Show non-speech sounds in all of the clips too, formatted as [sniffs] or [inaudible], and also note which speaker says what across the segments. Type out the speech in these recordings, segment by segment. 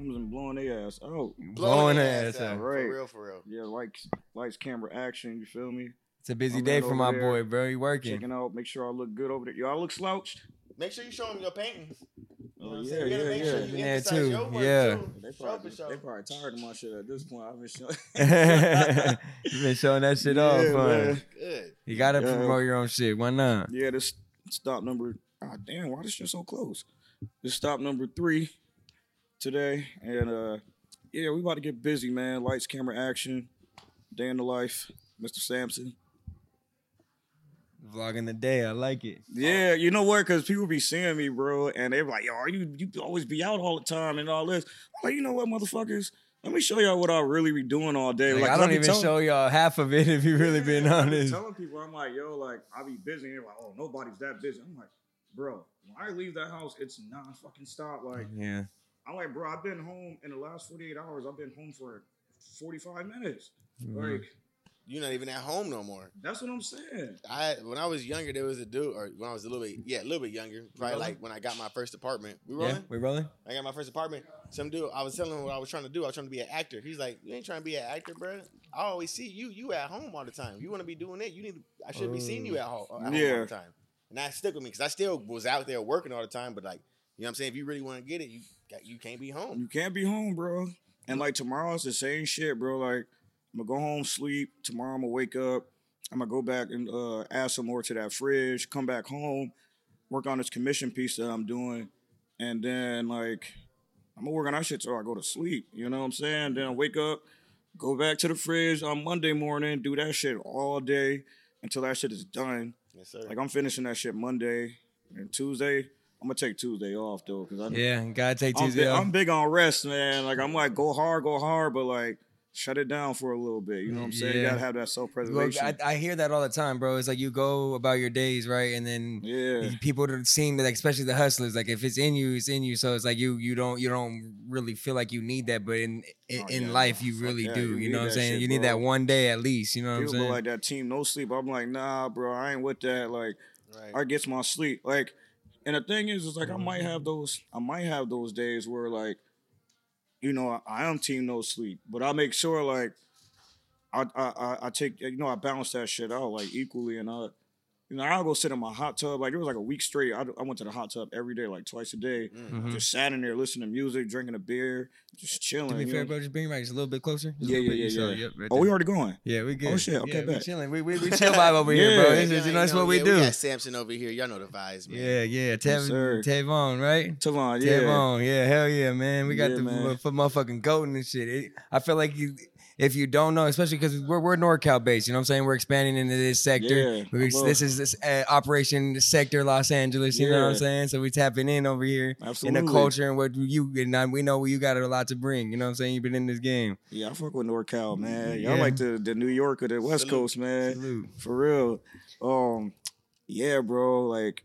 Speaker 1: Man, got the Clemson blowing their ass out.
Speaker 2: Blowing
Speaker 3: their
Speaker 2: ass out.
Speaker 1: Right.
Speaker 3: For real, for real.
Speaker 1: Yeah, lights, lights, camera, action. You feel me?
Speaker 2: It's a busy
Speaker 1: I'm
Speaker 2: day for my
Speaker 1: there,
Speaker 2: boy, bro. He working.
Speaker 1: Checking out, make sure I look good over there. Y'all look slouched.
Speaker 3: Make sure you show them your paintings. You know
Speaker 1: Oh yeah.
Speaker 3: You gotta
Speaker 1: yeah,
Speaker 3: make
Speaker 1: yeah.
Speaker 3: sure you
Speaker 2: Yeah, too.
Speaker 3: your work,
Speaker 2: Yeah.
Speaker 3: too.
Speaker 1: They
Speaker 3: Show
Speaker 1: probably, they probably tired of my shit at this point. I've been showing. [laughs]
Speaker 2: You've been showing that shit
Speaker 1: Yeah,
Speaker 2: off,
Speaker 1: man.
Speaker 3: Good.
Speaker 2: You gotta
Speaker 1: Yeah.
Speaker 2: promote your own shit. Why not?
Speaker 1: Yeah, this stop number. Ah, damn, why this shit so close? This stop number three today, and uh, yeah, we about to get busy, man. Lights, camera, action. Day in the life, Mr. Sampson.
Speaker 2: Vlogging the day. I like it.
Speaker 1: Yeah, you know what? Because people be seeing me, bro, and they're like, "Yo, are you you always be out all the time and all this?" I'm like, you know what, motherfuckers? Let me show y'all what I really be doing all day.
Speaker 2: Like,
Speaker 1: Like,
Speaker 2: I don't even
Speaker 1: telling-
Speaker 2: show y'all half of it [laughs] if you really been
Speaker 1: Yeah, I be
Speaker 2: honest.
Speaker 1: telling people, I'm like, yo, like I be busy. And they're like, oh, nobody's that busy. I'm like, bro, when I leave that house, it's non fucking stop. Like,
Speaker 2: Yeah.
Speaker 1: I'm like, bro, I've been home in the last 48 hours. I've been home for 45 minutes.
Speaker 2: Mm-hmm.
Speaker 1: Like,
Speaker 3: You're not even at home no more.
Speaker 1: that's what I'm saying.
Speaker 3: I when I was younger, there was a dude, or when I was a little bit, yeah, a little bit younger, probably like when I got my first apartment. We
Speaker 2: Yeah.
Speaker 3: rolling?
Speaker 2: We rolling?
Speaker 3: I got my first apartment. Some dude, I was telling him what I was trying to do. I was trying to be an actor. He's like, "You ain't trying to be an actor, bro. I always see you. You at home all the time. You want to be doing it. You need. To, I should be seeing you at home, at home all
Speaker 1: Yeah.
Speaker 3: the time." And that stuck with me because I still was out there working all the time. But like, you know what I'm saying? If you really want to get it, you got, you can't be home.
Speaker 1: You can't be home, bro. And like tomorrow, it's the same shit, bro. Like I'm gonna go home, sleep. Tomorrow, I'm gonna wake up. I'm gonna go back and uh, add some more to that fridge. Come back home, work on this commission piece that I'm doing, and then like I'm gonna work on that shit till I go to sleep. You know what I'm saying? Then I wake up, go back to the fridge on Monday morning, do that shit all day until that shit is done.
Speaker 3: Yes, sir.
Speaker 1: Like I'm finishing that shit Monday and Tuesday. I'm gonna take Tuesday off though, cause I
Speaker 2: Yeah. Gotta take
Speaker 1: I'm
Speaker 2: Tuesday
Speaker 1: big,
Speaker 2: off.
Speaker 1: I'm big on rest, man. Like I'm like go hard, go hard, but like shut it down for a little bit. You know what I'm saying? You gotta have that self
Speaker 2: Well,
Speaker 1: preservation.
Speaker 2: I, I hear that all the time, bro. It's like you go about your days, right? And then
Speaker 1: yeah,
Speaker 2: people that seem that, like, especially the hustlers, like if it's in you, it's in you. So it's like you you don't you don't really feel like you need that, but in in,
Speaker 1: Oh,
Speaker 2: in
Speaker 1: yeah,
Speaker 2: life you really
Speaker 1: yeah,
Speaker 2: do.
Speaker 1: you
Speaker 2: You, know what I'm saying?
Speaker 1: shit,
Speaker 2: you need
Speaker 1: bro.
Speaker 2: that one day at least. You know what I'm saying?
Speaker 1: like that team no sleep. I'm like nah, bro. I ain't with that. Like
Speaker 3: right.
Speaker 1: I get my sleep. Like, and the thing is, is like I might mm-hmm. have those. I might have those days where like, you know, I, I am team no sleep, but I make sure like. I, I I- I take you know I balance that shit out like equally and I you know I'll go sit in my hot tub like it was like a week straight I, I went to the hot tub every day like twice a day
Speaker 2: Mhm.
Speaker 1: just sat in there listening to music drinking a beer just chilling
Speaker 2: To be
Speaker 1: you
Speaker 2: fair,
Speaker 1: know?
Speaker 2: bro, just bring it back just a little bit closer. Just
Speaker 1: yeah yeah yeah yeah
Speaker 2: yep, right
Speaker 1: oh we already going
Speaker 2: Yeah, we good.
Speaker 1: Oh, shit, okay,
Speaker 2: yeah, we chilling. We, we, we [laughs] chill vibe over here, bro.
Speaker 1: Yeah,
Speaker 2: It's just, you know, that's
Speaker 3: yeah,
Speaker 2: what we
Speaker 3: yeah,
Speaker 2: do.
Speaker 3: We got Sampson over here. Y'all know the vibes, man.
Speaker 2: Yeah, yeah. Tav-
Speaker 1: sir.
Speaker 2: Tavon, right?
Speaker 1: Tavon yeah
Speaker 2: Tavon, yeah, hell yeah, man. We got
Speaker 1: Yeah,
Speaker 2: the
Speaker 1: man.
Speaker 2: for motherfucking goating and shit. It- I feel like you, if you don't know, especially because we're we're NorCal based, you know what I'm saying? We're expanding into this sector.
Speaker 1: Yeah,
Speaker 2: this is this uh, Operation Sector Los Angeles. You know what I'm saying? So we're tapping in over here in the culture and what you and I- we know you got a lot to bring. You know what I'm saying? You've been in this game.
Speaker 1: yeah I fuck with NorCal man y'all
Speaker 2: Yeah.
Speaker 1: like the the New York or the West
Speaker 3: Salute.
Speaker 1: Coast man
Speaker 2: Salute.
Speaker 1: For real. Um, yeah, bro. Like,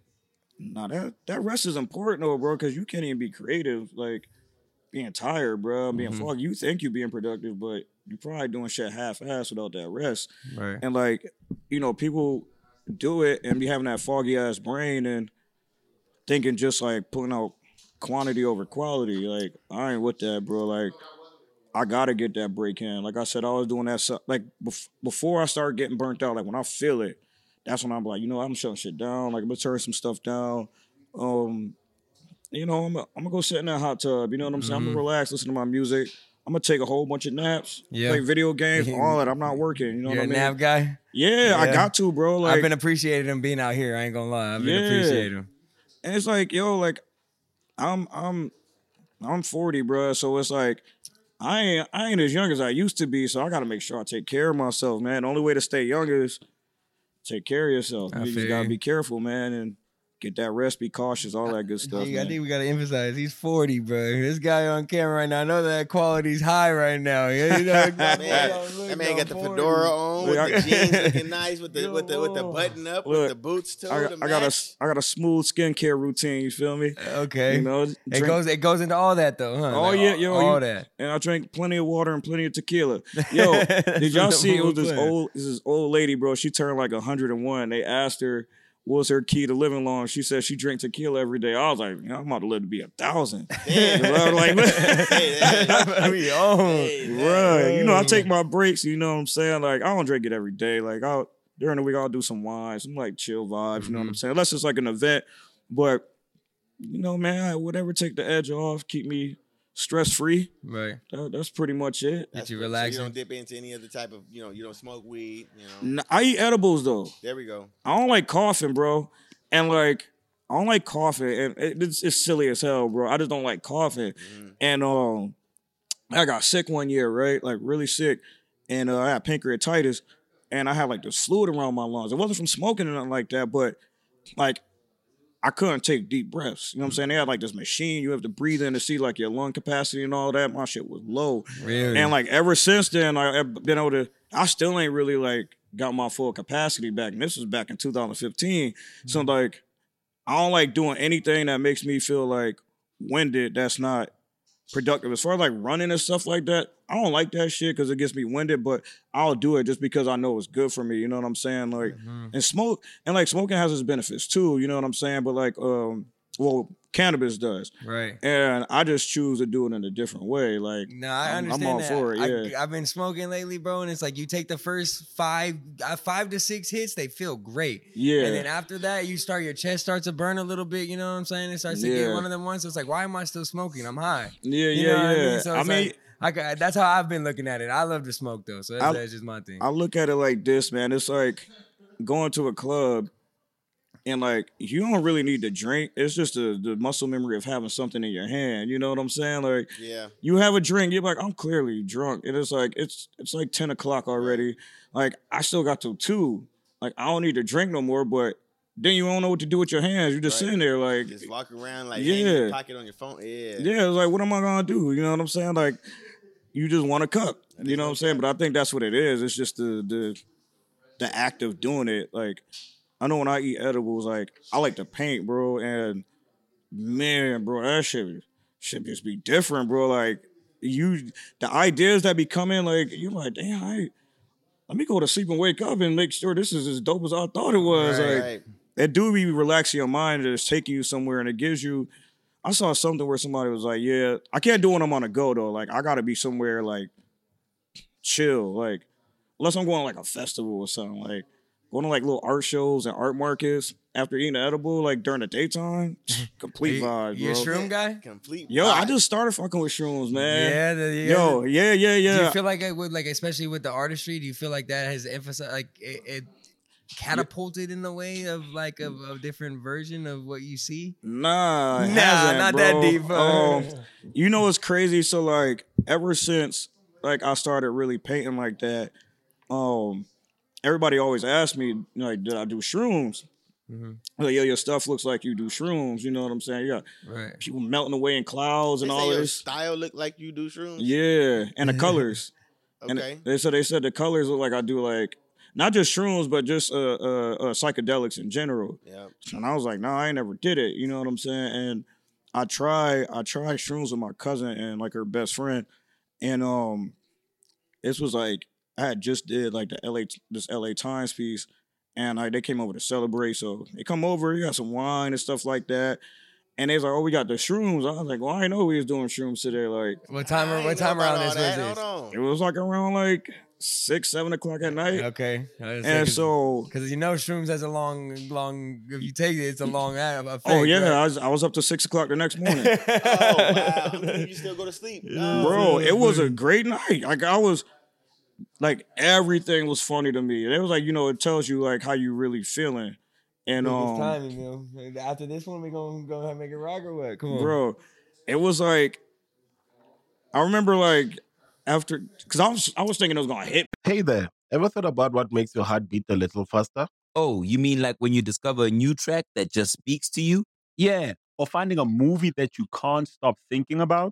Speaker 1: nah, that that rest is important though, bro, because you can't even be creative. Like, being tired, bro, being
Speaker 2: Mhm.
Speaker 1: foggy. You think you're being productive, but you probably doing shit half ass without that rest.
Speaker 2: Right.
Speaker 1: And like, you know, people do it and be having that foggy ass brain and thinking just like pulling out quantity over quality. Like, I ain't with that, bro. Like. I gotta get that break in. Like I said, I was doing that. So, like bef- before I started getting burnt out, like when I feel it, that's when I'm like, you know, I'm shutting shit down. Like I'm gonna turn some stuff down. Um, you know, I'm, I'm gonna go sit in that hot tub. You know what I'm saying? I'm gonna relax, listen to my music, I'm gonna take a whole bunch of naps,
Speaker 2: Yeah.
Speaker 1: play video games, all that. I'm not working. You know
Speaker 2: You're
Speaker 1: what I mean?
Speaker 2: nav guy.
Speaker 1: yeah, I got to, bro. Like,
Speaker 2: I've been appreciating him being out here. I ain't gonna lie. I've been
Speaker 1: Yeah.
Speaker 2: appreciating him.
Speaker 1: and it's like, yo, like, I'm, I'm, I'm 40, bro. So it's like, I ain't, I ain't as young as I used to be. So I gotta make sure I take care of myself, man. The only way to stay young is take care of yourself.
Speaker 2: I
Speaker 1: you just gotta
Speaker 2: you.
Speaker 1: be careful, man, and get that rest, be cautious, all that good [laughs] stuff.
Speaker 2: Hey, I think we gotta emphasize he's 40, bro. This guy on camera right now, I know that quality's high right now. You know, [laughs]
Speaker 3: Man,
Speaker 2: that
Speaker 3: that man got the fedora on with the jeans [laughs] looking nice with the with the with the button up
Speaker 1: Look,
Speaker 3: with the boots too.
Speaker 1: I,
Speaker 3: the
Speaker 1: I got a,
Speaker 3: match.
Speaker 1: I got a smooth skincare routine. You feel me?
Speaker 2: Okay.
Speaker 1: You know,
Speaker 2: it goes it goes into all that though, huh?
Speaker 1: Oh
Speaker 2: Like,
Speaker 1: yeah,
Speaker 2: all-
Speaker 1: yo,
Speaker 2: all
Speaker 1: you-
Speaker 2: that.
Speaker 1: and I drank plenty of water and plenty of tequila. Yo, did y'all see? It was this old, this old lady, bro. She turned like 101. They asked her what was her key to living long. She said she drank tequila every day. I was like, [laughs] you know, I'm about to live to be a thousand.
Speaker 3: Damn.
Speaker 1: I was like, [laughs]
Speaker 3: Hey,
Speaker 2: we own.
Speaker 3: hey,
Speaker 1: right. You know, I take my breaks. You know what I'm saying? Like, I don't drink it every day. Like, I'll during the week I'll do some wine, some like chill vibes. You know what I'm saying? Unless it's like an event, but you know, man, I, whatever take the edge off, keep me stress free.
Speaker 2: Right.
Speaker 1: That, that's pretty much it.
Speaker 3: That's
Speaker 2: you
Speaker 3: what- so you don't dip into any other type of you know you don't smoke weed. You know.
Speaker 1: N- I eat edibles though.
Speaker 3: There we go.
Speaker 1: I don't like coughing, bro. And like, I don't like coughing, and it- it's, it's silly as hell, bro. I just don't like coughing. And um, I got sick one year, right? Like really sick, and uh, I had pancreatitis, and I had like this fluid around my lungs. It wasn't from smoking or nothing like that, but like. I couldn't take deep breaths. You know what I'm saying? They had like this machine you have to breathe in to see like your lung capacity and all that. My shit was low.
Speaker 2: Really?
Speaker 1: And like ever since then, I- I've been able to. I still ain't really like got my full capacity back. And this was back in 2015. So
Speaker 2: Mm-hmm.
Speaker 1: like, I don't like doing anything that makes me feel like winded. That's not productive. As far as like running and stuff like that, I don't like that shit because it gets me winded. But I'll do it just because I know it's good for me. You know what I'm saying? Like,
Speaker 2: Mm-hmm.
Speaker 1: and smoke and like smoking has its benefits too. You know what I'm saying? But like, um, well, cannabis does.
Speaker 2: right.
Speaker 1: And I just choose to do it in a different way. Like,
Speaker 2: No, I
Speaker 1: I'm- I'm
Speaker 2: understand
Speaker 1: all
Speaker 2: that.
Speaker 1: for it, yeah.
Speaker 2: I, have been smoking lately, bro, and it's like you take the first five, uh, five to six hits, they feel great.
Speaker 1: Yeah.
Speaker 2: And then after that, you start your chest starts to burn a little bit. You know what I'm saying? It starts to get one of them ones. So it's like, why am I still smoking? I'm high.
Speaker 1: Yeah,
Speaker 2: You
Speaker 1: yeah, yeah.
Speaker 2: I mean? So
Speaker 1: I mean,
Speaker 2: like, I that's how I've been looking at it. I love to smoke though, so that's,
Speaker 1: I-
Speaker 2: that's just my thing.
Speaker 1: I look at it like this, man. It's like going to a club and like you don't really need to drink. It's just the, the muscle memory of having something in your hand. You know what I'm saying? Like
Speaker 3: Yeah.
Speaker 1: you have a drink, you're like, I'm clearly drunk. And it's like it's it's like 10 o'clock already. Like I still got till two. Like I don't need to drink no more, but then you don't know what to do with your hands. You're just
Speaker 3: Right.
Speaker 1: sitting there like
Speaker 3: Just walk around like
Speaker 1: Yeah.
Speaker 3: pocket on your phone. Yeah.
Speaker 1: Yeah, it's like, what am I gonna do? You know what I'm saying? Like, you just want a cup. You know what I'm saying? But I think that's what it is. It's just the the the act of doing it. Like, I know when I eat edibles, like I like to paint, bro, and man, bro, that shit should just be different, bro. Like you, the ideas that be coming, like you're like, damn, I. Let me go to sleep and wake up and make sure this is as dope as I thought it was.
Speaker 2: Right.
Speaker 1: Like,
Speaker 3: Right.
Speaker 1: it do be relaxing your mind and it's taking you somewhere and it gives you I saw something where somebody was like, Yeah, I can't do it when I'm on a go though. Like I gotta be somewhere like chill. Like unless I'm going to like a festival or something. Like going to like little art shows and art markets after eating an edible, like during the daytime. [laughs] Complete
Speaker 2: you,
Speaker 1: vibe,
Speaker 2: you a shroom guy?
Speaker 3: Complete.
Speaker 1: Yo, I just started fucking with shrooms, man.
Speaker 2: Yeah, the, yeah.
Speaker 1: Yo, yeah, yeah,
Speaker 2: Do you feel like it would like especially with the artistry? Do you feel like that has emphasized like it, it catapulted in the way of like a, a different version of what you see?
Speaker 1: Nah,
Speaker 2: Nah,
Speaker 1: hasn't,
Speaker 2: not that deep.
Speaker 1: Um, [laughs] you know what's crazy? So like, ever since like I started really painting like that, um, everybody always asked me like, did I do shrooms? Like, yeah, your stuff looks like you do shrooms. You know what I'm saying? Yeah,
Speaker 2: Right.
Speaker 1: people melting away in clouds
Speaker 3: They
Speaker 1: and
Speaker 3: say
Speaker 1: all
Speaker 3: your
Speaker 1: this.
Speaker 3: style look like you do shrooms.
Speaker 1: Yeah, and the [laughs] colors. And
Speaker 3: Okay.
Speaker 1: they said they said the colors look like I do like not just shrooms, but just uh, uh, uh psychedelics in general.
Speaker 3: yeah.
Speaker 1: And I was like, no, I ain't never did it. You know what I'm saying? And I try, I tried shrooms with my cousin and like her best friend. And um this was like I had just did like the LA this LA Times piece and like they came over to celebrate. So they come over, you got some wine and stuff like that. And they was like, "Oh, we got the shrooms." I was like, "Well, I know we was doing shrooms today." Like,
Speaker 2: What time?
Speaker 3: I
Speaker 2: What time around
Speaker 3: all
Speaker 2: this was
Speaker 3: that.
Speaker 2: this?
Speaker 1: It was like around like six, seven o'clock at night.
Speaker 2: Okay.
Speaker 1: And so,
Speaker 2: because you know shrooms has a long, long. If you take it, it's a long effect.
Speaker 1: oh yeah,
Speaker 2: right?
Speaker 1: I was I was up to six o'clock the next morning. [laughs]
Speaker 3: Oh wow! you still go to sleep, [laughs] No. Oh.
Speaker 1: bro it was a great night like i was like everything was funny to me and it was like you know it tells you like how you really feeling and um
Speaker 2: time, you know. After this one, we gonna go ahead and make it rock or what? Come on,
Speaker 1: bro it was like i remember like after because i was i was thinking it was gonna hit
Speaker 4: Hey there, ever thought about what makes your heart beat a little faster?
Speaker 5: Oh, you mean like when you discover a new track that just speaks to you?
Speaker 6: Yeah, or finding a movie that you can't stop thinking about.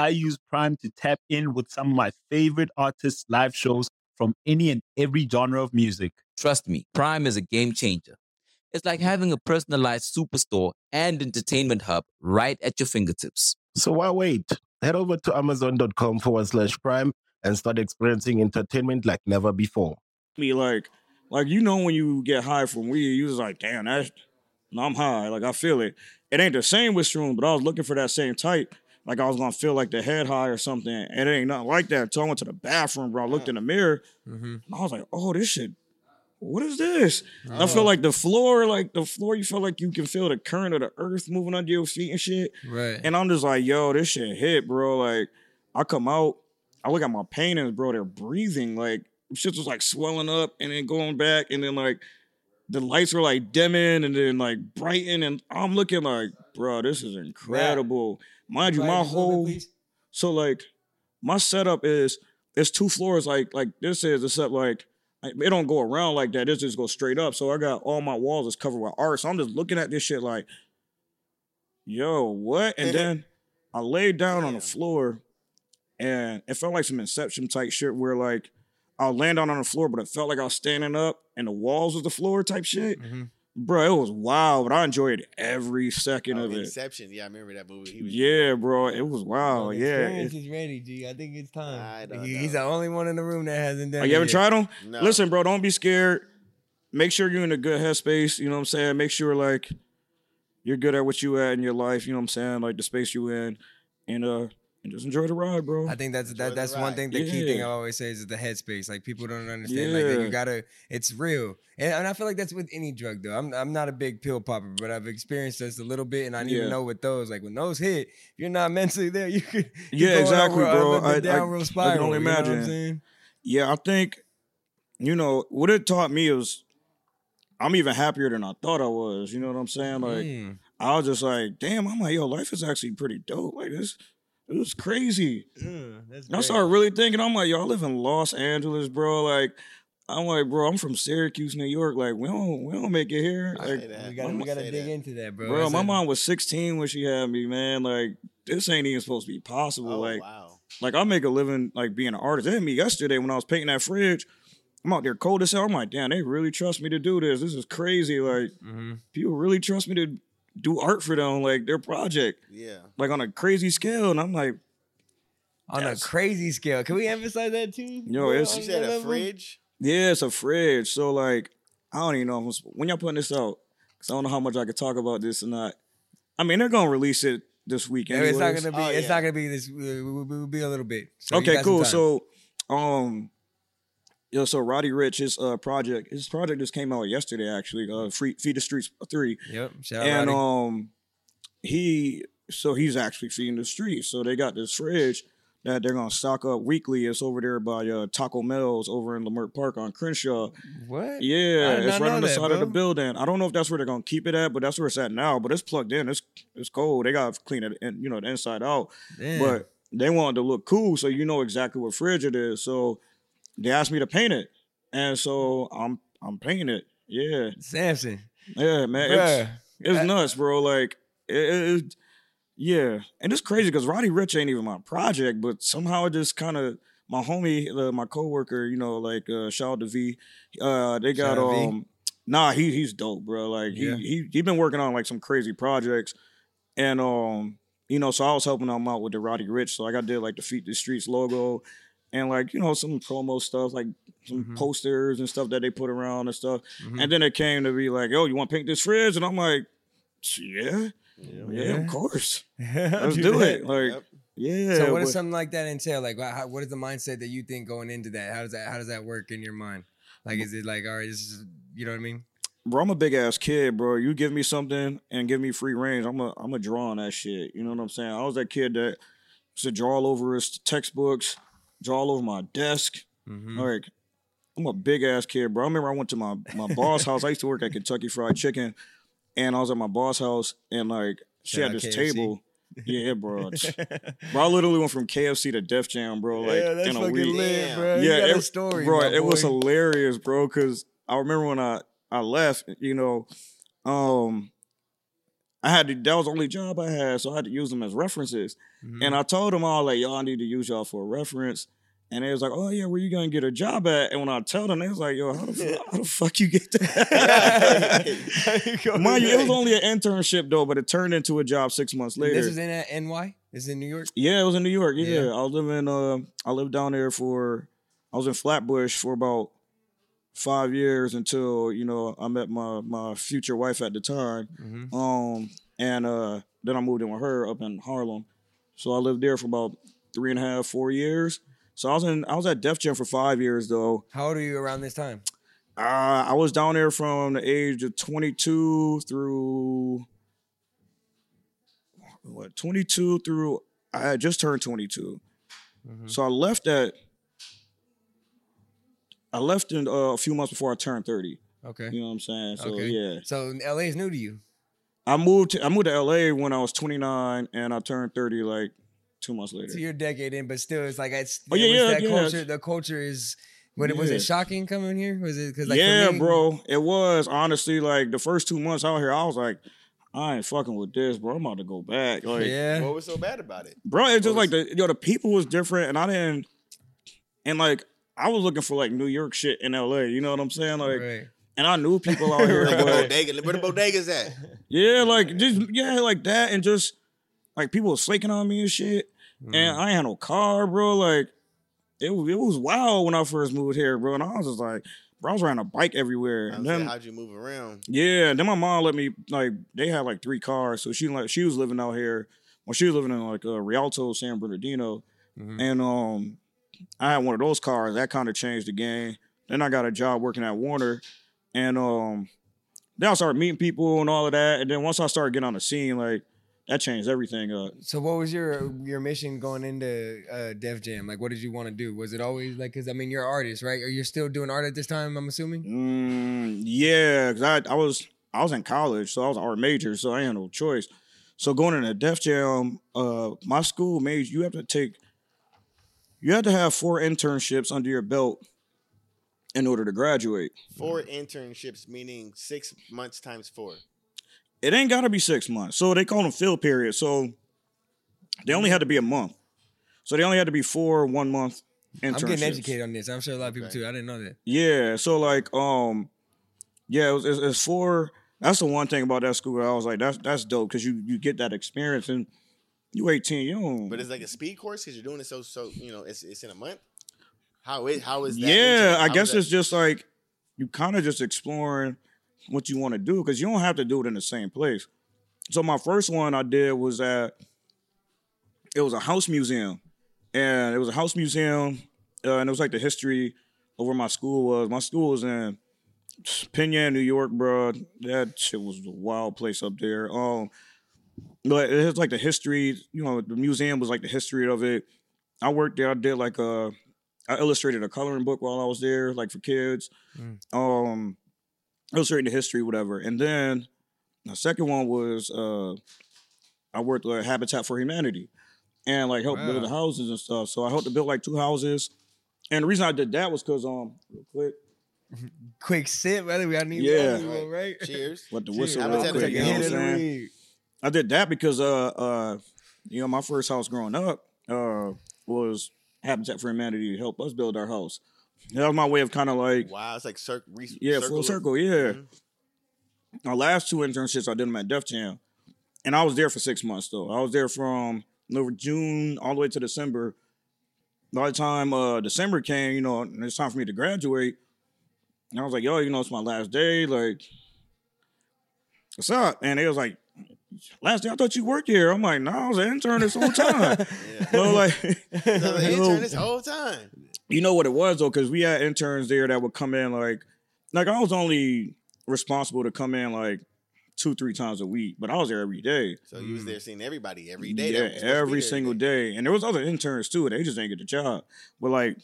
Speaker 6: I use Prime to tap in with some of my favorite artists' live shows from any and every genre of music.
Speaker 5: Trust me, Prime is a game changer. It's like having a personalized superstore and entertainment hub right at your fingertips.
Speaker 4: So why wait? Head over to amazon.com forward slash prime and start experiencing entertainment like never before.
Speaker 1: me like like you know when you get high from weed you just like damn that's no, i'm high like i feel it it ain't the same with shrooms but i was looking for that same type like i was gonna feel like the head high or something and it ain't nothing like that until i went to the bathroom bro i looked in the mirror
Speaker 2: Mm-hmm.
Speaker 1: and i was like oh this shit what is this? I feel like the floor, like the floor, you feel like you can feel the current of the earth moving under your feet and shit.
Speaker 2: Right.
Speaker 1: And I'm just like, yo, this shit hit, bro. Like, I come out, I look at my paintings, bro. They're breathing. Like, shit was like swelling up and then going back. And then, like, the lights were like dimming and then like brighten. And I'm looking like, bro, this is incredible. Mind you, my
Speaker 2: this bit,
Speaker 1: whole, so like, my setup is, it's two floors like, like this is, except like, like, it don't go around like that. It just goes straight up. So I got all my walls is covered with art. So I'm just looking at this shit like, yo, what? And then I laid down on the floor and it felt like some Inception type shit where like I'll land down on the floor, but it felt like I was standing up and the walls was the floor type shit.
Speaker 2: Mhm.
Speaker 1: Bro, it was wild, but I enjoyed every second
Speaker 3: Oh,
Speaker 1: of it.
Speaker 3: Inception. Yeah, I remember that movie. He was
Speaker 1: Yeah, bro, it was wild.
Speaker 2: Well,
Speaker 1: Yeah.
Speaker 2: experience
Speaker 1: It-
Speaker 2: is ready, G. I think it's time.
Speaker 3: I don't
Speaker 2: He-
Speaker 3: know.
Speaker 2: He's the only one in the room that hasn't done
Speaker 1: Oh, you haven't
Speaker 2: yet.
Speaker 1: tried them?
Speaker 3: No.
Speaker 1: Listen, bro, don't be scared. Make sure you're in a good headspace. You know what I'm saying? Make sure like you're good at what you at in your life. You know what I'm saying? Like the space you in, and uh, and just enjoy the ride, bro.
Speaker 2: I think that's that, that's one thing. The key thing I always say is the headspace. Like people don't understand. Like you gotta. It's real, and, and I feel like that's with any drug though. I'm I'm not a big pill popper, but I've experienced this a little bit, and I need
Speaker 1: Yeah.
Speaker 2: to know with those. Like when those hit, if you're not mentally there, you could.
Speaker 1: Yeah, exactly, bro.
Speaker 2: A,
Speaker 1: I- I-
Speaker 2: downward
Speaker 1: I can
Speaker 2: spiral.
Speaker 1: only
Speaker 2: you know
Speaker 1: imagine. Yeah, I think, you know, what it taught me is I'm even happier than I thought I was. You know what I'm saying? Like,
Speaker 2: Mm.
Speaker 1: I was just like, damn, I'm like, yo, life is actually pretty dope. Like, this, it was crazy.
Speaker 2: That's
Speaker 1: I started really thinking, I'm like, y'all live in Los Angeles, bro. Like, I'm like, bro, I'm from Syracuse, New York. Like, we don't, we don't make it here.
Speaker 3: I
Speaker 1: Like.
Speaker 2: We gotta, we gotta dig
Speaker 3: that.
Speaker 2: into that, bro.
Speaker 1: bro,
Speaker 2: That's
Speaker 1: my
Speaker 2: a-
Speaker 1: mom was 16 when she had me, man. Like, this ain't even supposed to be possible.
Speaker 3: Oh
Speaker 1: like,
Speaker 3: wow.
Speaker 1: like I make a living like being an artist. It hit me yesterday when I was painting that fridge. I'm out there cold as hell. I'm like, damn, they really trust me to do this. This is crazy. Like,
Speaker 2: Mhm.
Speaker 1: people really trust me to do art for them, like their project,
Speaker 3: Yeah.
Speaker 1: like on a crazy scale. And I'm like,
Speaker 2: on a crazy scale. Can we emphasize that too?
Speaker 1: Yo,
Speaker 2: bro,
Speaker 1: it's-
Speaker 3: You said
Speaker 2: that
Speaker 3: a fridge.
Speaker 1: yeah, it's a fridge. So like, I don't even know if I'm, when y'all putting this out, because I don't know how much I could talk about this or not. I mean, they're gonna release it this week.
Speaker 2: No, it's not gonna be.
Speaker 3: Oh,
Speaker 2: It's
Speaker 3: yeah.
Speaker 2: not gonna be this. We'll, we'll be a little bit. So
Speaker 1: okay, cool. So, um, yo, so Roddy Ricch, his uh project, his project just came out yesterday. Actually, uh, Free, Feed the Streets three,
Speaker 2: yep. Shout out
Speaker 1: and
Speaker 2: Roddy.
Speaker 1: um, he, so he's actually feeding the streets. So they got this fridge that they're gonna stock up weekly. It's over there by uh, Taco Mel's over in Leimert Park on Crenshaw.
Speaker 2: what?
Speaker 1: Yeah, it's right on the
Speaker 2: that,
Speaker 1: side of the building. I don't know if that's where they're gonna keep it at, but that's where it's at now. But it's plugged in. It's it's cold. They gotta clean it, and you know, the inside out.
Speaker 2: Damn.
Speaker 1: But they wanted to look cool, so you know exactly what fridge it is. So they asked me to paint it, and so I'm I'm painting it. Yeah,
Speaker 2: Sampson,
Speaker 1: yeah, man, it's it's nuts, bro. Like it, it, Yeah, and it's crazy because Roddy Ricch ain't even my project, but somehow it just kind of my homie, uh, my coworker, you know, like uh, shout out to V. Uh, they got um, nah, he he's dope, bro. Like
Speaker 2: Yeah.
Speaker 1: he he he been working on like some crazy projects, and um, you know, so I was helping him out with the Roddy Ricch, so like I did like the Feed the Streets logo, and like you know some promo stuff, like some
Speaker 2: Mhm.
Speaker 1: posters and stuff that they put around and stuff,
Speaker 2: Mhm.
Speaker 1: and then it came to be like, oh you want to paint this fridge, and I'm like, yeah, yeah,
Speaker 2: Yeah.
Speaker 1: of course.
Speaker 2: Let's [laughs]
Speaker 1: Let's do it. Like,
Speaker 3: Yep.
Speaker 1: yeah.
Speaker 2: So what does something like that entail? Like, how, what is the mindset that you think going into that? How does that how does that work in your mind? Like, is it like, all right, this is you know what I mean?
Speaker 1: bro, I'm a big ass kid, bro. You give me something and give me free range, I'm a I'm a draw on that shit. You know what I'm saying? I was that kid that used to draw all over his textbooks, draw all over my desk.
Speaker 2: Mm-hmm.
Speaker 1: Like, I'm a big ass kid, bro. I remember I went to my my boss house. I used to work at Kentucky Fried Chicken, and I was at my boss house, and like she
Speaker 2: Shout
Speaker 1: had this
Speaker 2: KFC.
Speaker 1: table. Yeah, bro. [laughs] bro, I literally went from KFC to Def Jam, bro. Like in a week.
Speaker 3: lit,
Speaker 2: bro.
Speaker 1: yeah,
Speaker 2: got a
Speaker 1: it,
Speaker 2: story,
Speaker 1: bro.
Speaker 2: my
Speaker 1: It was hilarious, bro. Because I remember when I I left, you know, um, I had to, that was the only job I had, so I had to use them as references.
Speaker 2: Mhm.
Speaker 1: And I told them all like, y'all I need to use y'all for a reference. And they was like, oh yeah, where you gonna get a job at? And when I tell them, they was like, yo, how the, fuck, how the fuck you get that? [laughs] Mind you, it was only an internship though, but it turned into a job six months later.
Speaker 2: This is in uh, NY. This is in New York.
Speaker 1: Yeah, it was in New York. Yeah,
Speaker 2: Yeah.
Speaker 1: I was living. Uh, I lived down there for. I was in Flatbush for about five years until you know I met my my future wife at the time.
Speaker 2: Mm-hmm.
Speaker 1: Um, and uh, then I moved in with her up in Harlem. So I lived there for about three and a half, four years. So I was in. I was at Def Jam for five years though.
Speaker 2: How old are you around this time?
Speaker 1: Uh, I was down there from the age of 22 through what 22 through I had just turned 22.
Speaker 2: Mhm.
Speaker 1: So I left at I left in uh, a few months before I turned 30.
Speaker 2: Okay.
Speaker 1: You know what I'm saying? So
Speaker 2: Okay.
Speaker 1: yeah.
Speaker 2: So LA is new to you.
Speaker 1: I moved to I moved to LA when I was 29 and I turned 30 like two months later.
Speaker 2: So you're a decade in, but still, it's like it's.
Speaker 1: Oh, yeah,
Speaker 2: it
Speaker 1: yeah,
Speaker 2: that
Speaker 1: yeah.
Speaker 2: culture. The culture is. What was it shocking coming here? Was it because like
Speaker 1: yeah,
Speaker 2: me-
Speaker 1: bro. It was honestly like the first two months out here, I was like, I ain't fucking with this, bro. I'm about to go back. Like,
Speaker 2: Yeah.
Speaker 3: What was so bad about it?
Speaker 1: bro, it's just
Speaker 3: What
Speaker 1: like the yo, the people was different, and I didn't, and like I was looking for like New York shit in LA. You know what I'm saying? Like,
Speaker 2: Right.
Speaker 1: and I knew people out here,
Speaker 3: Where the bodega, where the bodegas at? [laughs]
Speaker 1: yeah, like just yeah, like that, and just like people was flaking on me and shit,
Speaker 2: Mm.
Speaker 1: and I ain't had no car, bro. Like it was it was wild when I first moved here, bro, and I was just like, bro, I was riding a bike everywhere,
Speaker 3: I'm
Speaker 1: and
Speaker 3: saying,
Speaker 1: then
Speaker 3: how'd you move around?
Speaker 1: yeah, then my mom let me like they had like three cars, so she like she was living out here. Well, she was living in like uh, Rialto, San Bernardino,
Speaker 2: Mhm.
Speaker 1: and um, I had one of those cars. That kind of changed the game. Then I got a job working at Warner, and um, then I started meeting people and all of that. And then once I started getting on the scene, like that changed everything up.
Speaker 2: So what was your your mission going into uh, Def Jam? Like, what did you want to do? Was it always like? Because I mean, you're an artist, right? Are you still doing art at this time? I'm assuming.
Speaker 1: Mm, yeah, cause I I was I was in college, so I was an art major, so I had no choice. So going into Def Jam, uh, my school made you have to take, you had to have four internships under your belt in order to graduate.
Speaker 3: Four internships, meaning six months times four.
Speaker 1: It ain't got to be six months, so they call them field periods. So they only had to be a month. So they only had to be four one month internships.
Speaker 2: I'm getting educated on this. I'm sure a lot of people
Speaker 3: Okay.
Speaker 2: too. I didn't know that.
Speaker 1: Yeah, so like, um, yeah, it was, it's, it's for. That's the one thing about that school. I was like, that's that's dope because you you get that experience and you 18, you don't.
Speaker 3: But it's like a speed course because you're doing it so so you know it's it's in a month. How is how is that?
Speaker 1: yeah, I guess it's just like you kind of just exploring what you want to do because you don't have to do it in the same place. So my first one I did was at it was a house museum, and it was a house museum, uh, and it was like the history of where my school was. My school was in Penn, New York, bro. That shit was a wild place up there. Um, but it has like the history. You know, the museum was like the history of it. I worked there. I did like a, I illustrated a coloring book while I was there, like for kids.
Speaker 2: Mm.
Speaker 1: Um, illustrating the history, whatever. And then the second one was uh, I worked with Habitat for Humanity, and like helped build the houses and stuff. So I helped to build like two houses. And the reason I did that was because um, real quick, [laughs]
Speaker 2: Quick sip, brother. We got need
Speaker 1: Yeah.
Speaker 2: one, right?
Speaker 3: Cheers.
Speaker 1: what the
Speaker 2: Cheers.
Speaker 1: whistle
Speaker 3: How
Speaker 1: real quick, you know what I'm saying? I did that because uh uh you know my first house growing up uh was Habitat for Humanity to help us build our house. That was my way of kind of like
Speaker 3: Wow, it's like cir- re-
Speaker 1: yeah full circle yeah.
Speaker 3: Mhm.
Speaker 1: My last two internships I did them at Def Jam, and I was there for six months though. I was there from over June all the way to December. By the time uh December came, you know, and it's time for me to graduate. And I was like, yo, you know, it's my last day. Like, what's up? And it was like, last day I thought you worked here. I'm like, no, I was an intern this whole time. [laughs] like,
Speaker 3: the
Speaker 1: you know,
Speaker 3: intern this whole time.
Speaker 1: you know what it was though, because we had interns there that would come in like, like I was only responsible to come in like two, three times a week, but I was there every day.
Speaker 3: So you was there mm. seeing everybody every day.
Speaker 1: Yeah,
Speaker 3: was supposed to be
Speaker 1: every single
Speaker 3: today.
Speaker 1: day. And there was other interns too. They just didn't get the job. But like,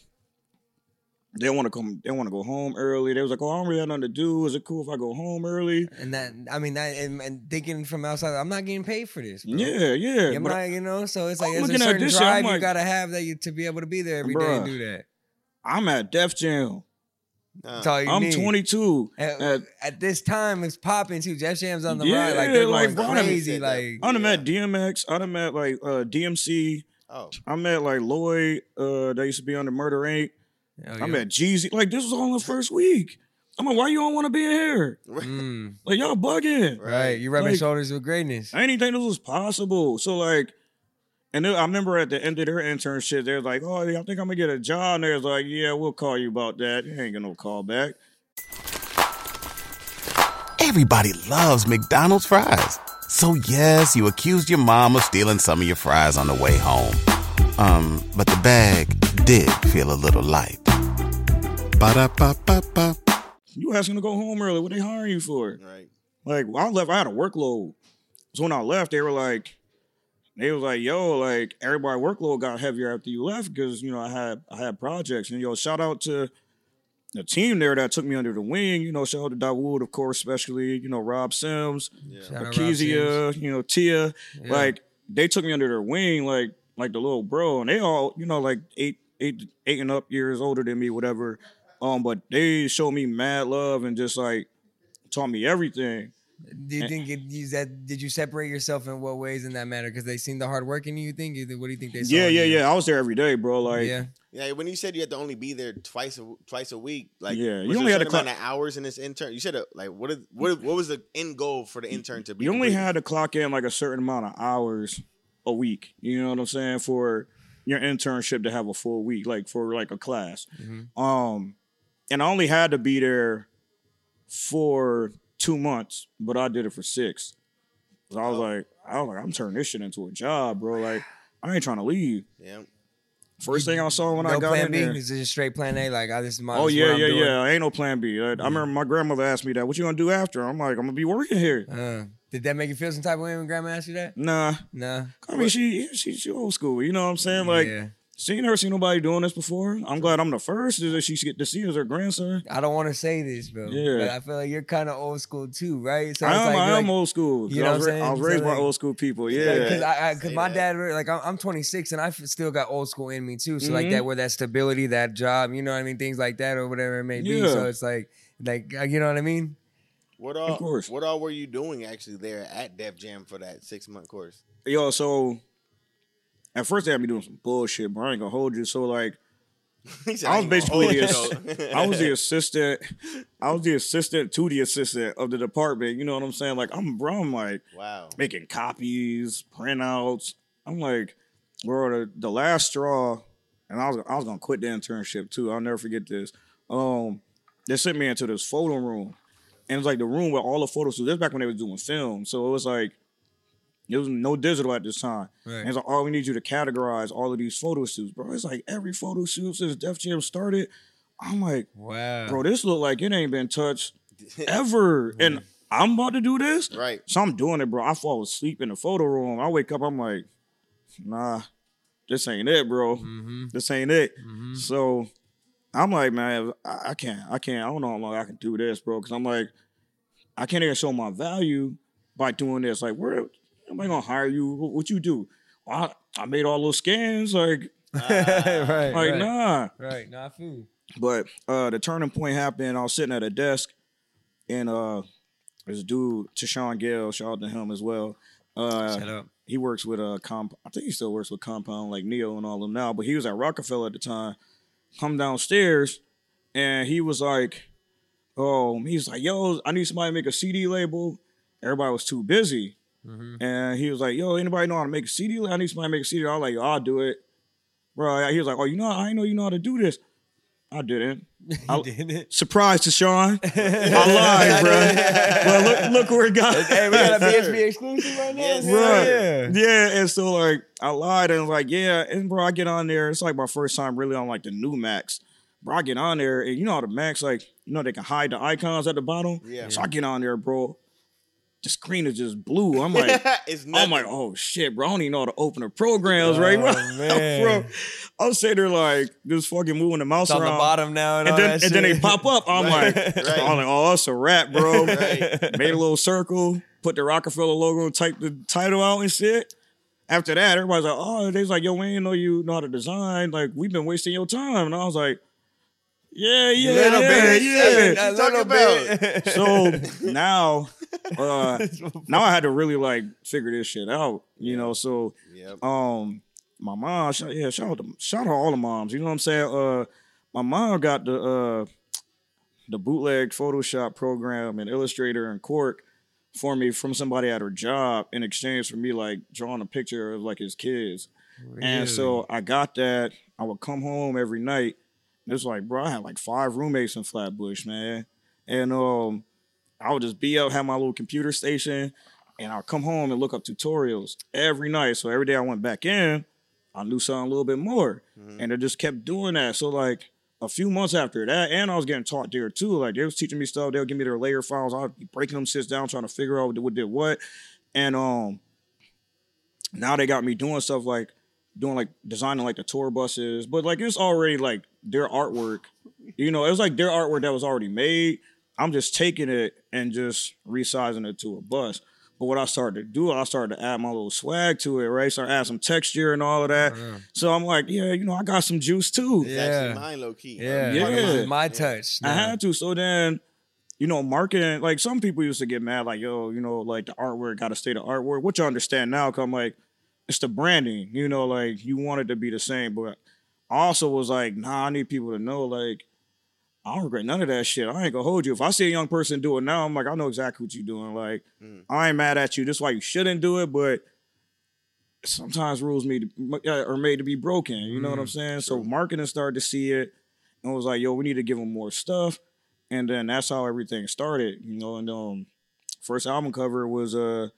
Speaker 1: they want to come. They want to go home early. They was like, "Oh, I don't really have nothing to do. Is it cool if I go home early?"
Speaker 2: And that, I mean, that, and, and thinking from outside, I'm not getting paid for this. Bro.
Speaker 1: Yeah, yeah.
Speaker 2: Am
Speaker 1: but
Speaker 2: I, you know, so it's like
Speaker 1: I'm
Speaker 2: there's a certain
Speaker 1: this shit, I'm
Speaker 2: drive you
Speaker 1: like-
Speaker 2: gotta have that you to be able to be there every day and do that.
Speaker 1: I'm at Def Jam.
Speaker 3: Nah.
Speaker 2: All you
Speaker 1: I'm
Speaker 2: need.
Speaker 1: 22.
Speaker 2: At,
Speaker 1: At,
Speaker 2: at this time, it's popping too. Def Jam's on the
Speaker 1: Yeah,
Speaker 2: ride, like they're
Speaker 1: like,
Speaker 2: going
Speaker 1: bro, I
Speaker 2: crazy.
Speaker 3: said.
Speaker 2: Like
Speaker 1: I done
Speaker 3: Yeah.
Speaker 1: met DMX. I done met like uh, DMC.
Speaker 3: Oh,
Speaker 1: I'm at like Lloyd. Uh, that used to be on the Murder Inc.
Speaker 2: oh,
Speaker 1: I
Speaker 2: yeah.
Speaker 1: met Jeezy. Like this was all in the first week. I'm like, why you don't want to be in here?
Speaker 2: Mm, [laughs]
Speaker 1: Like y'all bugging.
Speaker 2: right, you rubbing
Speaker 1: Like-
Speaker 2: shoulders with greatness.
Speaker 1: I didn't think this was possible. So like, and then I remember at the end of their internship, they're like, "Oh, I think I'm gonna get a job." And they're like, "Yeah, we'll call you about that." You ain't get no call back.
Speaker 7: Everybody loves McDonald's fries. So yes, you accused your mom of stealing some of your fries on the way home. Um, but the bag did feel a little light. Ba-da-ba-ba-ba.
Speaker 1: You asking to go home early? What they hiring you for?
Speaker 3: right.
Speaker 1: Like, when I left, I had a workload. So when I left, they were like, they was like, "Yo, like everybody workload got heavier after you left because you know I had I had projects." And yo, shout out to the team there that took me under the wing. You know, shout out to Dawood, of course, especially you know Rob Sims.
Speaker 3: Yeah.
Speaker 2: Shout
Speaker 1: Akezia, you know, Tia.
Speaker 2: Yeah.
Speaker 1: Like they took me under their wing, like like the little bro, and they all, you know, like eight, eight, eight and up years older than me, whatever. Um, but they showed me mad love and just like taught me everything.
Speaker 2: Do you think it, you that did you separate yourself in what ways in that manner? Because they seen the hard work in you. You think? What do you think they saw?
Speaker 1: Yeah, yeah,
Speaker 2: you?
Speaker 1: yeah. I was there every day, bro. Like,
Speaker 2: yeah.
Speaker 3: Yeah, when you said you had to only be there twice a twice a week, like
Speaker 1: Yeah, you only had
Speaker 3: a
Speaker 1: to
Speaker 3: certain
Speaker 1: clock-
Speaker 3: amount of hours in this intern. You said uh, like what is what what was the end goal for the intern to be?
Speaker 1: you only
Speaker 3: completed?
Speaker 1: had to clock in like a certain amount of hours a week. You know what I'm saying? For your internship to have a full week, like for like a class.
Speaker 2: Mm-hmm.
Speaker 1: Um, and I only had to be there for two months, but I did it for six. 'Cause I was like, I was like, I'm turning this shit into a job, bro. Like, I ain't trying to leave.
Speaker 3: yeah.
Speaker 1: First thing I saw when I got
Speaker 2: plan
Speaker 1: in
Speaker 2: B.
Speaker 1: there.
Speaker 2: Is just straight plan A? Like, I this is my.
Speaker 1: Oh yeah, yeah, yeah. Ain't no plan B. I, I remember my grandmother asked me that. What you gonna do after? I'm like, I'm gonna be working here.
Speaker 2: Uh, did that make you feel some type of way when Grandma asked you that?
Speaker 1: Nah.
Speaker 2: Nah.
Speaker 1: I mean, she, she she old school. You know what I'm saying? Like,
Speaker 2: yeah.
Speaker 1: she ain't never seen nobody doing this before. I'm glad I'm the first that she get to see as her grandson.
Speaker 2: I don't want to say this, bro.
Speaker 1: Yeah.
Speaker 2: But I feel like you're kind of old school too, right? So
Speaker 1: I am.
Speaker 2: like,
Speaker 1: I am
Speaker 2: like,
Speaker 1: old school.
Speaker 2: you know
Speaker 1: I
Speaker 2: what I'm
Speaker 1: saying? I was
Speaker 2: saying?
Speaker 1: raised
Speaker 2: So,
Speaker 1: by
Speaker 2: like-
Speaker 1: old school people.
Speaker 2: Yeah,
Speaker 1: Yeah.
Speaker 2: because I, because my
Speaker 3: that.
Speaker 2: dad, like, I'm, I'm 26 and I f- still got old school in me too. So like
Speaker 1: Mhm.
Speaker 2: that, where that stability, that job, you know what I mean, things like that or whatever it may be.
Speaker 1: Yeah.
Speaker 2: So it's like, like, uh, you know what I mean?
Speaker 3: What all?
Speaker 1: course.
Speaker 3: What all were you doing actually there at Def Jam for that six month course?
Speaker 1: Yo, so at first they had me doing some bullshit, but I ain't gonna hold you. So like, [laughs]
Speaker 3: said,
Speaker 1: I was basically the, ass- I was the assistant. I was the assistant to the assistant of the department. You know what I'm saying? Like I'm, bro. I'm like
Speaker 3: wow.
Speaker 1: making copies, printouts. I'm like, bro, the, the last straw, and I was I was gonna quit the internship too. I'll never forget this. Um, they sent me into this photo room, and it's like the room where all the photos. This back when they was doing film, so it was like it was no digital at this time.
Speaker 2: Right.
Speaker 1: And it's like, oh, we need you to categorize all of these photo shoots, bro. It's like every photo shoot since Def Jam started. I'm like,
Speaker 2: Wow.
Speaker 1: bro, this look like it ain't been touched [laughs] ever, and I'm about to do this.
Speaker 3: Right.
Speaker 1: So I'm doing it, bro. I fall asleep in the photo room. I wake up, I'm like, nah, this ain't it, bro.
Speaker 2: Mm-hmm.
Speaker 1: This ain't it.
Speaker 2: Mm-hmm.
Speaker 1: So I'm like, man, I, I can't, I can't, I don't know how long I can do this, bro. Cause I'm like, I can't even show my value by doing this. Like, where am I gonna hire you? What, what you do? Well, I, I made all those scans, like, [laughs]
Speaker 2: right.
Speaker 1: like
Speaker 2: right.
Speaker 1: nah.
Speaker 2: Right. not food.
Speaker 1: But uh the turning point happened. I was sitting at a desk, and uh this dude, Tashawn Gale, shout out to him as well. Uh,
Speaker 2: Shut up.
Speaker 1: he works with a comp. I think he still works with Compound like Neo and all of them now. But he was at Roc-A-Fella at the time. Come downstairs, and he was like, "Oh, he's like, yo, I need somebody to make a CD label." Everybody was too busy,
Speaker 2: Mhm.
Speaker 1: and he was like, "Yo, anybody know how to make a CD? I need somebody to make a CD." I was like, "Yo, "I'll do it." Bro, he was like, "Oh, you know, I know you know how to do this." I didn't. [laughs] I-
Speaker 2: did it.
Speaker 1: Surprise to Sean. [laughs] I lied, bro. Well, look, look where it got.
Speaker 2: Hey, we got a [laughs] BSB exclusive right now.
Speaker 3: Yes,
Speaker 1: Right. Yeah, and so like I lied and like, yeah, and bro, I get on there. It's like my first time really on like the new Macs. Bro, I get on there and you know how the Macs like you know they can hide the icons at the bottom.
Speaker 3: Yeah.
Speaker 1: So I get on there, bro. The screen is just blue. I'm like, [laughs]
Speaker 3: it's
Speaker 1: I'm like, oh shit, bro. I don't even know how to open the programs, right, bro?
Speaker 2: Oh, [laughs] man.
Speaker 1: bro, I'm sitting there like just fucking moving the mouse
Speaker 2: It's on the bottom now, and,
Speaker 1: and then
Speaker 2: that
Speaker 1: and then they pop up. I'm like, [laughs]
Speaker 3: Right.
Speaker 1: I'm like, oh, it's a wrap, bro.
Speaker 3: Right.
Speaker 1: Made a little circle, put the Roc-A-Fella logo, typed the title out and shit. After that, everybody's like, oh, they was like, yo, we didn't know you know how to design. Like, we've been wasting your time. And I was like, yeah, yeah,
Speaker 2: Little
Speaker 1: yeah,
Speaker 2: bit,
Speaker 1: yeah.
Speaker 2: a little
Speaker 3: talking
Speaker 2: bit.
Speaker 1: So now, [laughs] uh, [laughs] now I had to really like figure this shit out, you know. So
Speaker 3: Yep.
Speaker 1: um my mom yeah shout out to, shout out all the moms you know what i'm saying? Uh my mom got the uh the bootleg photoshop program and illustrator and Quark for me from somebody at her job in exchange for me like drawing a picture of like his kids. And so i got that. I would come home every night. And it's like bro i had like five roommates in flatbush man. And um i would just be out have my little computer station and I'll come home and look up tutorials every night. So every day I went back in, I knew something a little bit more, and I just kept doing that. So like a few months after that, and I was getting taught there too. Like they was teaching me stuff. They'll give me their layer files. I'll be breaking them sits down, trying to figure out what did what, and um, now they got me doing stuff like doing like designing like the tour buses, but like it's already like their artwork. You know, it was like their artwork that was already made. I'm just taking it and just resizing it to a bus. But what I started to do, I started to add my little swag to it, right? Start add some texture and all of that. Uh-huh. So I'm like, yeah, you know, I got some juice too.
Speaker 3: It's
Speaker 2: Yeah.
Speaker 3: mine low key.
Speaker 2: Yeah,
Speaker 1: Yeah.
Speaker 2: This my touch.
Speaker 1: I had to. So then, you know, marketing, like some people used to get mad, like, yo, you know, like the artwork got to stay the artwork, which I understand now. Cause I'm like, it's the branding, you know, like you want it to be the same. But I also was like, nah, I need people to know, like, I don't regret none of that shit. I ain't gonna hold you. If I see a young person do it now, I'm like, I know exactly what you're doing. Like,
Speaker 3: Mm.
Speaker 1: I ain't mad at you. This is why you shouldn't do it, but sometimes rules made to, uh, are made to be broken. You know what I'm saying? So marketing started to see it and was like, yo, we need to give them more stuff. And then that's how everything started, you know. And um, first album cover was uh,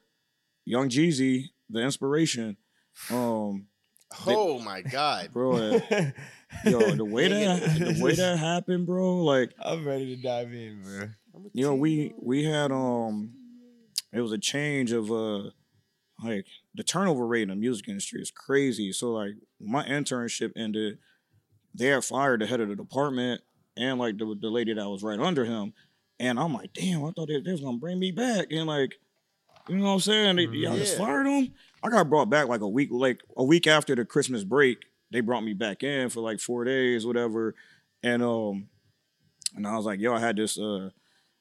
Speaker 1: Young Jeezy, The Inspiration. Um,
Speaker 3: Oh my god.
Speaker 1: bro, [laughs] yo, [laughs] the way that the [laughs] way that happened, bro, like
Speaker 2: I'm ready to dive in, bro.
Speaker 1: you know, we we had um, it was a change of uh, like the turnover rate in the music industry is crazy. So like my internship ended, they had fired the head of the department and like the the lady that was right under him, and I'm like, damn, I thought they, they was gonna bring me back, and like, you know what I'm saying? They, y'all just fired him. I got brought back like a week, like a week after the Christmas break. They brought me back in for like four days, whatever, and um, and I was like, yo, I had this uh,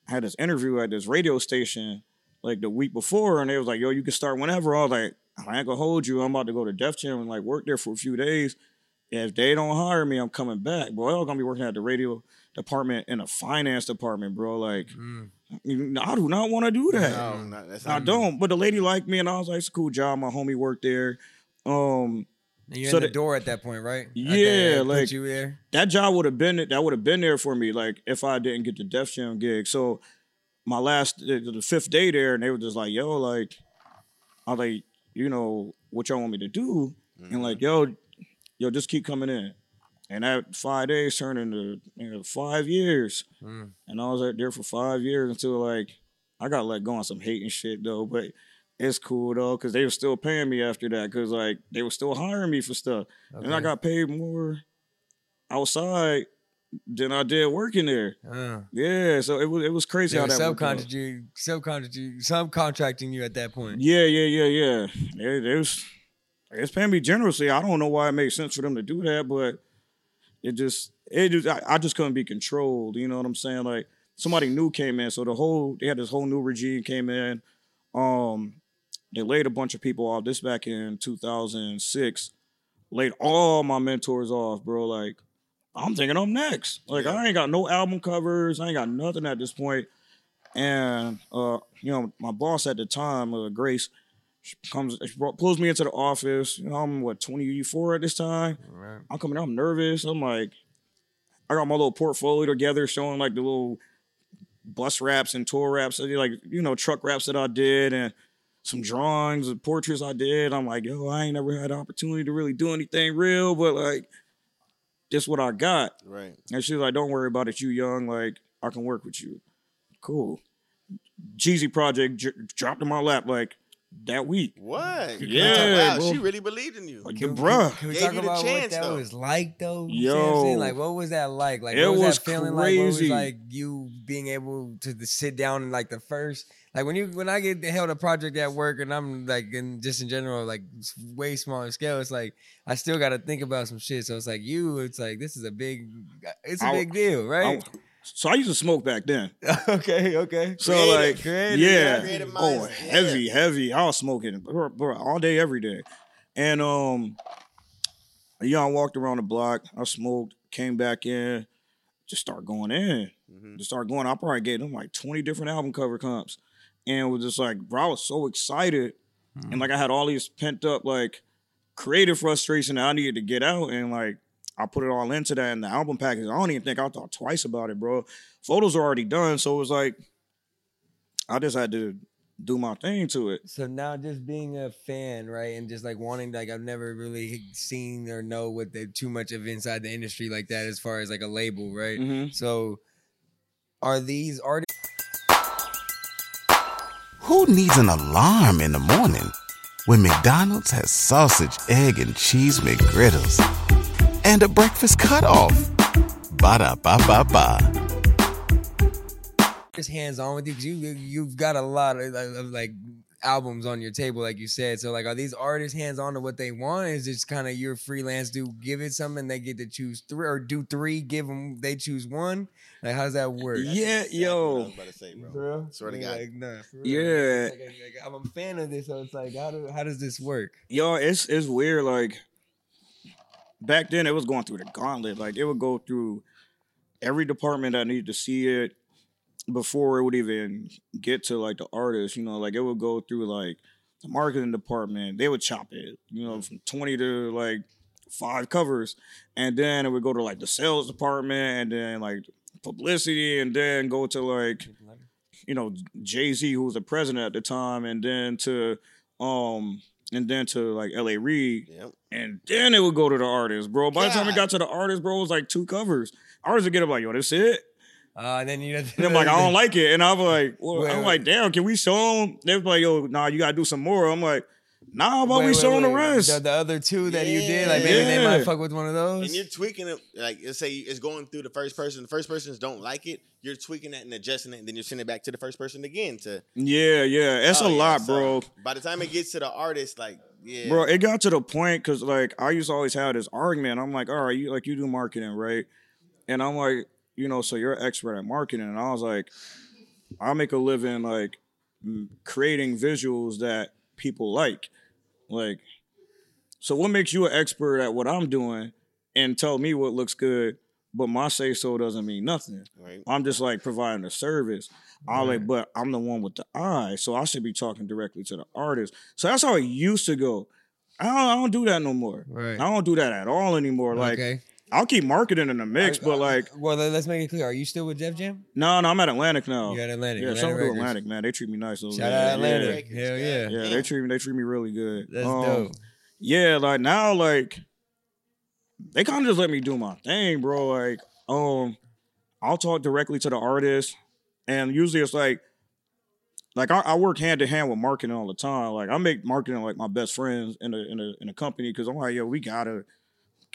Speaker 1: I had this interview at this radio station like the week before, and they was like, yo, you can start whenever. I was like, I ain't gonna hold you. I'm about to go to Def Jam and like work there for a few days. If they don't hire me, I'm coming back, bro. I'm gonna be working at the radio department in the finance department, bro. Like, you- I do not want to do that.
Speaker 3: No,
Speaker 1: I don't. But the lady liked me, and I was like, "It's a cool job." My homie worked there. Um,
Speaker 2: And you're
Speaker 1: So
Speaker 2: in the
Speaker 1: the-
Speaker 2: door at that point, right?
Speaker 1: Yeah,
Speaker 2: Okay,
Speaker 1: like-
Speaker 2: you there.
Speaker 1: that job would have been it, that would have been there for me. Like if I didn't get the Def Jam gig. So my last the, the fifth day there, and they were just like, "Yo, like," I was like, "You know what y'all want me to do?" And like, "Yo, yo, just keep coming in." And that five days turned into you know, five years,
Speaker 2: Mm.
Speaker 1: and I was out there for five years until like I got let go on some hating shit though, but. It's cool though, cause they were still paying me after that, cause like they were still hiring me for stuff, and I got paid more outside than I did working there.
Speaker 2: Uh,
Speaker 1: Yeah, so it was it was crazy
Speaker 2: they
Speaker 1: how that worked
Speaker 2: subcontract you, subcontract you, subcontracting you at that point.
Speaker 1: Yeah, yeah, yeah, yeah. It, it was it's paying me generously. I don't know why it makes sense for them to do that, but it just it just I, I just couldn't be controlled. You know what I'm saying? Like somebody new came in, so the whole they had this whole new regime came in. Um, they laid a bunch of people off. This back in 2006, laid all my mentors off, bro. Like, I'm thinking I'm next. Like, I ain't got no album covers. I ain't got nothing at this point. And uh, you know, my boss at the time, uh, Grace, she comes, she brought, pulls me into the office. You know, I'm what 24 at this time.
Speaker 2: Right.
Speaker 1: I'm coming. I'm nervous. I'm like, I got my little portfolio together, showing like the little bus wraps and tour wraps, like you know, truck wraps that I did, and some drawings and portraits I did. I'm like, yo, I ain't never had the opportunity to really do anything real, but like, this what I got.
Speaker 3: Right.
Speaker 1: And she was like, don't worry about it. You young, like I can work with you. Cool. Jeezy project j- dropped in my lap like that week.
Speaker 3: What?
Speaker 1: Yeah,
Speaker 3: Wow,
Speaker 1: bro.
Speaker 3: she really believed in you.
Speaker 1: Like,
Speaker 2: Can,
Speaker 1: bruh.
Speaker 2: can, can we
Speaker 3: Gave
Speaker 2: talk
Speaker 3: you the
Speaker 2: about
Speaker 3: chance,
Speaker 2: what that
Speaker 3: though.
Speaker 2: was like though? You see what I'm saying?
Speaker 1: Yo.
Speaker 2: like what was that like? Like
Speaker 1: It
Speaker 2: what was,
Speaker 1: was
Speaker 2: that feeling like? What was
Speaker 1: crazy.
Speaker 2: like you being able to, to sit down and like the first like when you when I get held a project at work and I'm like in just in general like way smaller scale, it's like I still got to think about some shit. So it's like you, it's like this is a big, it's a
Speaker 1: I-
Speaker 2: big deal, right?
Speaker 1: I- so I used to smoke back then. [laughs]
Speaker 2: okay, okay.
Speaker 1: So
Speaker 3: Creative.
Speaker 1: like,
Speaker 2: Creative,
Speaker 1: yeah,
Speaker 3: Creative
Speaker 1: oh,
Speaker 3: minds.
Speaker 1: heavy, heavy. I was smoking bro, bro, all day, every day, and um, yeah, I walked around the block. I smoked, came back in, just start going in,
Speaker 3: Mhm.
Speaker 1: just start going. I probably gave them like twenty different album cover comps, and was just like, bro, I was so excited, and like I had all these pent up like creative frustration that I needed to get out, and like. I put it all into that in the album package. I don't even think I thought twice about it, bro. Photos are already done, so it was like I just had to do my thing to it.
Speaker 2: So now just being a fan, right, and just like wanting, like I've never really seen or know what the too much of inside the industry like that as far as like a label, right?
Speaker 1: Mhm.
Speaker 2: So are these artists?
Speaker 7: Who needs an alarm in the morning when McDonald's has sausage, egg, and cheese McGriddles and a breakfast cutoff? Ba da ba ba ba.
Speaker 2: just hands on with you because you you've got a lot of, of, like albums on your table, like you said. So like, are these artists hands on to what they want? Is it kind of your freelance? Do give it something they get to choose three, or do three? Give them they choose one. Like, how does that work?
Speaker 1: Yeah,
Speaker 3: Exactly what I
Speaker 1: yo.
Speaker 3: was about to say, bro. Swear to
Speaker 2: Yeah,
Speaker 3: God.
Speaker 2: Like, nah, for.
Speaker 1: Yeah.
Speaker 2: Like, like, like, I'm a fan of this, so it's like, how do how does this work?
Speaker 1: Yo, it's it's weird. Like back then, it was going through the gauntlet. Like it would go through every department that needed to see it before it would even get to like the artist. You know, like it would go through like the marketing department. They would chop it. You know, from twenty to like five covers, and then it would go to like the sales department, and then like publicity, and then go to like you know Jay Z, who was the president at the time, and then to um and then to like L.A. Reid,
Speaker 3: Yep.
Speaker 1: and then it would go to the artist, bro. By the time it got to the artist, bro, it was like two covers. Artists would get up like, yo, this it.
Speaker 2: Uh, and then you.
Speaker 1: And I'm like, I don't like it, and I'm like, [laughs] well,
Speaker 2: Wait,
Speaker 1: I'm
Speaker 2: wait.
Speaker 1: like, damn, can we show them? They're like, yo, nah, you gotta do some more. I'm like, nah, how about
Speaker 2: Wait,
Speaker 1: we
Speaker 2: wait,
Speaker 1: show them the rest?
Speaker 2: The, the other two that you did, like maybe they might fuck with one of those.
Speaker 3: And you're tweaking it, like let's say it's going through the first person. The first persons don't like it. You're tweaking it and adjusting it, and then you're sending it back to the first person again. To
Speaker 1: yeah, yeah, it's
Speaker 3: Oh,
Speaker 1: a
Speaker 3: yeah,
Speaker 1: lot,
Speaker 3: so
Speaker 1: bro.
Speaker 3: By the time it gets to the artist, like yeah,
Speaker 1: Bro, it got to the point because like I used to always have this argument. I'm like, all right, you like you do marketing, right? And I'm like, you know, so you're an expert at marketing, and I was like, I make a living like creating visuals that people like, like. So what makes you an expert at what I'm doing, and tell me what looks good, but my say so doesn't mean nothing.
Speaker 3: right.
Speaker 1: I'm just like providing a service. I like, but I'm the one with the eye, so I should be talking directly to the artist. So that's how it used to go. I don't, I don't do that no more.
Speaker 2: Right.
Speaker 1: I don't do that at all anymore. Like
Speaker 2: okay.
Speaker 1: I'll keep marketing in the mix, but like
Speaker 2: well, let's make it clear. Are you still with Def Jam?
Speaker 1: no, no, I'm at Atlantic now.
Speaker 2: You're at Atlantic.
Speaker 1: Yeah,
Speaker 2: Atlantic
Speaker 1: shout out to Atlantic, man. They treat me nice. over
Speaker 2: Shout
Speaker 1: there.
Speaker 2: out
Speaker 1: Yeah.
Speaker 2: Atlantic.
Speaker 3: Records,
Speaker 2: Hell yeah.
Speaker 3: God.
Speaker 1: Yeah, they treat me. They treat me really good.
Speaker 2: That's
Speaker 1: Um,
Speaker 2: dope.
Speaker 1: Yeah, like now, like they kind of just let me do my thing, bro. Like, um, I'll talk directly to the artist, and usually it's like, like I, I work hand to hand with marketing all the time. Like I make marketing like my best friends in a in a in a company because I'm like, yo, we gotta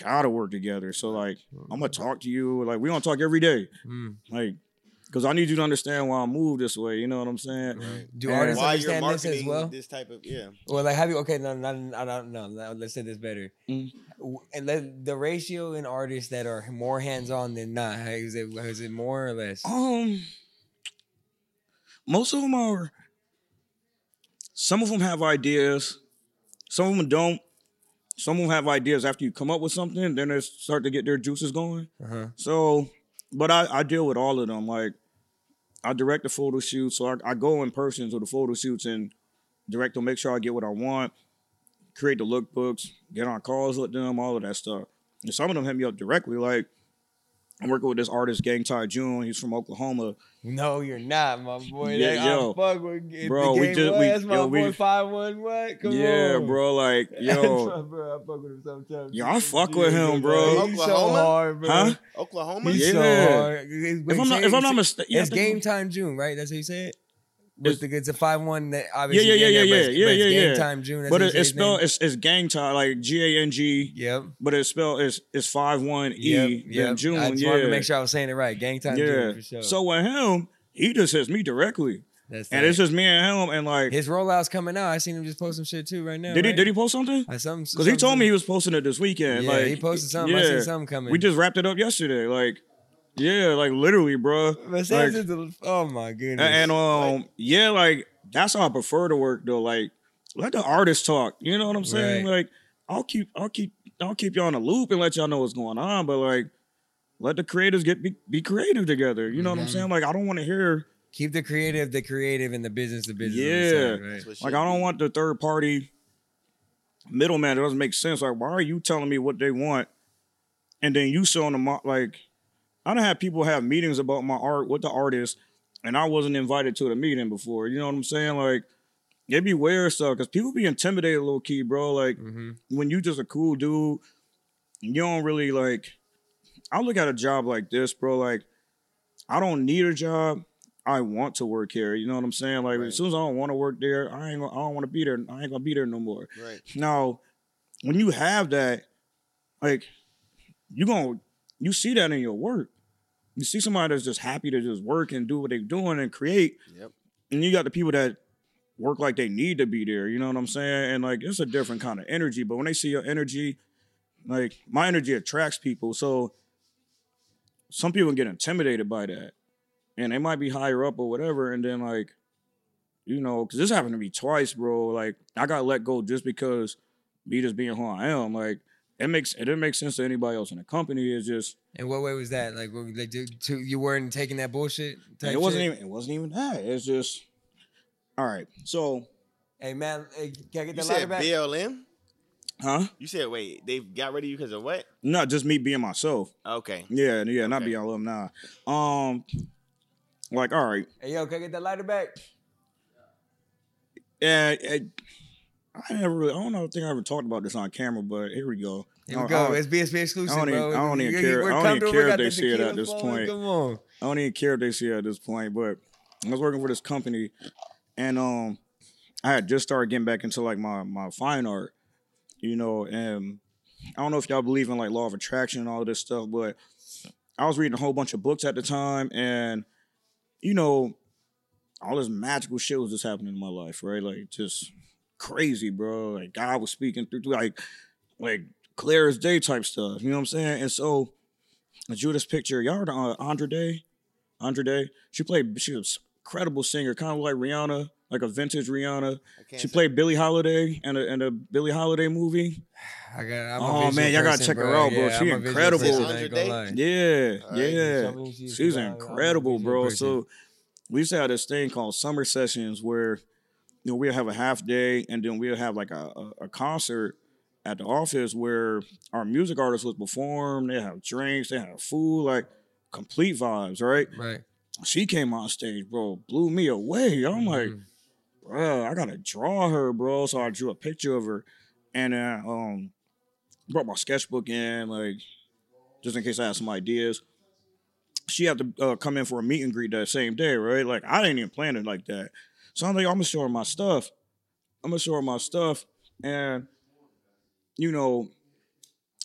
Speaker 1: gotta work together. So like, I'm gonna talk to you. Like we gonna talk every day.
Speaker 2: Mm.
Speaker 1: Like, because I need you to understand why I move this way. You know what I'm saying?
Speaker 2: Do
Speaker 1: And
Speaker 2: artists
Speaker 3: While you're
Speaker 2: understand this as well?
Speaker 3: this type of yeah,
Speaker 2: Well, like, have you? Okay, no, no, no, no, no. no, Let's say this better.
Speaker 1: Mm.
Speaker 2: And let, the ratio in artists that are more hands-on than not, how is it? Is it more or less?
Speaker 1: Um, most of them are. some of them have ideas, some of them don't. Some of them have ideas after you come up with something, then they start to get their juices going.
Speaker 2: Uh-huh.
Speaker 1: So, but I, I deal with all of them. Like, I direct the photo shoots, so I, I go in person to the photo shoots and direct them, make sure I get what I want, create the lookbooks, get on calls with them, all of that stuff. And some of them hit me up directly. Like, I'm working with this artist, Gang Ty June. He's from Oklahoma.
Speaker 2: No, you're not, my boy.
Speaker 1: Yeah,
Speaker 2: That-
Speaker 1: yo.
Speaker 2: I fuck with if
Speaker 1: Bro,
Speaker 2: the
Speaker 1: we
Speaker 2: game
Speaker 1: just- we-
Speaker 2: was, my
Speaker 1: yo, we-
Speaker 2: boy five one what? Come
Speaker 1: yeah,
Speaker 2: on.
Speaker 1: bro. Like, [laughs] yo,
Speaker 2: bro, I fuck with him sometimes.
Speaker 1: Yo, I fuck with him, bro.
Speaker 2: He's so
Speaker 3: Oklahoma?
Speaker 2: hard, bro.
Speaker 1: Huh?
Speaker 3: Oklahoma.
Speaker 2: He's
Speaker 1: Yeah.
Speaker 2: so hard.
Speaker 1: if I'm not, if I'm not mistaken,
Speaker 2: it's game time June, right? That's how you say it. With the it's a five one that obviously
Speaker 1: Yeah, yeah, yeah,
Speaker 2: there,
Speaker 1: yeah, yeah, yeah,
Speaker 2: game
Speaker 1: yeah.
Speaker 2: time June.
Speaker 1: But it, it's
Speaker 2: name?
Speaker 1: spelled it's, it's gang time like G A N G.
Speaker 2: Yep.
Speaker 1: But it's spelled it's it's five one E
Speaker 2: Yep, yep.
Speaker 1: June.
Speaker 2: I just
Speaker 1: yeah.
Speaker 2: wanted to make sure I was saying it right. Gang time
Speaker 1: yeah.
Speaker 2: June for sure.
Speaker 1: So with him, he just hits me directly,
Speaker 2: That's
Speaker 1: and it's just me and him. And like,
Speaker 2: his rollout's coming out. I seen him just post some shit too right now.
Speaker 1: did he did he post something?
Speaker 2: Uh, I some
Speaker 1: Because he told me he was posting it this weekend.
Speaker 2: Yeah,
Speaker 1: like
Speaker 2: he posted something. I seen something coming.
Speaker 1: We just wrapped it up yesterday. Like, yeah, like literally, bro. Like,
Speaker 2: just oh my goodness.
Speaker 1: and, and um, yeah, like that's how I prefer to work though. Like, let the artist talk. You know what I'm saying?
Speaker 2: Right.
Speaker 1: Like, I'll keep, I'll keep, I'll keep y'all on the loop and let y'all know what's going on. But like, let the creators get be, be creative together. You know what I'm
Speaker 2: Mm-hmm.
Speaker 1: saying? Like, I don't want to hear,
Speaker 2: keep the creative, the creative, and the business, the business. on the
Speaker 1: yeah,
Speaker 2: side, right?
Speaker 1: Like I don't want the third party middleman. It doesn't make sense. Like, why are you telling me what they want, and then you showing them like, I don't have people have meetings about my art with the artist, and I wasn't invited to the meeting before. You know what I'm saying? Like, it be weird stuff because people be intimidated low key, bro. Like
Speaker 2: Mhm.
Speaker 1: when you just a cool dude, you don't really like. I look at a job like this, bro. Like, I don't need a job. I want to work here. You know what I'm saying? Like,
Speaker 3: Right.
Speaker 1: as soon as I don't want to work there, I ain't. Gonna, I don't want to be there. I ain't gonna be there no more.
Speaker 3: Right.
Speaker 1: Now, when you have that, like, you gonna you see that in your work. You see somebody that's just happy to just work and do what they're doing and create,
Speaker 3: Yep.
Speaker 1: and you got the people that work like they need to be there. You know what I'm saying? And like, it's a different kind of energy. But when they see your energy, like my energy attracts people. So some people get intimidated by that, and they might be higher up or whatever, and then like. You know, because this happened to me twice, bro. Like, I got let go just because me just being who I am. Like, it makes it didn't make sense to anybody else in the company. It's just
Speaker 2: And what way was that? Like, what, like to, to, you weren't taking that bullshit? Type
Speaker 1: it wasn't
Speaker 2: shit?
Speaker 1: even it wasn't even that. It's just all right. So,
Speaker 2: Hey man, hey, can I get
Speaker 3: You
Speaker 2: that lighter
Speaker 3: said
Speaker 2: back?
Speaker 3: BLM.
Speaker 1: huh?
Speaker 3: You said wait, they got rid of you because of what?
Speaker 1: Not just me being myself.
Speaker 3: Okay.
Speaker 1: Yeah, yeah, not
Speaker 3: Okay.
Speaker 1: being alumni. Um, like all right,
Speaker 2: Hey yo, can I get that lighter back?
Speaker 1: yeah. it- I never really. I don't know. I think I ever talked about this on camera, but here we go.
Speaker 2: Here we go. It's BSB exclusive,
Speaker 1: I don't even-
Speaker 2: bro.
Speaker 1: I don't even care-
Speaker 2: we're
Speaker 1: I don't even care if they see it at this point.
Speaker 2: Come on.
Speaker 1: I don't even care if they see it at this point, but I was working for this company and um I had just started getting back into like my my fine art, you know, and I don't know if y'all believe in like law of attraction and all of this stuff, but I was reading a whole bunch of books at the time and you know, all this magical shit was just happening in my life, right? Like just crazy, bro. Like God was speaking through like like clear as day type stuff. You know what I'm saying? And so I drew this picture. Y'all heard of uh, Andra Day? Andra Day. She played. She was incredible singer, kind of like Rihanna, like a vintage Rihanna.
Speaker 3: I can't
Speaker 1: She
Speaker 3: say-
Speaker 1: played Billie Holiday in a in a Billie Holiday movie.
Speaker 2: I got. I'm
Speaker 1: Oh,
Speaker 2: visual
Speaker 1: man, y'all gotta
Speaker 2: person,
Speaker 1: check her out, bro.
Speaker 2: Yeah,
Speaker 1: She
Speaker 2: I'm
Speaker 1: incredible.
Speaker 2: person, I ain't gonna
Speaker 3: Andra
Speaker 2: lie.
Speaker 1: Yeah,
Speaker 3: All right,
Speaker 1: yeah.
Speaker 2: she's
Speaker 1: She's
Speaker 2: good. I'm a
Speaker 1: incredible, bro.
Speaker 2: person.
Speaker 1: So we used to have this thing called summer sessions where you know we'll have a half day and then we'll have like a, a, a concert at the office where our music artists would perform. They have drinks, they have food, like complete vibes, right?
Speaker 2: Right.
Speaker 1: She came on stage, bro, blew me away. I'm like,
Speaker 2: Mhm.
Speaker 1: bro, I gotta draw her, bro. So I drew a picture of her, and uh, um, brought my sketchbook in, like, just in case I had some ideas. She had to uh, come in for a meet and greet that same day, right? Like, I didn't even plan it like that. So I'm like, I'm gonna show her my stuff. I'm gonna show her my stuff, and you know,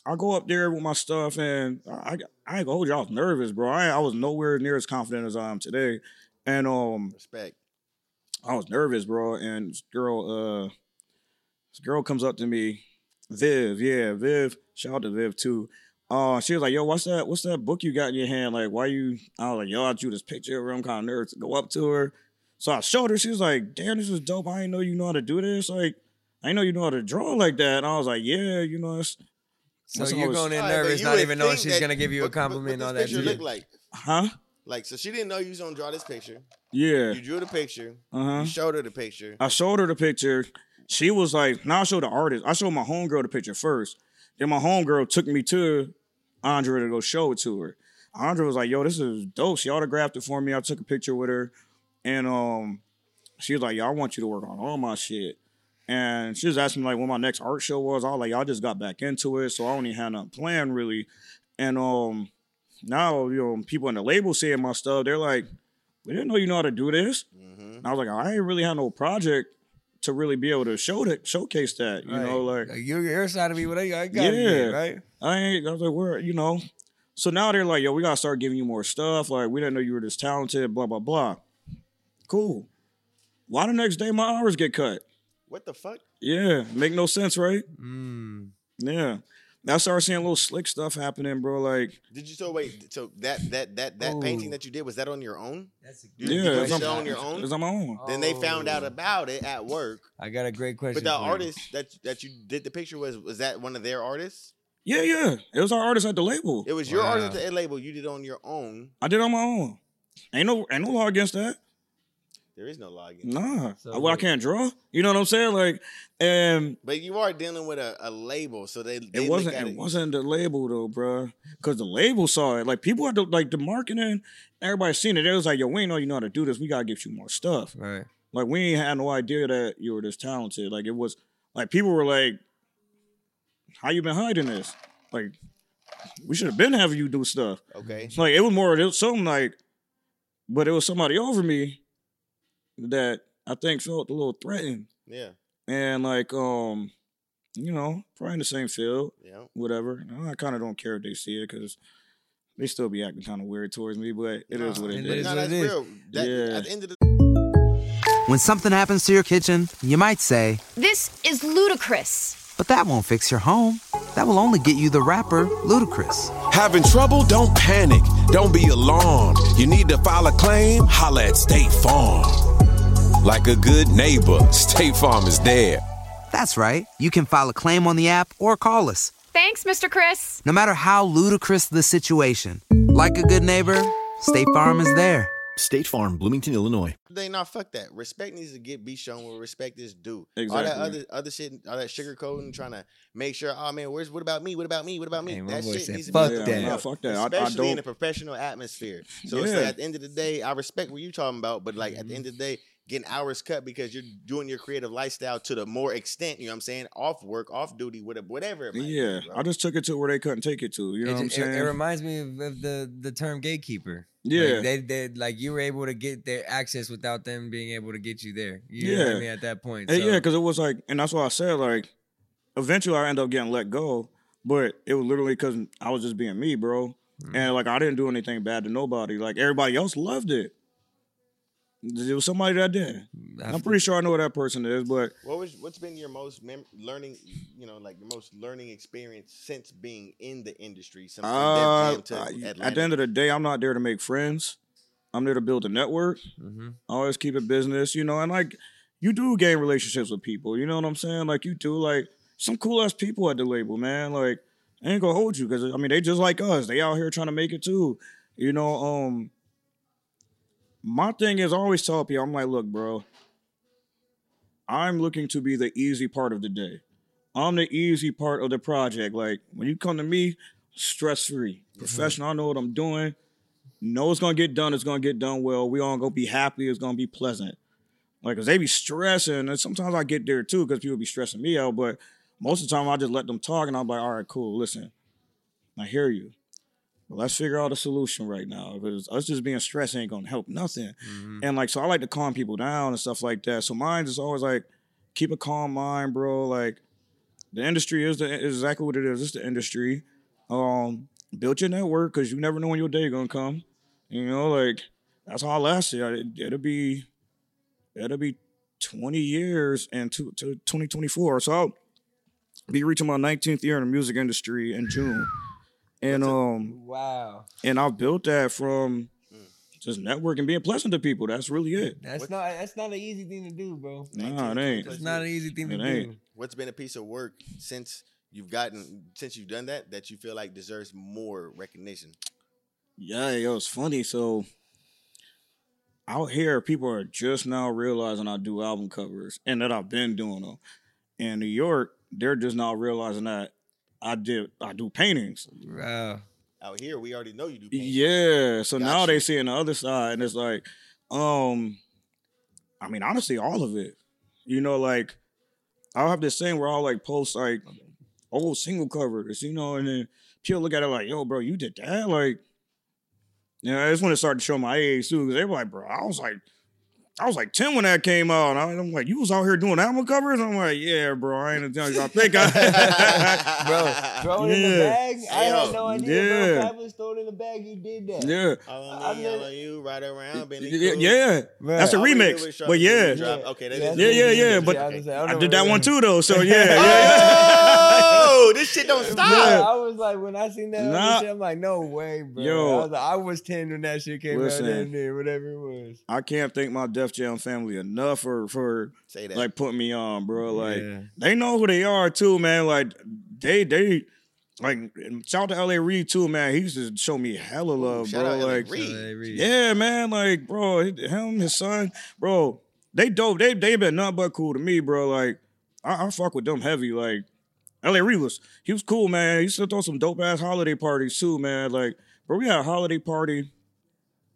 Speaker 1: I go up there with my stuff, and I, I ain't gonna hold you. I was nervous, bro. I, I was nowhere near as confident as I am today, and um,
Speaker 3: respect.
Speaker 1: I was nervous, bro. And this girl, uh, this girl comes up to me, Viv, yeah, Viv. Shout out to Viv too. Uh, she was like, "Yo, what's that? What's that book you got in your hand? Like, why you?" I was like, "Yo, I drew this picture of her. I'm kind of nervous to go up to her." So I showed her. She was like, "Damn, this is dope. I didn't know you know how to do this. Like, I know you know how to draw like that." And I was like, "Yeah, you know, it's
Speaker 2: So
Speaker 1: That's
Speaker 2: you're going in
Speaker 3: All right,
Speaker 2: nervous,
Speaker 3: you
Speaker 2: not even knowing she's gonna give you a
Speaker 3: what- what-
Speaker 2: compliment on that
Speaker 3: picture
Speaker 2: shit.
Speaker 3: look like?
Speaker 1: huh?
Speaker 3: Like, so she didn't know you was gonna draw this picture.
Speaker 1: Yeah,
Speaker 3: You drew the picture.
Speaker 1: uh huh."
Speaker 3: You showed her the picture.
Speaker 1: I showed her the picture. She was like, now I showed the artist. I showed my homegirl the picture first. Then my homegirl took me to Andra to go show it to her. Andra was like, yo, this is dope. She autographed it for me. I took a picture with her. And um, she was like, yo, I want you to work on all my shit. And she was asking me like when my next art show was. I was like, y'all just got back into it. So I only had nothing planned really. And um now, you know, people in the label seeing my stuff, they're like, we didn't know you know how to do this.
Speaker 3: Mm-hmm.
Speaker 1: And I was like, I ain't really had no project to really be able to show that showcase that. You know,
Speaker 2: Right.
Speaker 1: like
Speaker 2: your your side of me, what I, I got
Speaker 1: Yeah.
Speaker 2: yeah, right?
Speaker 1: I ain't I was like, where, you know. So now they're like, yo, we gotta start giving you more stuff. Like, we didn't know you were this talented, blah, blah, blah. Cool. Why the next day my hours get cut?
Speaker 3: What the fuck?
Speaker 1: Yeah, make no sense, right?
Speaker 2: Mm.
Speaker 1: Yeah. I started seeing a little slick stuff happening, bro. Like,
Speaker 3: Did you so wait? So that that that that painting that you did was that on your own?
Speaker 2: That's a good
Speaker 1: yeah, it's
Speaker 3: it
Speaker 1: on,
Speaker 3: on your own?
Speaker 1: It's on my own.
Speaker 3: Then they found out
Speaker 2: Oh.
Speaker 3: about it at work.
Speaker 2: I got a great question.
Speaker 3: But the
Speaker 2: for you.
Speaker 3: artist that that you did the picture was was that one of their artists?
Speaker 1: Yeah, yeah. It was our artist at the label.
Speaker 3: It was your
Speaker 2: Wow.
Speaker 3: artist at the label. You did it on your own.
Speaker 1: I did it on my own. Ain't no ain't no law against that.
Speaker 3: There is no login.
Speaker 1: Nah,
Speaker 2: So
Speaker 1: well, I can't draw. You know what I'm saying? Like, and
Speaker 3: But you are dealing with a, a label, so they, they
Speaker 1: it wasn't
Speaker 3: at
Speaker 1: it wasn't the label though, bro. Because the label saw it. Like people had to like the marketing. Everybody seen it. It was like, yo, we ain't know you know how to do this. We gotta get you more stuff.
Speaker 2: Right.
Speaker 1: Like we ain't had no idea that you were this talented. Like it was like people were like, how you been hiding this? Like we should have been having you do stuff.
Speaker 3: Okay.
Speaker 1: Like it was more it was something like, but it was somebody over me that I think felt a little threatened.
Speaker 3: Yeah.
Speaker 1: And like, um, you know, probably in the same field,
Speaker 3: Yeah.
Speaker 1: whatever. I kind of don't care if they see it because they still be acting kind of weird towards me, but it is what it
Speaker 2: It
Speaker 3: But
Speaker 2: is
Speaker 1: is.
Speaker 3: no, that's
Speaker 2: it is.
Speaker 3: real. That,
Speaker 1: Yeah.
Speaker 3: At the end of the
Speaker 8: When something happens to your kitchen, you might say,
Speaker 9: This is ludicrous.
Speaker 8: but that won't fix your home. That will only get you the rapper, Ludacris.
Speaker 10: Having trouble? Don't panic. Don't be alarmed. You need to file a claim? Holla at State Farm. Like a good neighbor, State Farm is there.
Speaker 8: That's right. You can file a claim on the app or call us.
Speaker 9: Thanks, Mr. Chris.
Speaker 8: No matter how ludicrous the situation, like a good neighbor, State Farm is there.
Speaker 11: State Farm, Bloomington, Illinois.
Speaker 3: They nah, fuck that. Respect needs to get be shown where respect is due. Exactly. All that other other shit, all that sugarcoating, trying to make sure, oh man, where's what about me? What about me? What about me?
Speaker 2: Hey,
Speaker 3: that shit
Speaker 2: said,
Speaker 3: needs to
Speaker 2: "Fuck
Speaker 3: be
Speaker 2: that."
Speaker 1: nah, fuck that. I- I
Speaker 3: Especially in
Speaker 1: don't-
Speaker 3: a professional atmosphere. So it's like at the end of the day, I respect what you're talking about, but like at the end of the day, getting hours cut because you're doing your creative lifestyle to the more extent, you know what I'm saying? Off work, off duty, whatever, whatever. It might be,
Speaker 1: Yeah,
Speaker 3: bro.
Speaker 1: I just took it to where they couldn't take it to. You know
Speaker 2: it,
Speaker 1: what I'm
Speaker 2: it-
Speaker 1: saying?
Speaker 2: it reminds me of, of the the term gatekeeper.
Speaker 1: Yeah.
Speaker 2: Like they they like you were able to get their access without them being able to get you there. You know what I
Speaker 1: Yeah.
Speaker 2: mean at that point. So,
Speaker 1: yeah, because it was like, and that's why I said like, eventually I ended up getting let go, but it was literally because I was just being me, bro,
Speaker 2: Mm-hmm.
Speaker 1: and like I didn't do anything bad to nobody. Like everybody else loved it. There was somebody that did. I'm pretty sure I know who that person is, but
Speaker 3: What was what's been your most mem- learning, you know, like your most learning experience since being in the industry? Some
Speaker 1: uh,
Speaker 3: to
Speaker 1: at the end of the day, I'm not there to make friends. I'm there to build a network.
Speaker 2: Mhm.
Speaker 1: I always keep it business, you know, and like you do gain relationships with people. You know what I'm saying? Like you do, like some cool ass people at the label, man. Like I ain't gonna hold you because I mean they just like us. They out here trying to make it too. You know, um, my thing is I always tell people, I'm like, look, bro, I'm looking to be the easy part of the day. I'm the easy part of the project. Like when you come to me, stress free, mm-hmm. professional. I know what I'm doing. Know it's gonna get done. It's gonna get done well. We all gonna be happy. It's gonna be pleasant. Like, cause they be stressing, and sometimes I get there too, cause people be stressing me out. But most of the time, I just let them talk, and I'm like, all right, cool. Listen, I hear you. Let's figure out a solution right now, because us just being stressed ain't gonna help nothing. And like, so I like to calm people down and stuff like that. So mine is always like, keep a calm mind, bro. Like, the industry is the is exactly what it is. It's the industry. Um, build your network because you never know when your day gonna come. You know, like that's how I lasted. It, it'll be it'll be 20 years and to, to 2024. So I'll be reaching my 19th year in the music industry in June. And um
Speaker 2: Wow.
Speaker 1: and I built that from just networking, being pleasant to people. That's really it.
Speaker 2: That's not that's not an easy thing to do, bro.
Speaker 1: Nah, it ain't.
Speaker 2: It's not an easy thing
Speaker 1: It
Speaker 2: to
Speaker 1: ain't.
Speaker 2: do.
Speaker 3: What's been a piece of work since you've gotten since you've done that that you feel like deserves more recognition?
Speaker 1: Yeah, yo, it's funny. So out here, people are just now realizing I do album covers and that I've been doing them. In New York, they're just now realizing that I did I do paintings.
Speaker 2: Wow.
Speaker 3: Out here, we already know you do. paintings.
Speaker 1: Yeah. So now they see on the other side, and it's like, um, I mean, honestly, all of it. You know, like I'll have this thing where I'll like post like old single covers, you know, and then people look at it like, yo, bro, you did that? Like, yeah, that's when it started to show my age too, because they were like, bro, I was like, I was like 10 when that came out. And I- I'm like, you was out here doing album covers? I'm like, yeah, bro, I ain't gonna tell you. I think I [laughs]
Speaker 2: Bro, throw it in the bag. I had no idea,
Speaker 1: Yeah.
Speaker 2: bro. Fabolous throw it in the bag. He did that.
Speaker 1: Yeah.
Speaker 3: All
Speaker 2: I
Speaker 3: on me, all on you, right around, Benny.
Speaker 1: Yeah,
Speaker 3: Cool.
Speaker 1: yeah. that's a
Speaker 3: I already
Speaker 1: remix. But
Speaker 3: Sharp
Speaker 1: yeah.
Speaker 3: Okay, that
Speaker 2: Yeah,
Speaker 3: is
Speaker 1: Yeah, yeah, yeah.
Speaker 2: Yeah,
Speaker 1: But
Speaker 2: I was gonna say, I
Speaker 1: I did that one too, though. So yeah, [laughs] yeah.
Speaker 3: Oh, this shit don't stop.
Speaker 2: Yeah, I was like, when I seen that,
Speaker 1: Nah.
Speaker 2: shit, I'm like, no way, bro.
Speaker 1: Yo.
Speaker 2: I was, like, I was 10 when that shit came
Speaker 1: Listen.
Speaker 2: out there, there, whatever it was.
Speaker 1: I can't think my Def Jam family enough for for
Speaker 3: Say that.
Speaker 1: like putting me on, bro. Like
Speaker 2: Yeah.
Speaker 1: they know who they are too, man. Like they they like shout out to LA Reid too, man. He used to show me hella love,
Speaker 3: shout
Speaker 1: bro.
Speaker 3: out
Speaker 1: like
Speaker 3: Reid.
Speaker 2: Reed.
Speaker 1: yeah, man. Like bro, him his son, bro. They dope. They they been nothing but cool to me, bro. Like I, I fuck with them heavy. Like LA Reid was he was cool, man. He used to throw some dope ass holiday parties too, man. Like bro, we had a holiday party,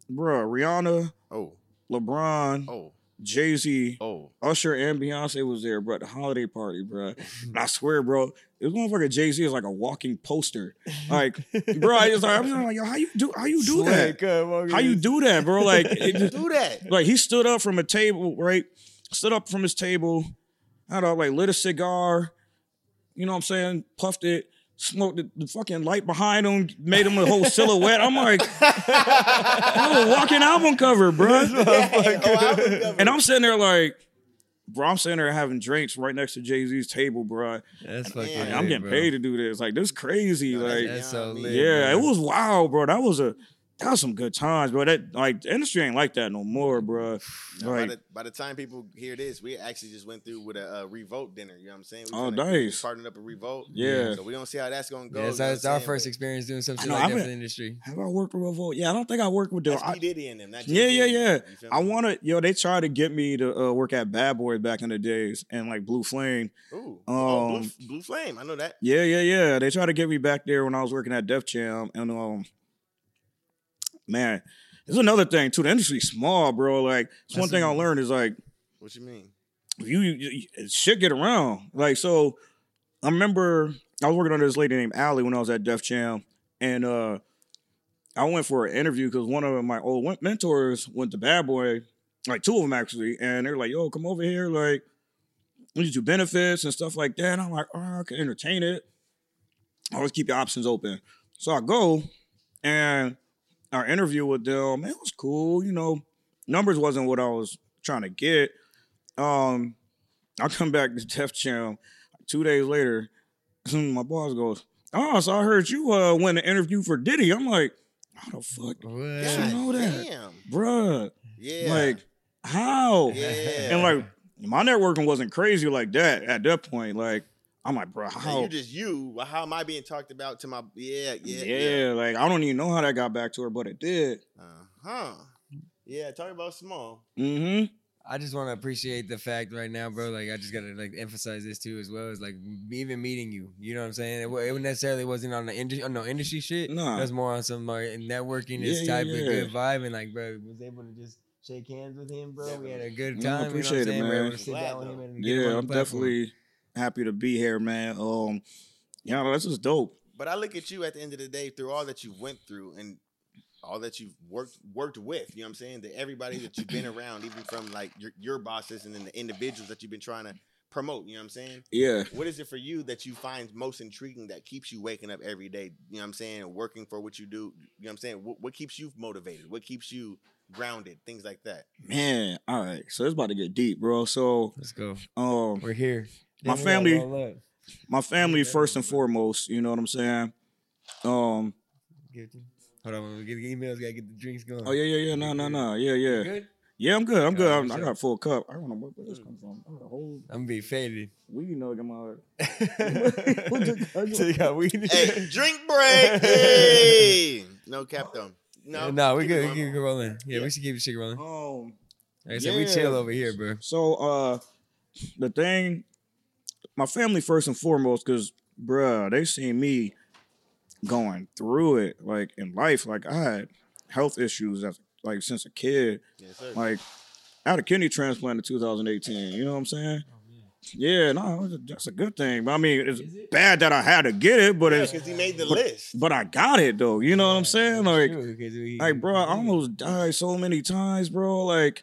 Speaker 1: bro. Rihanna,
Speaker 3: Oh,
Speaker 1: LeBron,
Speaker 3: oh,
Speaker 1: Jay Z.
Speaker 3: oh.
Speaker 1: Usher and Beyonce was there, bro. at The holiday party, bro. [laughs] And I swear, bro, this motherfucker Jay Z is like a walking poster. [laughs] Like, bro, I just like, I'm like, yo, how you do, how you do that?
Speaker 2: Uh,
Speaker 1: How you do that, bro? Like, [laughs] just,
Speaker 3: Do that.
Speaker 1: like he stood up from a table, right? Stood up from his table, had a like lit a cigar, you know what I'm saying? Puffed it, smoked the, the fucking light behind him, made him a whole silhouette. I'm like, oh, walking album cover, bro. [laughs]
Speaker 3: Oh, album [laughs] cover.
Speaker 1: And I'm sitting there like, bro, I'm sitting there having drinks right next to Jay Z's table, bro.
Speaker 2: That's fucking
Speaker 3: Yeah,
Speaker 1: Like, I'm getting
Speaker 2: bro.
Speaker 1: paid to do this. Like, this crazy.
Speaker 3: No,
Speaker 1: like,
Speaker 2: That's so
Speaker 3: Yeah,
Speaker 2: lit.
Speaker 1: yeah,
Speaker 2: bro.
Speaker 1: it was wild, bro. That was a that was some good times, bro. That like the industry ain't like that no more, bro.
Speaker 3: Now, by,
Speaker 1: Like,
Speaker 3: the, by the time people hear this, we actually just went through with a uh, revolt dinner. You know what I'm saying? We
Speaker 1: Oh,
Speaker 3: kinda
Speaker 1: nice.
Speaker 3: Partnered up a revolt.
Speaker 1: Yeah.
Speaker 3: So we don't see how that's gonna go.
Speaker 2: Yeah,
Speaker 3: you
Speaker 2: it's,
Speaker 3: know
Speaker 2: it's our
Speaker 3: saying?
Speaker 2: first experience doing something
Speaker 1: know,
Speaker 2: like
Speaker 1: I've
Speaker 2: that for
Speaker 1: been-
Speaker 2: the industry.
Speaker 1: have I worked with Revolt? Yeah, I don't think I worked with them.
Speaker 3: That's
Speaker 1: I-
Speaker 3: P Diddy and them. Not
Speaker 1: yeah, yeah, yeah. I
Speaker 3: me?
Speaker 1: want to, yo. They tried to get me to uh, work at Bad Boys back in the days, and like Blue Flame.
Speaker 3: Ooh. oh, Blue,
Speaker 1: Um,
Speaker 3: Blue Flame. I know that.
Speaker 1: Yeah, yeah, yeah. They tried to get me back there when I was working at Def Jam, and um, man, there's another thing too. The industry's small, bro. Like, it's one thing I learned is like,
Speaker 3: What you mean?
Speaker 1: you, you you- shit get around. Like, so I remember I was working under this lady named Allie when I was at Def Jam, and uh, I went for an interview because one of my old mentors went to Bad Boy, like two of them actually, and they're like, "Yo, come over here, like, we need do benefits and stuff like that." And I'm like, "Oh, I can entertain it. Always keep your options open." So I go, and our interview with them, man, it was cool. You know, numbers wasn't what I was trying to get. Um, I come back to Def Jam two days later. [laughs] My boss goes, "Oh, so I heard you uh went an interview for Diddy." I'm like, "How the fuck,
Speaker 2: What?
Speaker 3: God
Speaker 1: know that?
Speaker 3: damn.
Speaker 1: bruh?
Speaker 3: Yeah.
Speaker 1: Like, how?"
Speaker 3: yeah.
Speaker 1: And like, my networking wasn't crazy like that at that point. Like, I'm like, "Bro,
Speaker 3: Man,
Speaker 1: how?"
Speaker 3: you just you. How am I being talked about to my? Yeah, yeah,
Speaker 1: yeah,
Speaker 3: yeah.
Speaker 1: like I don't even know how that got back to her, but it did.
Speaker 3: Uh huh. Yeah, talk about small.
Speaker 1: Mm-hmm.
Speaker 2: I just want to appreciate the fact right now, bro. Like I just gotta like emphasize this too as well. Is like even meeting you. You know what I'm saying? It, wa- it necessarily wasn't on the industry, on no industry shit.
Speaker 1: Nah.
Speaker 2: That's more on some like networking, this
Speaker 1: Yeah,
Speaker 2: type
Speaker 1: yeah,
Speaker 2: of good vibe, and like, bro, was able to just shake hands with him, bro. We had a good
Speaker 1: Yeah, I
Speaker 2: time.
Speaker 1: appreciate it,
Speaker 2: you know what I'm saying? We were able
Speaker 1: man.
Speaker 2: to sit
Speaker 3: Glad,
Speaker 2: down with him and
Speaker 1: Yeah, I'm
Speaker 2: the platform.
Speaker 1: definitely happy to be here, man. Um, yeah, that's just dope.
Speaker 3: But I look at you at the end of the day through all that you went through and all that you've worked worked with. You know what I'm saying? That everybody that you've been [laughs] around, even from like your your bosses and then the individuals that you've been trying to promote. You know what I'm saying?
Speaker 1: Yeah.
Speaker 3: What is it for you that you find most intriguing that keeps you waking up every day? You know what I'm saying? Working for what you do. You know what I'm saying? What, what keeps you motivated? What keeps you grounded? Things like that.
Speaker 1: Man, all right. So it's about to get deep, bro. So,
Speaker 2: Let's go.
Speaker 1: um,
Speaker 2: We're here.
Speaker 1: My
Speaker 2: Then we gotta
Speaker 1: family- my family first and foremost. You know what I'm saying? Um,
Speaker 2: Give it to me. Hold on, we get the emails. Gotta get the drinks going.
Speaker 1: Oh yeah, yeah, yeah. No, no, no. Yeah, yeah.
Speaker 2: good?
Speaker 1: Yeah, I'm good. I'm good. I'm,
Speaker 2: what's
Speaker 1: I got a full cup. I don't know where, where this comes from. I got a whole
Speaker 2: I'm gonna be faded.
Speaker 1: weed nug in my.
Speaker 2: so you got weed.
Speaker 3: Hey, drink break. [laughs] Hey, no cap though. No,
Speaker 2: No, we
Speaker 3: keep
Speaker 2: good. We
Speaker 3: rolling.
Speaker 2: keep it rolling. Yeah,
Speaker 3: Yeah.
Speaker 2: we should keep the shit rolling.
Speaker 1: Um,
Speaker 2: Like I said, we chill over here, bro.
Speaker 1: So uh the thing, my family first and foremost, because bruh, they seen me going through it like in life. Like I had health issues as like since a kid.
Speaker 3: Yes, sir.
Speaker 1: Like I had a kidney transplant in 2018. You know what I'm saying? Oh, yeah, no, that's a good thing. But I mean, it's bad that I had to get it, but it's
Speaker 3: because he made the
Speaker 1: but,
Speaker 3: list.
Speaker 1: but I got it though. You know what I'm saying? Like,
Speaker 2: True, 'cause we-
Speaker 1: like, bro, I almost died so many times, bro. Like,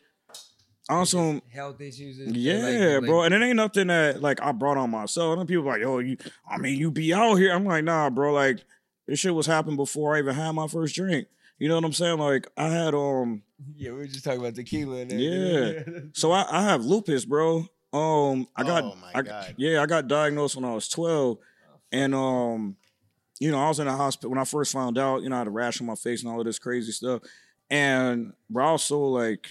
Speaker 1: on some
Speaker 2: health issues.
Speaker 1: yeah,
Speaker 2: like-
Speaker 1: bro,
Speaker 2: like-
Speaker 1: and it ain't nothing that like I brought on myself. And then people like, yo, you, I mean, you be out here. I'm like, nah, bro. Like, this shit was happening before I even had my first drink. You know what I'm saying? Like, I had um, [laughs]
Speaker 2: Yeah, we were just talking about tequila and
Speaker 1: yeah. so I, I have lupus, bro. Um, I got,
Speaker 3: Oh, my
Speaker 1: I, yeah, I got diagnosed when I was 12, and um, you know, I was in the hospital when I first found out. You know, I had a rash on my face and all of this crazy stuff, and bro, I was so like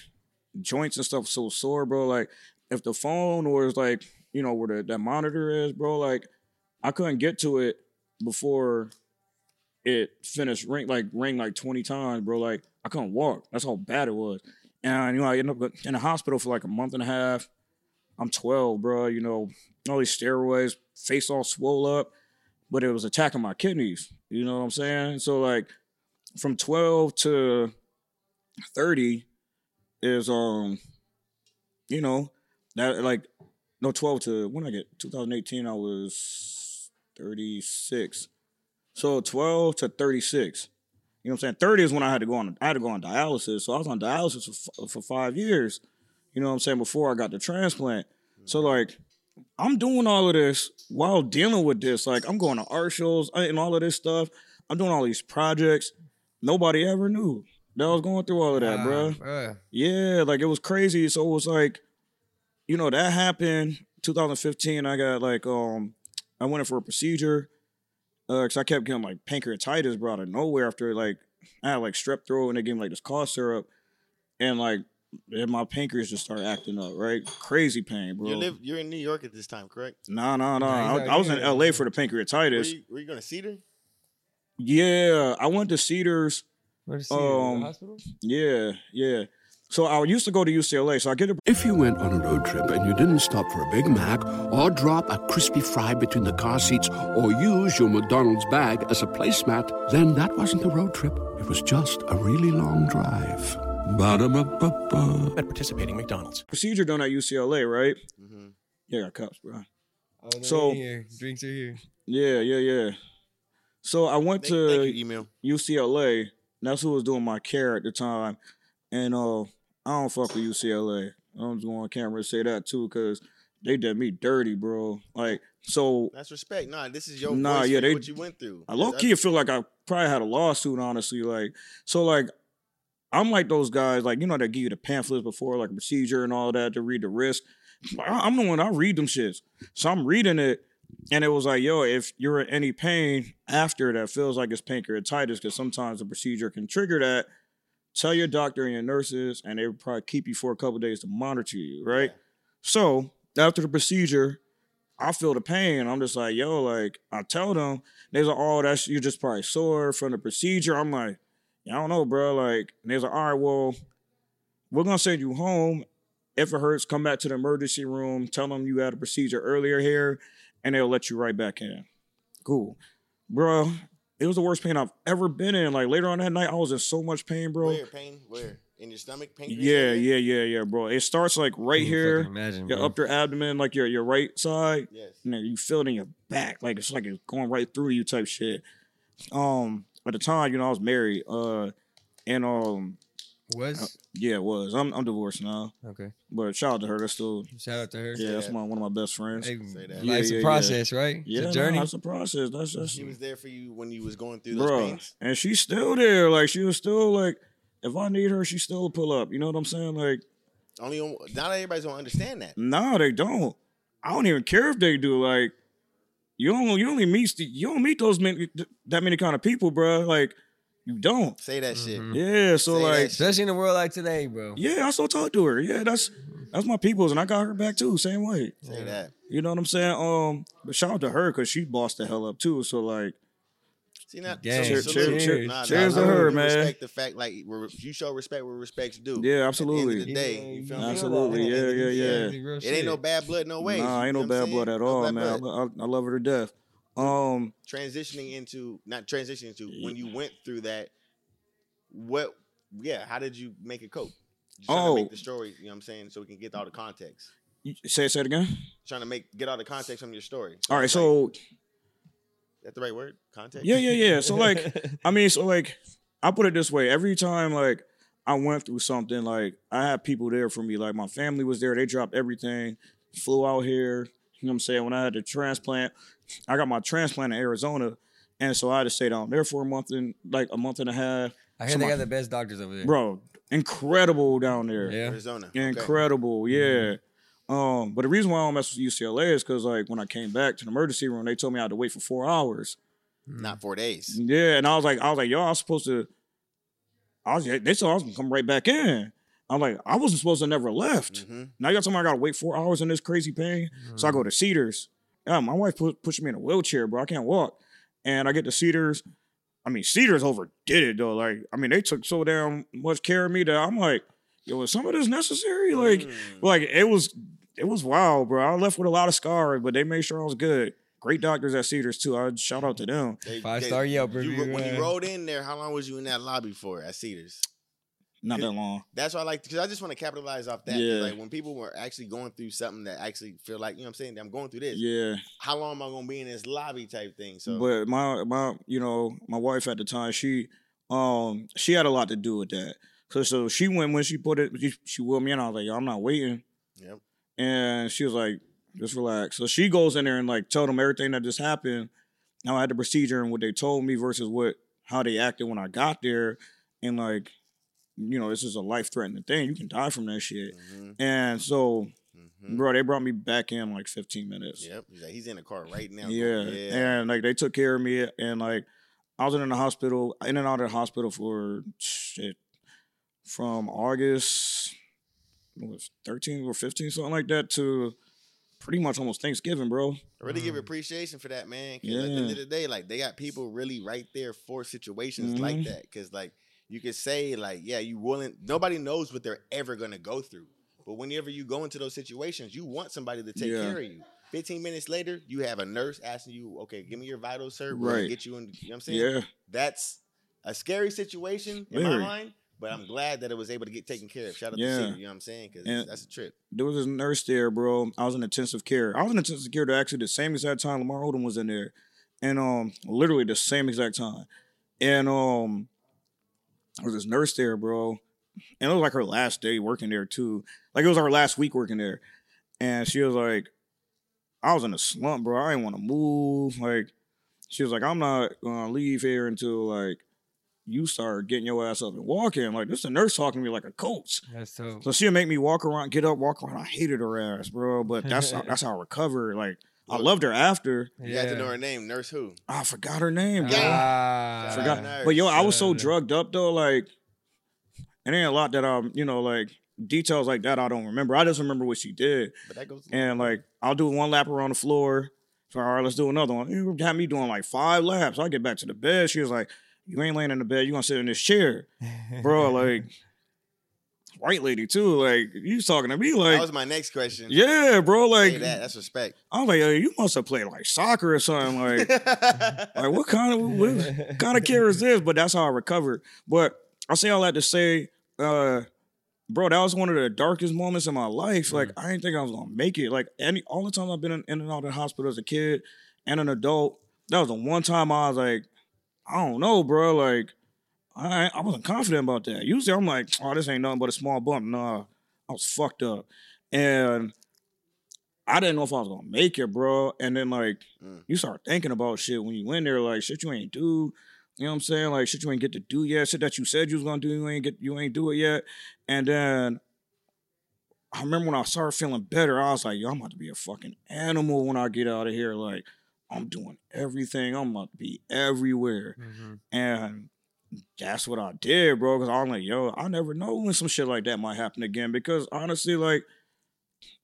Speaker 1: joints and stuff so sore, bro. Like if the phone was like, you know, where the, that monitor is, bro, like I couldn't get to it before it finished ring like ring like 20 times, bro. Like I couldn't walk. That's how bad it was. And you know, I ended up in the hospital for like a month and a half. I'm 12, bro. You know, all these steroids, face all swole up, but it was attacking my kidneys. You know what I'm saying? So like from 12 to 30 is um, you know, that like no 12 to when I get 2018, I was 36. So 12 to 36. You know what I'm saying? 30 is when I had to go on I had to go on dialysis. So I was on dialysis for, for five years. You know what I'm saying? Before I got the transplant. So like I'm doing all of this while dealing with this. Like I'm going to art shows and all of this stuff. I'm doing all these projects. Nobody ever knew that I was going through all of that,
Speaker 2: Ah,
Speaker 1: bro.
Speaker 2: bruh.
Speaker 1: Yeah, like it was crazy. So it was like, you know, that happened 2015. I got like um I went in for a procedure. Uh, cause I kept getting like pancreatitis bro out of nowhere after like I had like strep throat and they gave me like this cough syrup. And like then my pancreas just started acting up, right? Crazy pain, bro.
Speaker 3: You live. You're in New York at this time, correct?
Speaker 1: Nah, nah, nah.
Speaker 2: Nah,
Speaker 1: I, I was in. LA for the
Speaker 3: Were
Speaker 1: pancreatitis.
Speaker 3: you, were you going to Cedar?
Speaker 1: Yeah, I went to Cedars.
Speaker 2: Where's the Cedar?
Speaker 1: Um,
Speaker 2: the hospital?
Speaker 1: Yeah, yeah. So I used to go to UCLA. So I get a
Speaker 12: If you went on a road trip and you didn't stop for a Big Mac or drop a crispy fry between the car seats or use your McDonald's bag as a placemat, then that wasn't a road trip. It was just a really long drive. Ba-da-ba-ba-ba.
Speaker 11: At participating McDonald's.
Speaker 1: procedure done at UCLA, right?
Speaker 3: Mm-hmm.
Speaker 1: Yeah, I got cups, bro.
Speaker 2: Oh,
Speaker 1: so-
Speaker 2: in here. drinks are here.
Speaker 1: Yeah, yeah, yeah. So I went
Speaker 3: Thank,
Speaker 1: to
Speaker 3: thank you, email.
Speaker 1: UCLA. And That's who was doing my care at the time. And uh, I don't fuck with UCLA. I'm just going on camera to say that too, because they did me dirty, bro. Like, so
Speaker 3: That's respect. Nah, this is your
Speaker 1: Nah, yeah, they-
Speaker 3: what you went through.
Speaker 1: I low key feel like I probably had a lawsuit, honestly. Like, so like I'm like those guys, like, you know, that give you the pamphlets before, like procedure and all that to read the risk. I'm the one, I read them shits. So I'm reading it, and it was like, yo, if you're in any pain after that feels like it's pancreatitis, because sometimes the procedure can trigger that, tell your doctor and your nurses, and they would probably keep you for a couple days to monitor you, right? So after the procedure, I feel the pain. I'm just like, yo, like I tell them, they're like, oh, that's you're just probably sore from the procedure. I'm like, yeah, I don't know, bro. Like, and they're like, all right, well, we're gonna send you home. If it hurts, come back to the emergency room. Tell them you had a procedure earlier here, and they'll let you right back in. Cool, bro. It was the worst pain I've ever been in. Like later on that night, I was in so much pain, bro.
Speaker 3: Where pain? Where in your stomach? Pancreas
Speaker 1: Yeah,
Speaker 3: area?
Speaker 1: yeah, yeah, yeah, bro. It starts like right
Speaker 2: Can't
Speaker 1: here,
Speaker 2: imagine,
Speaker 1: your
Speaker 2: bro.
Speaker 1: upper abdomen, like your your right side,
Speaker 3: Yes.
Speaker 1: and then you feel it in your back, like it's like it's going right through you, type shit. Um, at the time, you know, I was married, uh, and um, Uh,
Speaker 2: was?
Speaker 1: yeah, it was. I'm I'm divorced now,
Speaker 2: Okay.
Speaker 1: but shout out to her. That's still
Speaker 2: Shout out to her.
Speaker 1: yeah, that's my one of my best friends.
Speaker 2: Hey,
Speaker 3: Say that.
Speaker 1: Yeah,
Speaker 2: life's
Speaker 1: yeah,
Speaker 2: a
Speaker 1: yeah.
Speaker 2: process, right?
Speaker 1: yeah,
Speaker 2: it's
Speaker 1: no,
Speaker 2: a journey.
Speaker 1: that's a process. That's just
Speaker 3: She was there for you when you was going through those
Speaker 1: bro,
Speaker 3: pains.
Speaker 1: and she's still there. Like she was still like, if I need her, she still pull up. You know what I'm saying? Like.
Speaker 3: Only on, not everybody's gonna understand that.
Speaker 1: No, they don't. I don't even care if they do. Like, you don't you only meet you don't meet those many that many kind of people, bro. Like, you don't.
Speaker 3: Say that shit.
Speaker 1: Yeah, so
Speaker 3: Say
Speaker 1: like.
Speaker 2: Especially in a world like today, bro.
Speaker 1: yeah, I still talk to her. Yeah, that's that's my people's, and I got her back too, same way.
Speaker 3: Say that.
Speaker 1: You know what I'm saying? Um, but shout out to her because she bossed the hell up too. So like,
Speaker 3: See now,
Speaker 2: Gang.
Speaker 3: so,
Speaker 2: Cheers,
Speaker 3: so
Speaker 2: cheers, cheers.
Speaker 3: nah, nah,
Speaker 1: Cheers
Speaker 3: nah,
Speaker 1: to her, man.
Speaker 3: Respect the fact, like where you show respect where respect's due.
Speaker 1: yeah,
Speaker 3: At
Speaker 1: absolutely.
Speaker 3: the end of the day, you feel me?
Speaker 1: Absolutely, yeah, yeah, yeah.
Speaker 3: It ain't no bad blood, no way.
Speaker 1: Nah, ain't no
Speaker 3: You know
Speaker 1: bad blood at all,
Speaker 3: bad
Speaker 1: man. I, I, I love her to death. Um,
Speaker 3: Transitioning into not transitioning to when you went through that, what? Yeah, how did you make it cope? Just trying to
Speaker 1: Oh.
Speaker 3: make the story. You know what I'm saying, so we can get all the context.
Speaker 1: you- say it, say it again.
Speaker 3: Trying to make get all the context from your story.
Speaker 1: All right, so
Speaker 3: like- that the right word? Context.
Speaker 1: Yeah, yeah, yeah. So like, [laughs] I mean, so like, I put it this way: every time like I went through something, like I had people there for me. Like my family was there; they dropped everything, flew out here. You know what I'm saying? When I had the transplant, I got my transplant in Arizona, and so I had to stay down there for a month and like a month and a half.
Speaker 2: I hear
Speaker 1: So
Speaker 2: they
Speaker 1: my-
Speaker 2: got the best doctors over there.
Speaker 1: bro, incredible down there.
Speaker 2: Yeah.
Speaker 3: Arizona. Okay.
Speaker 1: Incredible, yeah. Um, but the reason why I don't mess with UCLA is because like when I came back to the emergency room, they told me I had to wait for four hours.
Speaker 3: Not four days.
Speaker 1: Yeah, and I was like, I was like, yo, I was supposed to. I was. They said I was gonna come right back in. I'm like, I wasn't supposed to never left.
Speaker 3: Mm-hmm.
Speaker 1: Now you got somebody I gotta wait four hours in this crazy pain. So I go to Cedars. Yeah, my wife put, pushed me in a wheelchair, bro. I can't walk. And I get to Cedars. I mean, Cedars overdid it though. Like, I mean, they took so damn much care of me that I'm like, yo, is some of this necessary? Like,
Speaker 3: Mm.
Speaker 1: like it was, it was wild, bro. I left with a lot of scars, but they made sure I was good. Great doctors at Cedars too. I shout out to them.
Speaker 3: They-
Speaker 2: Five
Speaker 3: they-
Speaker 2: star Yelp
Speaker 3: you-
Speaker 2: review,
Speaker 3: when you
Speaker 2: man.
Speaker 3: rode in there, how long was you in that lobby for at Cedars?
Speaker 1: Not that long.
Speaker 3: That's why I like because I just want to capitalize off that.
Speaker 1: Yeah.
Speaker 3: Like when people were actually going through something that actually feel like you know what I'm saying. I'm going through this.
Speaker 1: Yeah.
Speaker 3: How long am I gonna be in this lobby type thing? So
Speaker 1: But my my you know my wife at the time she um she had a lot to do with that. So so she went when she put it she, she willed me in. I was like, Yo, I'm not waiting.
Speaker 3: Yep.
Speaker 1: And she was like, just relax. So she goes in there and like told them everything that just happened. How I had the procedure and what they told me versus what how they acted when I got there. And like, you know, this is a life threatening thing. You can die from that shit.
Speaker 3: Mhm.
Speaker 1: And so,
Speaker 3: Mhm.
Speaker 1: bro, they brought me back in like 15 minutes.
Speaker 3: Yep. He's, like, he's in the car right now.
Speaker 1: Yeah.
Speaker 3: Yeah.
Speaker 1: And like they took care of me and like I was in the hospital, in and out of the hospital for shit from August was 13 or 15, something like that, to pretty much almost Thanksgiving, bro.
Speaker 3: I really give appreciation for that, man. 'cause at the
Speaker 1: Mm.
Speaker 3: End of the day, like they got people really right there for situations like
Speaker 1: Mhm.
Speaker 3: that. Because like you could say, like, yeah, you willing. Nobody knows what they're ever gonna go through. But whenever you go into those situations, you want somebody to take
Speaker 1: Yeah.
Speaker 3: care of you. 15 minutes later, you have a nurse asking you, okay, give me your vitals, sir. We're gonna
Speaker 1: Right.
Speaker 3: get you in. You know what I'm saying?
Speaker 1: Yeah.
Speaker 3: That's a scary situation in my mind. But I'm glad that it was able to get taken care of. Shout out
Speaker 1: Yeah.
Speaker 3: to Cedar, you know what I'm saying? Because that's a trip.
Speaker 1: There was this nurse there, bro. I was in intensive care. I was in intensive care to actually the same exact time Lamar Odom was in there. And um literally the same exact time. And um there was this nurse there, bro. And it was like her last day working there too. Like it was our last week working there. And she was like, I was in a slump, bro. I didn't want to move. Like, she was like, I'm not gonna leave here until like you start getting your ass up and walking. Like, this is a nurse talking to me like a coach.
Speaker 2: That's so.
Speaker 1: So she'll make me walk around, get up, walk around. I hated her ass, bro. But that's how, [laughs] that's how I recovered. Like I loved her after.
Speaker 3: You got to know her name, Nurse Who.
Speaker 1: I forgot her name. bro.
Speaker 2: Ah,
Speaker 1: forgot.
Speaker 3: Nurse.
Speaker 1: But yo, I was so drugged up though. Like, it ain't a lot that I'm, you know, like details like that I don't remember. I just remember what she did.
Speaker 3: But that goes.
Speaker 1: And like, I'll do one lap around the floor. So all right, let's do another one. You got me doing like five laps. I get back to the bed. She was like, "You ain't laying in the bed. You gonna sit in this chair, bro?" Like, white lady too. Like, you talking to me like,
Speaker 3: that was my next question.
Speaker 1: yeah, bro. Like,
Speaker 3: that. That's respect.
Speaker 1: I was like, "Yo, you must have played like soccer or something. Like, [laughs] like what kind of what kind of care is [laughs] this? But that's how I recovered. But I say all that to say, uh, bro, that was one of the darkest moments in my life. Like, I didn't think I was gonna make it. Like, any all the time I've been in, in and out of the hospital as a kid and an adult, that was the one time I was like, I don't know, bro. Like, I I wasn't confident about that. Usually I'm like, oh, this ain't nothing but a small bump. Nah, I was fucked up. And I didn't know if I was gonna make it, bro. And then like
Speaker 3: Mm.
Speaker 1: you start thinking about shit when you in there, like shit you ain't do. You know what I'm saying? Like shit you ain't get to do yet. Shit that you said you was gonna do, you ain't get you ain't do it yet. And then I remember when I started feeling better, I was like, yo, I'm about to be a fucking animal when I get out of here. Like, I'm doing everything. I'm about to be everywhere.
Speaker 2: Mm-hmm.
Speaker 1: And that's what I did, bro. Because I'm like, yo, I never know when some shit like that might happen again. Because honestly, like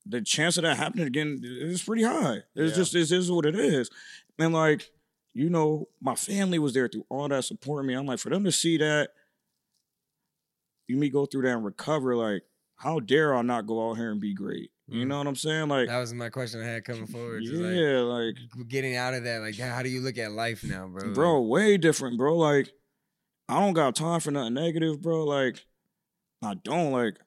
Speaker 1: the chance of that happening again is pretty high. It's
Speaker 3: Yeah.
Speaker 1: just it is what it is. And like, you know, my family was there through all that supporting me. I'm like, for them to see that, you me go through that and recover, like, how dare I not go out here and be great? You mm. know what I'm saying? Like
Speaker 2: That was my question I had coming forward. just like,
Speaker 1: Yeah, like
Speaker 2: getting out of that. Like, how do you look at life now, bro?
Speaker 1: bro, way different, bro. Like, I don't got time for nothing negative, bro. Like, I don't like.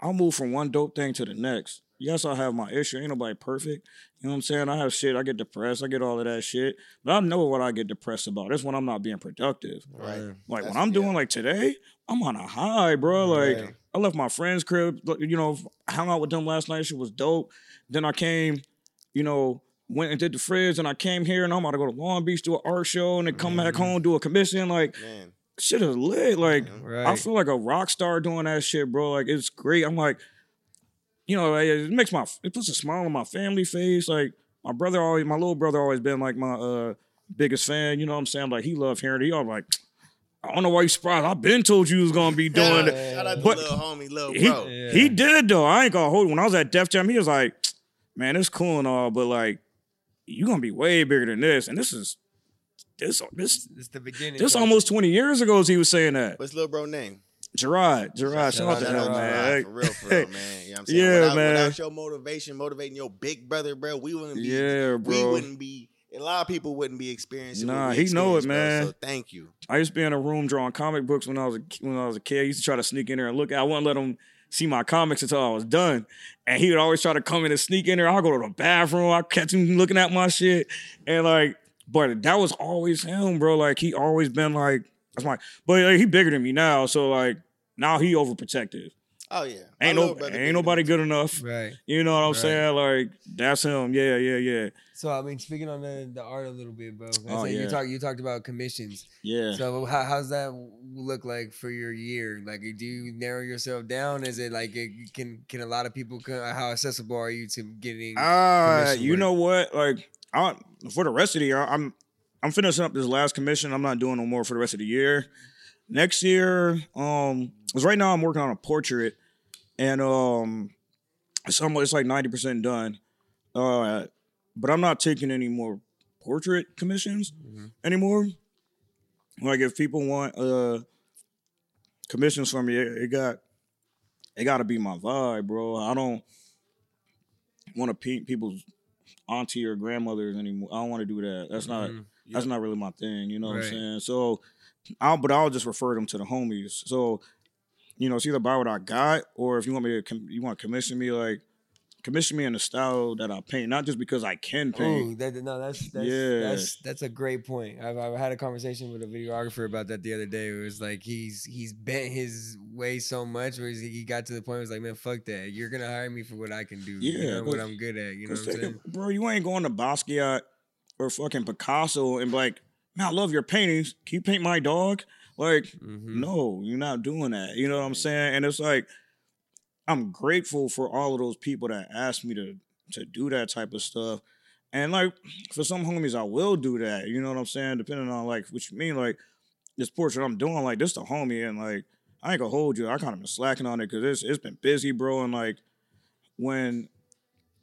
Speaker 1: I'll move from one dope thing to the next. Yes, I have my issue. Ain't nobody perfect. You know what I'm saying? I have shit. I get depressed. I get all of that shit. But I know what I get depressed about. That's when I'm not being productive.
Speaker 3: Right.
Speaker 1: Like when I'm doing like today, I'm on a high, bro. Like
Speaker 3: Right.
Speaker 1: I left my friend's crib, you know, hung out with them last night. Shit was dope. Then I came, you know, went and did the fridge, and I came here, and I'm about to go to Long Beach do an art show, and then come back mm-hmm. home do a commission. Like, shit is lit. Like, I feel like a rock star doing that shit, bro. Like, it's great. I'm like, you know, it makes my it puts a smile on my family face. Like, my brother always, my little brother always been like my uh biggest fan. You know what I'm saying? Like, he loved hearing it. He always like. I don't know why you surprised. I've been told you was gonna be doing
Speaker 3: Shout
Speaker 1: it.
Speaker 3: out to
Speaker 1: But
Speaker 3: little homie, little
Speaker 1: he,
Speaker 3: bro.
Speaker 1: he did though. I ain't gonna hold. it. When I was at Def Jam, he was like, "Man, it's cool and all, but like, you gonna be way bigger than this." And this is this this
Speaker 2: It's the beginning.
Speaker 1: this
Speaker 2: bro.
Speaker 1: almost twenty years ago. as He was saying that.
Speaker 3: What's little bro name?
Speaker 1: Gerard, Gerard, shout out to him, man.
Speaker 3: Gerard, For real, for real, man. You know what I'm saying? [laughs]
Speaker 1: Yeah,
Speaker 3: without,
Speaker 1: man.
Speaker 3: Without your motivation, motivating your big brother, bro, we wouldn't be.
Speaker 1: Yeah, bro.
Speaker 3: We wouldn't be. A lot of people wouldn't be experiencing. what
Speaker 1: Nah, he know it,
Speaker 3: experienced, bro,
Speaker 1: man.
Speaker 3: So thank you.
Speaker 1: I used to be in a room drawing comic books when I was a, when I was a kid. I used to try to sneak in there and look. I wouldn't let him see my comics until I was done, and he would always try to come in and sneak in there. I'll go to the bathroom. I catch him looking at my shit, and like, but that was always him, bro. Like he always been like that's my. But like, he bigger than me now, so like now he overprotective.
Speaker 3: Oh yeah,
Speaker 1: Ain't no, ain't nobody good enough.
Speaker 2: Right.
Speaker 1: You know what I'm
Speaker 2: Right.
Speaker 1: saying? Like that's him. Yeah, yeah, yeah.
Speaker 2: So I mean, speaking on the, the art a little bit, bro. I
Speaker 1: Oh,
Speaker 2: said you
Speaker 1: yeah.
Speaker 2: talked you talked about commissions.
Speaker 1: Yeah.
Speaker 2: So how, how's that look like for your year? Like, do you narrow yourself down? Is it like it, can can a lot of people? How accessible are you to getting?
Speaker 1: Ah,
Speaker 2: commission
Speaker 1: you
Speaker 2: work?
Speaker 1: know what? Like, I, for the rest of the year, I'm I'm finishing up this last commission. I'm not doing no more for the rest of the year. Next year, um, because right now I'm working on a portrait, and um, it's almost it's like ninety percent done. Uh, but I'm not taking any more portrait commissions anymore. Like, if people want uh commissions from me, it, it got it got to be my vibe, bro. I don't want to paint people's auntie or grandmothers anymore. I don't want to do that. That's not
Speaker 2: Mhm.
Speaker 1: that's not really my thing. You know what I'm saying? So, I'll but I'll just refer them to the homies. So, you know, it's either buy what I got, or if you want me to, com- you want to commission me, like commission me in the style that I paint, not just because I can
Speaker 2: Oh,
Speaker 1: paint.
Speaker 2: that, no, that's that's,
Speaker 1: Yeah.
Speaker 2: that's that's a great point. I've, I've had a conversation with a videographer about that the other day. It was like he's he's bent his way so much where he got to the point where he's like, man, fuck that. You're gonna hire me for what I can do. you
Speaker 1: Yeah,
Speaker 2: know, what I'm good at. You know what I'm saying? [laughs]
Speaker 1: bro, you ain't going to Basquiat or fucking Picasso and be like, man, I love your paintings. Can you paint my dog? Like,
Speaker 2: Mm-hmm.
Speaker 1: no, you're not doing that. You know what I'm saying? And it's like, I'm grateful for all of those people that asked me to to do that type of stuff. And like for some homies, I will do that. You know what I'm saying? Depending on like what you mean, like this portrait I'm doing, like this the homie, and like I ain't gonna hold you. I kind of been slacking on it because it's it's been busy, bro. And like when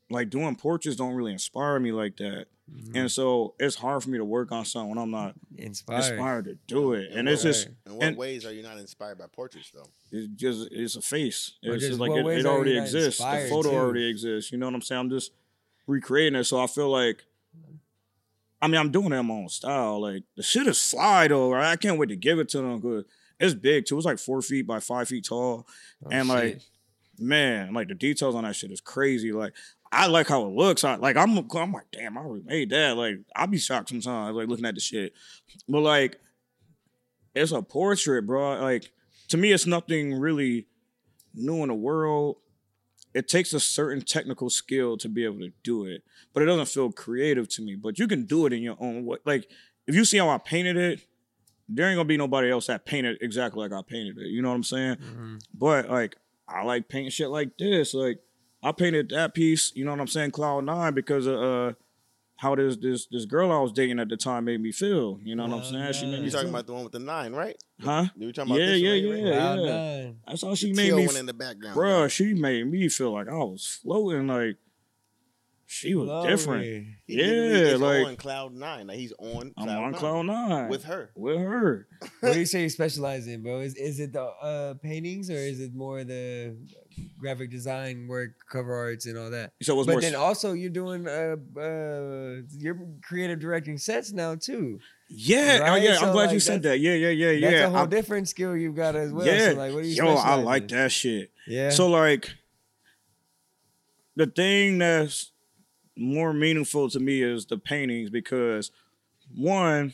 Speaker 1: like doing portraits don't really inspire me like that. And so it's hard for me to work on something when I'm not
Speaker 2: Inspired.
Speaker 1: inspired to do it.
Speaker 3: In
Speaker 1: And
Speaker 3: what-
Speaker 1: it's just
Speaker 3: In what
Speaker 1: and
Speaker 3: ways are you not inspired by portraits though?
Speaker 1: it's just it's a face. It's
Speaker 2: just
Speaker 1: just like it, it already exists. The photo
Speaker 2: too?
Speaker 1: already exists. You know what I'm saying? I'm just recreating it. So I feel like I mean I'm doing it in my own style. Like the shit is fly though. Right? I can't wait to give it to them because it's big too. It's like four feet by five feet tall.
Speaker 2: Oh,
Speaker 1: and like man, like the details on that shit is crazy. Like I like how it looks. I like I'm I'm like, damn, I made that. Like I'll be shocked sometimes, like looking at the shit. But like it's a portrait, bro. Like to me, it's nothing really new in the world. It takes a certain technical skill to be able to do it, but it doesn't feel creative to me. But you can do it in your own way. Like if you see how I painted it, there ain't gonna be nobody else that painted exactly like I painted it. You know what I'm saying?
Speaker 2: Mm-hmm.
Speaker 1: But like I like painting shit like this. Like I painted that piece, you know what I'm saying, Cloud Nine, because of uh how this this this girl I was dating at the time made me feel. You know what I'm saying? She made me
Speaker 3: You talking
Speaker 1: feel-
Speaker 3: about the one with the nine, right?
Speaker 1: Huh?
Speaker 3: You talking about
Speaker 1: yeah,
Speaker 3: this
Speaker 1: yeah,
Speaker 3: one,
Speaker 1: yeah,
Speaker 3: right?
Speaker 1: yeah, yeah.
Speaker 3: nine.
Speaker 1: That's how she
Speaker 3: The
Speaker 1: made me.
Speaker 3: one in the background,
Speaker 1: Bruh,
Speaker 3: yeah.
Speaker 1: she made me feel like I was floating. Like she was
Speaker 3: Glory.
Speaker 1: different.
Speaker 3: He literally
Speaker 1: Yeah,
Speaker 3: is
Speaker 1: like
Speaker 3: on cloud nine. Like he's on.
Speaker 1: I'm on
Speaker 3: nine.
Speaker 1: cloud nine
Speaker 3: with her.
Speaker 1: With her.
Speaker 2: what do you say you specialize in, bro? Is is it the uh, paintings or is it more the graphic design work, cover arts, and all that?
Speaker 1: So what's
Speaker 2: but
Speaker 1: more
Speaker 2: then
Speaker 1: s-
Speaker 2: also you're doing uh, uh you're creative directing sets now too.
Speaker 1: Yeah, oh yeah.
Speaker 2: So,
Speaker 1: I'm glad
Speaker 2: like,
Speaker 1: you said that. Yeah, yeah, yeah, yeah.
Speaker 2: That's a whole
Speaker 1: I-
Speaker 2: different skill you've got as well.
Speaker 1: Yeah,
Speaker 2: So like, what do you
Speaker 1: yo, I like
Speaker 2: in?
Speaker 1: that shit.
Speaker 2: Yeah.
Speaker 1: So like, the thing that's more meaningful to me is the paintings because one,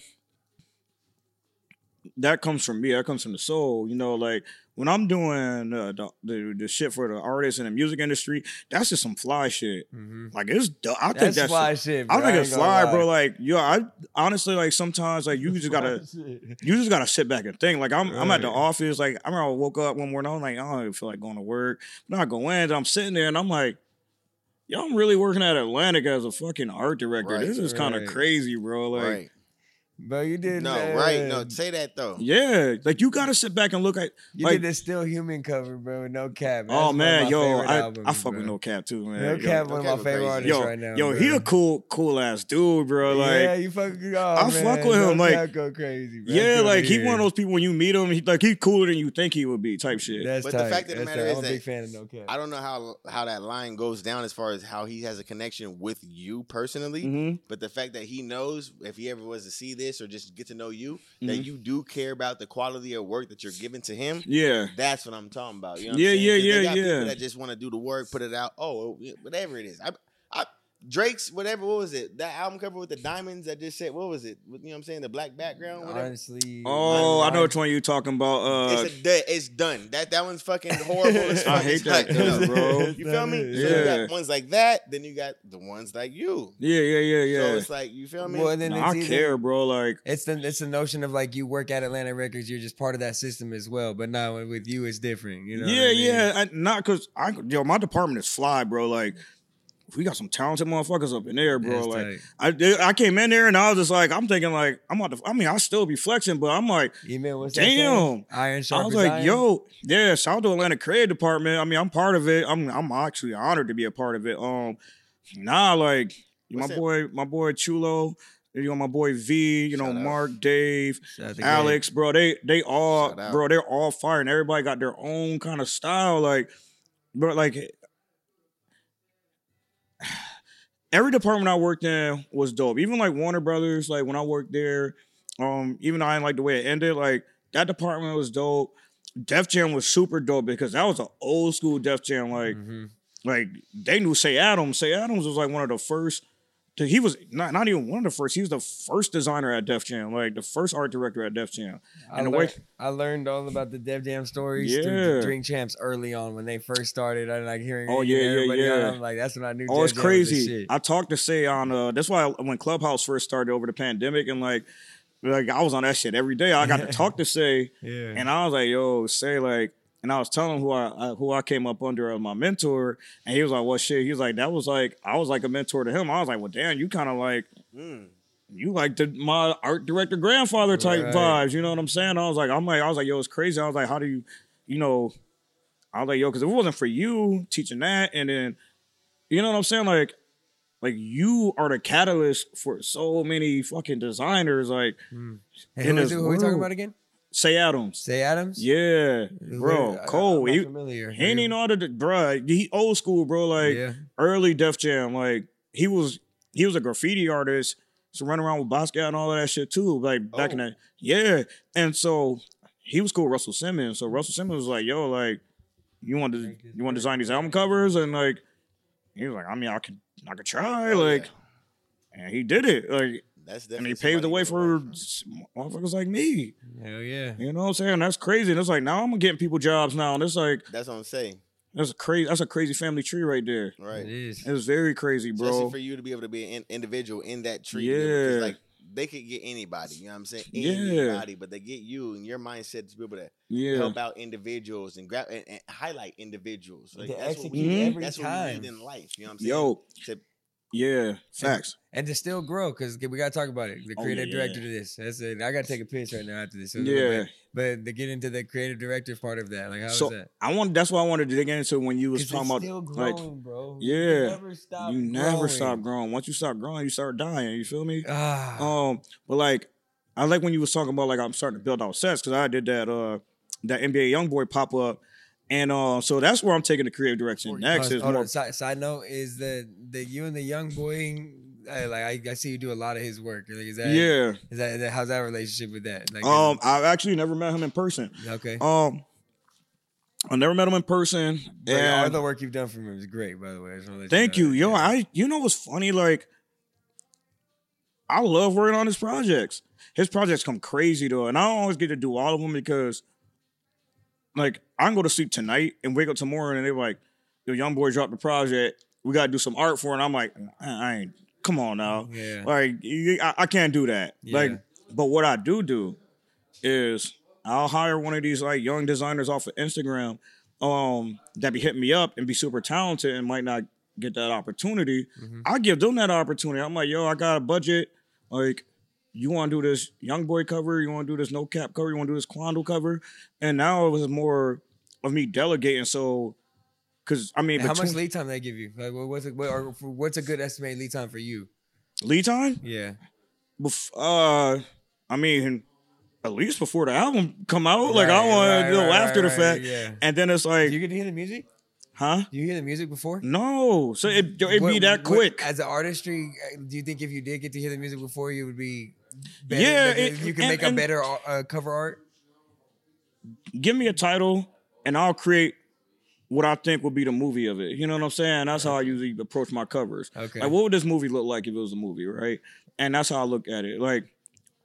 Speaker 1: that comes from me. That comes from the soul. You know, like when I'm doing uh, the, the the shit for the artists in the music industry, that's just some fly shit. Like it's, du- I think
Speaker 2: That's fly shit,
Speaker 1: I think it's fly,
Speaker 2: lie.
Speaker 1: bro. Like, yo, I honestly like sometimes like you just gotta you just gotta sit back and think. Like I'm I'm at the office, like I remember I woke up one morning, I'm like, I don't even feel like going to work. Then I go in, I'm sitting there and I'm like, yo, I'm really working at Atlantic as a fucking art director.
Speaker 3: Right.
Speaker 1: This is kind of crazy, bro. Like
Speaker 3: Right.
Speaker 2: Bro, you did
Speaker 3: No,
Speaker 2: uh,
Speaker 3: right. No, say that though.
Speaker 1: Yeah, like you gotta sit back and look at
Speaker 2: You
Speaker 1: like
Speaker 2: did the Still Human cover, bro. With No cap. That's
Speaker 1: Oh
Speaker 2: one of
Speaker 1: man, yo, I,
Speaker 2: albums,
Speaker 1: I fuck
Speaker 2: bro.
Speaker 1: with No Cap too, man.
Speaker 2: No
Speaker 1: Yo,
Speaker 2: Cap, one of my favorite
Speaker 3: crazy.
Speaker 2: artists
Speaker 1: yo,
Speaker 2: right now.
Speaker 1: yo,
Speaker 2: bro.
Speaker 1: he a cool, cool ass dude, bro. Like,
Speaker 2: yeah, you fucking. Oh,
Speaker 1: I
Speaker 2: man,
Speaker 1: fuck with him, like-
Speaker 2: Cap go crazy, bro.
Speaker 1: yeah, like
Speaker 2: to
Speaker 1: he one of those people when you meet him, he like he cooler than you think he would be, type shit.
Speaker 2: That's
Speaker 3: But
Speaker 2: tight.
Speaker 3: the fact of the matter
Speaker 2: tight.
Speaker 3: is
Speaker 2: I'm a
Speaker 3: that
Speaker 2: big fan of No Cap.
Speaker 3: I don't know how how that line goes down as far as how he has a connection with you personally.
Speaker 1: Mhm.
Speaker 3: But the fact that he knows if he ever was to see this or just get to know you, that
Speaker 1: Mhm.
Speaker 3: you do care about the quality of work that you're giving to him.
Speaker 1: Yeah.
Speaker 3: That's what I'm talking about. You know
Speaker 1: Yeah, yeah, yeah, yeah.
Speaker 3: People that just want to do the work, put it out. Oh, whatever it is. I, Drake's whatever. What was it? That album cover with the diamonds. that just said what was it? You know what I'm saying? The black background. Whatever.
Speaker 2: Honestly,
Speaker 1: Oh, I know which one you talking about. Uh,
Speaker 3: It's a it's done. That that one's fucking horrible. As [laughs]
Speaker 1: I hate
Speaker 3: It's
Speaker 1: that,
Speaker 3: cut,
Speaker 1: bro. [laughs]
Speaker 3: You feel me? So you
Speaker 1: Yeah.
Speaker 3: got ones like that. Then you got the ones like you.
Speaker 1: yeah, yeah, yeah, yeah.
Speaker 3: So it's like you feel me?
Speaker 2: Well, then
Speaker 1: Nah,
Speaker 2: it's
Speaker 1: I
Speaker 2: either-
Speaker 1: care, bro. Like,
Speaker 2: It's the it's the notion of like you work at Atlantic Records, you're just part of that system as well. But now with you, it's different. You know? what
Speaker 1: yeah,
Speaker 2: I mean?
Speaker 1: yeah. I, not because I, yo, my department is fly, bro. Like, we got some talented motherfuckers up in there, bro.
Speaker 2: That's
Speaker 1: like,
Speaker 2: tight.
Speaker 1: I, I came in there and I was just like, I'm thinking like, I'm about to. I mean, I still be flexing, but I'm like,
Speaker 2: You mean what's
Speaker 1: damn.
Speaker 2: saying? Iron sharp
Speaker 1: I was like,
Speaker 2: iron?
Speaker 1: yo, yeah, shout out to Atlantic Creative Department. I mean, I'm part of it. I'm I'm actually honored to be a part of it. Um, nah, like my
Speaker 3: What's that?
Speaker 1: boy, my boy Chulo, you know, my boy V, you know,
Speaker 3: Shout out.
Speaker 1: Mark, Dave,
Speaker 2: Shout out to
Speaker 1: Alex, bro. They they all, bro, they're all fire, and everybody got their own kind of style. Like, bro, like every department I worked in was dope. Even like Warner Brothers, like when I worked there, um, even though I didn't like the way it ended, like that department was dope. Def Jam was super dope because that was an old school Def Jam. Like,
Speaker 2: Mhm.
Speaker 1: like they knew Cey Adams. Cey Adams was like one of the first. He was not not even one of the first. He was the first designer at Def Jam, like the first art director at Def Jam.
Speaker 2: I,
Speaker 1: And the way,
Speaker 2: I learned all about the Def Jam stories
Speaker 1: Yeah.
Speaker 2: through Drink Champs early on when they first started. I like hearing
Speaker 1: Oh, yeah, yeah, yeah.
Speaker 2: I'm like, that's when I knew.
Speaker 1: Oh, it's
Speaker 2: Def Jam was
Speaker 1: crazy. I talked to Cey on uh that's why when Clubhouse first started over the pandemic and like like I was on that shit every day. I got to [laughs] talk to Cey
Speaker 2: Yeah.
Speaker 1: and I was like, yo, Cey like and I was telling him who I, who I came up under as my mentor, and he was like, "What shit?" He was like, "That was like I was like a mentor to him." I was like, "Well, damn, you kind of like
Speaker 3: Mm.
Speaker 1: you like the my art director grandfather type
Speaker 2: Right.
Speaker 1: vibes." You know what I'm saying? I was like, I'm like, I was like, yo, it's crazy. I was like, how do you, you know, I was like, yo, because if it wasn't for you teaching that, and then, you know what I'm saying, like. Like you are the catalyst for so many fucking designers. Like
Speaker 2: Hey,
Speaker 1: in
Speaker 2: who, is
Speaker 1: this
Speaker 2: it- who are we talking about again?
Speaker 1: Cey Adams.
Speaker 2: Cey Adams.
Speaker 1: Yeah, bro,
Speaker 2: I-
Speaker 1: Cole.
Speaker 2: Not
Speaker 1: he,
Speaker 2: familiar.
Speaker 1: he ain't how to, bro. He old school, bro. Like
Speaker 2: Yeah.
Speaker 1: early Def Jam. Like he was, he was a graffiti artist. So running around with Basquiat and all of that shit too. Like back in
Speaker 3: oh.
Speaker 1: that, yeah. And so he was cool with Russell Simmons. So Russell Simmons was like, "Yo, like, you want to you want to design these album covers?" And like, he was like, "I mean, I could I could try."
Speaker 3: Oh,
Speaker 1: like,
Speaker 3: yeah.
Speaker 1: and he did it. Like,
Speaker 3: That's
Speaker 1: and he paved the way for
Speaker 3: wanna work
Speaker 1: s- motherfuckers like me.
Speaker 2: Hell yeah.
Speaker 1: You know what I'm saying? That's crazy. And it's like now I'm getting people jobs now, and it's like
Speaker 3: That's what I'm saying.
Speaker 1: that's a crazy. That's a crazy family tree right there.
Speaker 3: Right.
Speaker 2: It is.
Speaker 1: It's very crazy,
Speaker 3: Especially
Speaker 1: bro.
Speaker 3: for you to be able to be an individual in that tree.
Speaker 1: Yeah.
Speaker 3: Like they could get anybody, you know what I'm saying?
Speaker 1: Yeah.
Speaker 3: Anybody, but they get you and your mindset to be able to
Speaker 1: Yeah.
Speaker 3: help out individuals and grab and, and highlight individuals. Like
Speaker 2: To
Speaker 3: that's what we
Speaker 2: execute
Speaker 3: need.
Speaker 2: every
Speaker 3: That's what we need in life. You know what I'm saying?
Speaker 1: Yo,
Speaker 3: To
Speaker 1: Yeah, facts.
Speaker 2: And to still grow, because we gotta talk about it. The
Speaker 1: Oh,
Speaker 2: creative
Speaker 1: yeah.
Speaker 2: director to this. That's it. I gotta take a piss right now after this. So,
Speaker 1: Yeah.
Speaker 2: But, to get into the creative director part of that, like how
Speaker 1: so
Speaker 2: that?
Speaker 1: I want. That's why I wanted to dig into when you was talking about
Speaker 2: still
Speaker 1: like,
Speaker 2: growing, bro. You
Speaker 1: yeah,
Speaker 2: never stop
Speaker 1: you never
Speaker 2: growing.
Speaker 1: stop growing. Once you stop growing, you start dying. You feel me?
Speaker 2: Ah.
Speaker 1: Um, but like, I like when you was talking about like I'm starting to build out sets because I did that uh that NBA YoungBoy pop up, and uh, so that's where I'm taking the creative direction next. Is more.
Speaker 2: Side, side note is that that you and the young boy, I, like I, I see you do a lot of his work. Like, is that
Speaker 1: Yeah.
Speaker 2: Is that, is that how's that relationship with that? Like,
Speaker 1: Um, I've actually never met him in person.
Speaker 2: Okay.
Speaker 1: Um, I never met him in person.
Speaker 2: but all
Speaker 1: and-
Speaker 2: the work you've done for him is great, by the way. I just wanna let
Speaker 1: Thank you,
Speaker 2: that.
Speaker 1: yo. I you know what's funny? Like, I love working on his projects. His projects come crazy though, and I don't always get to do all of them because, like, I can go to sleep tonight and wake up tomorrow and they're like, "Yo, young boy dropped the project. We got to do some art for it." And I'm like, I, I ain't. Come on now,
Speaker 2: Yeah.
Speaker 1: Like, I, I can't do that.
Speaker 2: Yeah.
Speaker 1: Like, but what I do do is I'll hire one of these like young designers off of Instagram um that be hitting me up and be super talented and might not get that opportunity.
Speaker 2: Mm-hmm.
Speaker 1: I give them that opportunity. I'm like, yo, I got a budget. Like, you want to do this young boy cover? You want to do this no cap cover? You want to do this Quando cover? And now it was more of me delegating. So, because I mean,
Speaker 2: how much lead time they give you? Like, what's a, what, or what's a good estimated lead time for you?
Speaker 1: lead time?
Speaker 2: Yeah.
Speaker 1: Bef- uh, I mean, at least before the album come out. like I want
Speaker 2: right,
Speaker 1: to do
Speaker 2: right,
Speaker 1: after
Speaker 2: right,
Speaker 1: the fact.
Speaker 2: right, yeah.
Speaker 1: And then it's like,
Speaker 2: Do you get to hear the music?
Speaker 1: huh?
Speaker 2: Do you hear the music before?
Speaker 1: No. So it it be that
Speaker 2: what-
Speaker 1: quick.
Speaker 2: as an artistry, uh, do you think if you did get to hear the music before, you would be better?
Speaker 1: Yeah, it-
Speaker 2: you can
Speaker 1: and-
Speaker 2: make a better uh, cover art.
Speaker 1: give me a title and I'll create what I think would be the movie of it. You know what I'm saying? That's how I usually approach my covers.
Speaker 2: Okay.
Speaker 1: Like what would this movie look like if it was a movie, right? And that's how I look at it. Like,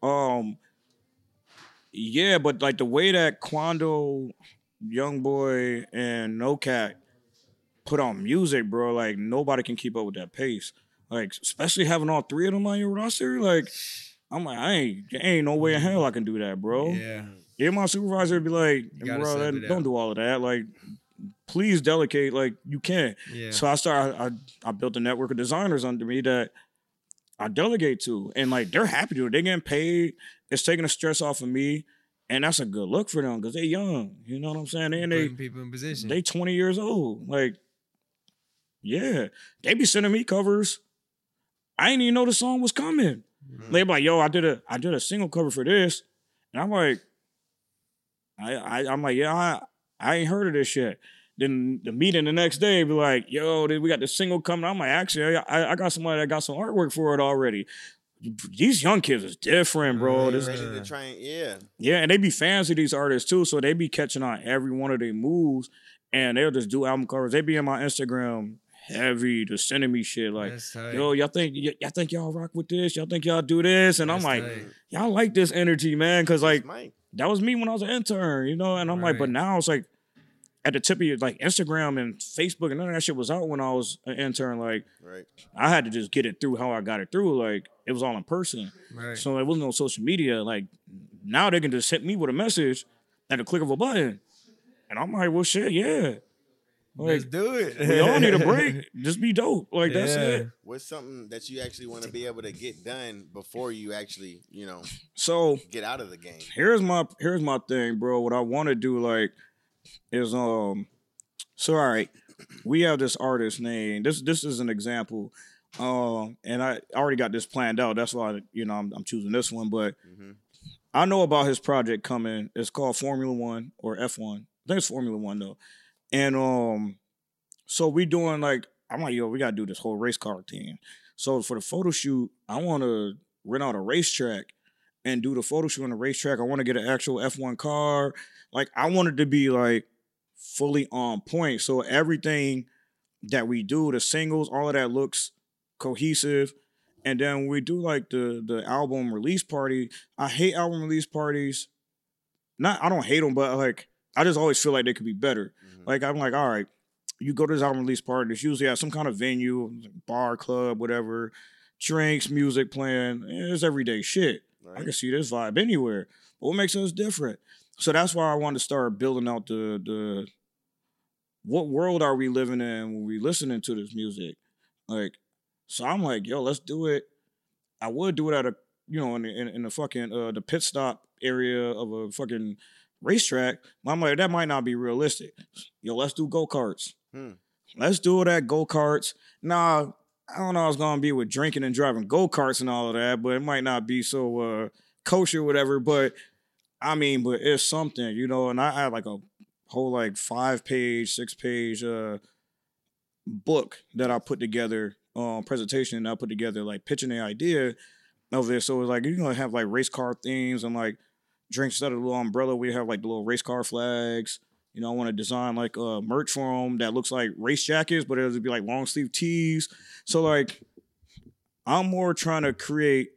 Speaker 1: um, yeah, but like the way that Quando, Young Boy, and No Cap put on music, bro, like nobody can keep up with that pace. Like, especially having all three of them on your roster, like I'm like, I ain't ain't no way in hell I can do that, bro.
Speaker 2: Yeah.
Speaker 1: Yeah, my supervisor would be like, bro, that- don't
Speaker 2: out."
Speaker 1: do all of that. Like, please delegate like you can.
Speaker 2: Yeah.
Speaker 1: So I started. I, I built a network of designers under me that I delegate to, and like they're happy to. It. They're getting paid. It's taking the stress off of me, and that's a good look for them because they're young. You know what I'm saying? And they
Speaker 2: people in position.
Speaker 1: they 20 years old. Like, yeah, they be sending me covers. I didn't even know the song was coming. Mm-hmm. They be like, yo, I did a I did a single cover for this, and I'm like, I, I I'm like, yeah, I, I ain't heard of this shit. Then the meeting the next day be like, yo, we got the single coming. I'm like, actually, I, I got somebody that got some artwork for it already. These young kids is different, bro. Mm-hmm. This,
Speaker 3: ready to try and yeah.
Speaker 1: yeah, and they be fans of these artists too, so they be catching on every one of their moves, and they'll just do album covers. They be in my Instagram heavy, just sending me shit like, "Yo, y'all think y- y'all think y'all rock with this? Y'all think y'all do this?" And I'm like,
Speaker 2: tight.
Speaker 1: "Y'all like this energy, man?" Because like that was me when I was an intern, you know. And I'm like, but now it's like at the tip of your like Instagram and Facebook and none of that shit was out when I was an intern. Like
Speaker 3: Right.
Speaker 1: I had to just get it through how I got it through. Like it was all in person.
Speaker 2: Right.
Speaker 1: So it wasn't on social media. Like now they can just hit me with a message at the click of a button. And I'm like, well shit, yeah.
Speaker 2: Let's do it.
Speaker 1: we all need a [laughs] break. Just be dope. Like that's
Speaker 2: Yeah.
Speaker 1: it.
Speaker 3: What's something that you actually want to be able to get done before you actually, you know,
Speaker 1: So
Speaker 3: get out of the game?
Speaker 1: here's my here's my thing, bro. What I want to do like is um so all right, we have this artist name. This this is an example. Um and I already got this planned out. That's why you know I'm, I'm choosing this one, but I know about his project coming. It's called Formula 1 or F1. I think it's Formula 1 though. And um so we doing like I'm like, yo, we gotta do this whole race car thing. So for the photo shoot, I wanna rent out a racetrack and do the photo shoot on the racetrack. I want to get an actual F1 car. Like I wanted to be like fully on point. So everything that we do, the singles, all of that looks cohesive. And then we do like the the album release party, I hate album release parties. Not I don't hate them, but like I just always feel like they could be better. Like I'm like, all right, you go to this album release party. It's usually at some kind of venue, bar, club, whatever. Drinks, music playing. It's everyday shit. I can see this vibe anywhere. But what makes us different? So that's why I wanted to start building out the the what world are we living in when we listening to this music? Like, So I'm like, yo, let's do it. I would do it at a, you know, in the, in, in the fucking uh, the pit stop area of a fucking racetrack. I'm like, that might not be realistic. Yo, let's do go karts.
Speaker 3: Hmm.
Speaker 1: Let's do it at go karts. Nah, I don't know. how it's gonna be with drinking and driving go karts and all of that, but it might not be so uh, kosher, whatever. But I mean, but it's something, you know. And I had like a whole like five page, six page uh book that I put together, um, presentation that I put together, like pitching the idea of this. So it's like you're gonna have like race car themes and like drinks instead of the little umbrella, we have like the little race car flags. You know, I want to design like a merch for them that looks like race jackets, but it'll be like long sleeve tees. So like, I'm more trying to create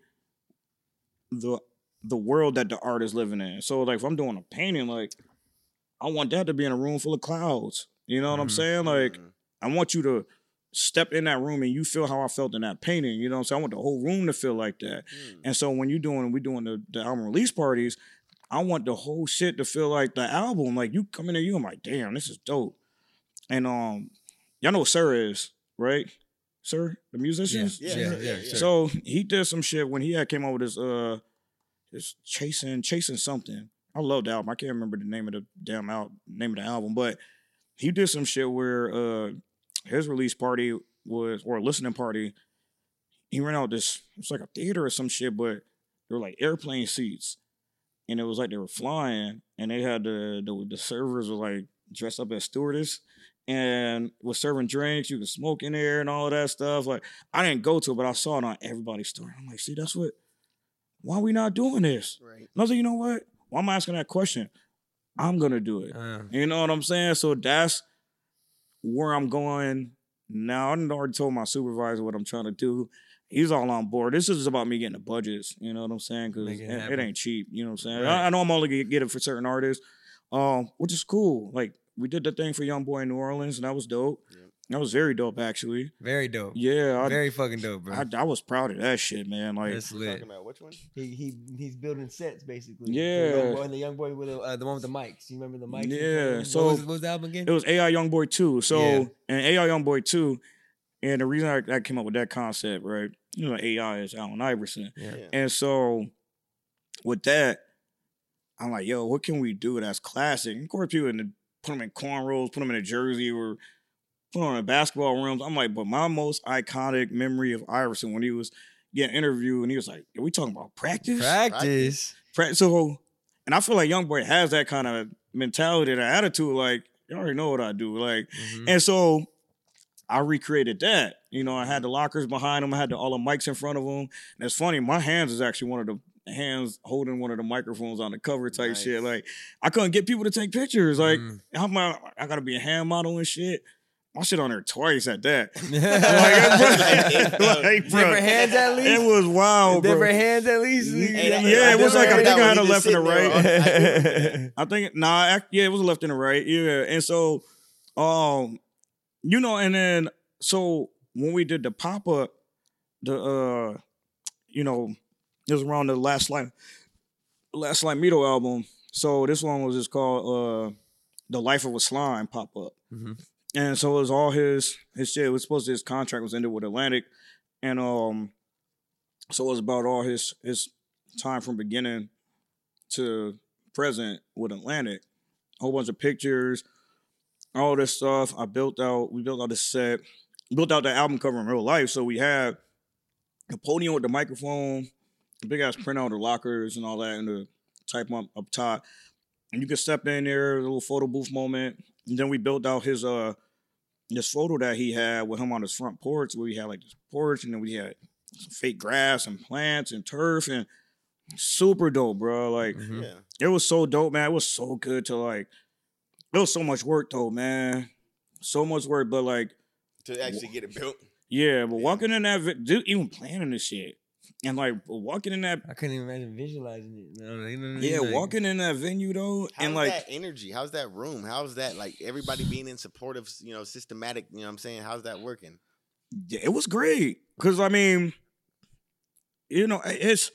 Speaker 1: the the world that the art is living in. So like, if I'm doing a painting, like I want that to be in a room full of clouds. You know what I'm mm-hmm. saying? Like, I want you to step in that room and you feel how I felt in that painting. You know what I'm saying? I want the whole room to feel like that. Hmm. And so when you're doing, we're doing the, the album release parties, I want the whole shit to feel like the album. Like you come in there, you I'm like, damn, this is dope. And um, y'all know what Sir is, right? Sir, the musician.
Speaker 2: Yeah, yeah, yeah, Sir.
Speaker 1: So he did some shit when he had came out with his uh, his chasing, chasing something. I love the album. I can't remember the name of the damn out name of the album, but he did some shit where uh, his release party was or a listening party. He ran out this. It's like a theater or some shit, but they were like airplane seats and it was like they were flying, and they had the the, the servers were like dressed up as stewardess and was serving drinks. You could smoke in there and all of that stuff. Like I didn't go to it, but I saw it on everybody's story. I'm like, see, that's what. Why are we not doing this?
Speaker 3: Right.
Speaker 1: And I was like, you know what? Why am I asking that question? I'm gonna do it. Uh. You know what I'm saying? So that's where I'm going now. I already told my supervisor what I'm trying to do. He's all on board. This is about me getting the budgets. You know what I'm saying? Because
Speaker 2: it
Speaker 1: it, it ain't cheap. You know what I'm saying?
Speaker 2: Right.
Speaker 1: I, I know I'm only gonna get it for certain artists, um, which is cool. Like we did the thing for Young Boy in New Orleans, and that was dope. That was very dope, actually.
Speaker 2: Very dope.
Speaker 1: Yeah, I,
Speaker 2: Very fucking dope, bro.
Speaker 1: I, I was proud of that shit, man. Like,
Speaker 2: That's lit.
Speaker 3: Talking about which one?
Speaker 2: He he he's building sets basically.
Speaker 1: Yeah.
Speaker 2: The young boy, and the young boy with the, uh, the one with the mics. You remember the mics?
Speaker 1: Yeah, so
Speaker 2: what was, what was the album again?
Speaker 1: It was AI Young Boy 2. So
Speaker 2: Yeah.
Speaker 1: and AI Young Boy 2, and the reason I, I came up with that concept, right? You know, AI is Allen Iverson.
Speaker 2: Yeah.
Speaker 1: And so with that, I'm like, yo, what can we do that's classic? Of course, people in the, put them in cornrows, put them in a jersey, or put on a basketball rims. I'm like, but my most iconic memory of Iverson when he was getting interviewed and he was like, are we talking about practice?
Speaker 2: Practice.
Speaker 1: Pra- So, and I feel like Young Boy has that kind of mentality, that attitude. Like, you already know what I do. Like,
Speaker 2: Mm-hmm.
Speaker 1: and so I recreated that. You know, I had the lockers behind them. I had the, all the mics in front of them. And it's funny, my hands is actually one of the hands holding one of the microphones on the cover type shit. Like, I couldn't get people to take pictures. Like,
Speaker 2: Mm.
Speaker 1: how am I? Gotta be a hand model and shit. My shit on there twice at that. [laughs] [laughs] like, like, bro,
Speaker 2: Different hands at least?
Speaker 1: It was wild, bro.
Speaker 2: Different hands at least.
Speaker 1: Yeah, it was like I think I had a left and a right.
Speaker 2: right. [laughs]
Speaker 1: I think nah, I, yeah, it was a left and a right. Yeah, and so, um, you know, and then so when we did the pop up, the uh, you know, it was around the last slime, last Slimeto album. So this one was just called uh, the Life of a Slime pop up. And so it was all his his shit. It was supposed to his contract was ended with Atlantic, and um, so it was about all his his time from beginning to present with Atlantic. A whole bunch of pictures, all this stuff. I built out. We built out the set. Built out the album cover in real life. So we had the podium with the microphone, the big ass printout of the lockers and all that, and the type up up top. And you could step in there, a little photo booth moment. And then we built out his uh this photo that he had with him on his front porch, where we had like this porch, and then we had some fake grass and plants and turf and super dope, bro. Like
Speaker 3: Yeah.
Speaker 1: it was so dope, man. It was so good to like. It was so much work though, man. So much work, but like,
Speaker 3: To actually get it built.
Speaker 1: yeah, but walking in that, vi- dude, even planning this shit, and like walking in that,
Speaker 2: I couldn't even imagine visualizing it. No, you know what
Speaker 1: yeah,
Speaker 2: Like,
Speaker 1: walking in that venue though,
Speaker 3: How's
Speaker 1: and like,
Speaker 3: that energy? How's that room? How's that like everybody being in supportive, you know, systematic, you know what I'm saying? How's that working?
Speaker 1: yeah, it was great. Cause I mean, you know, it's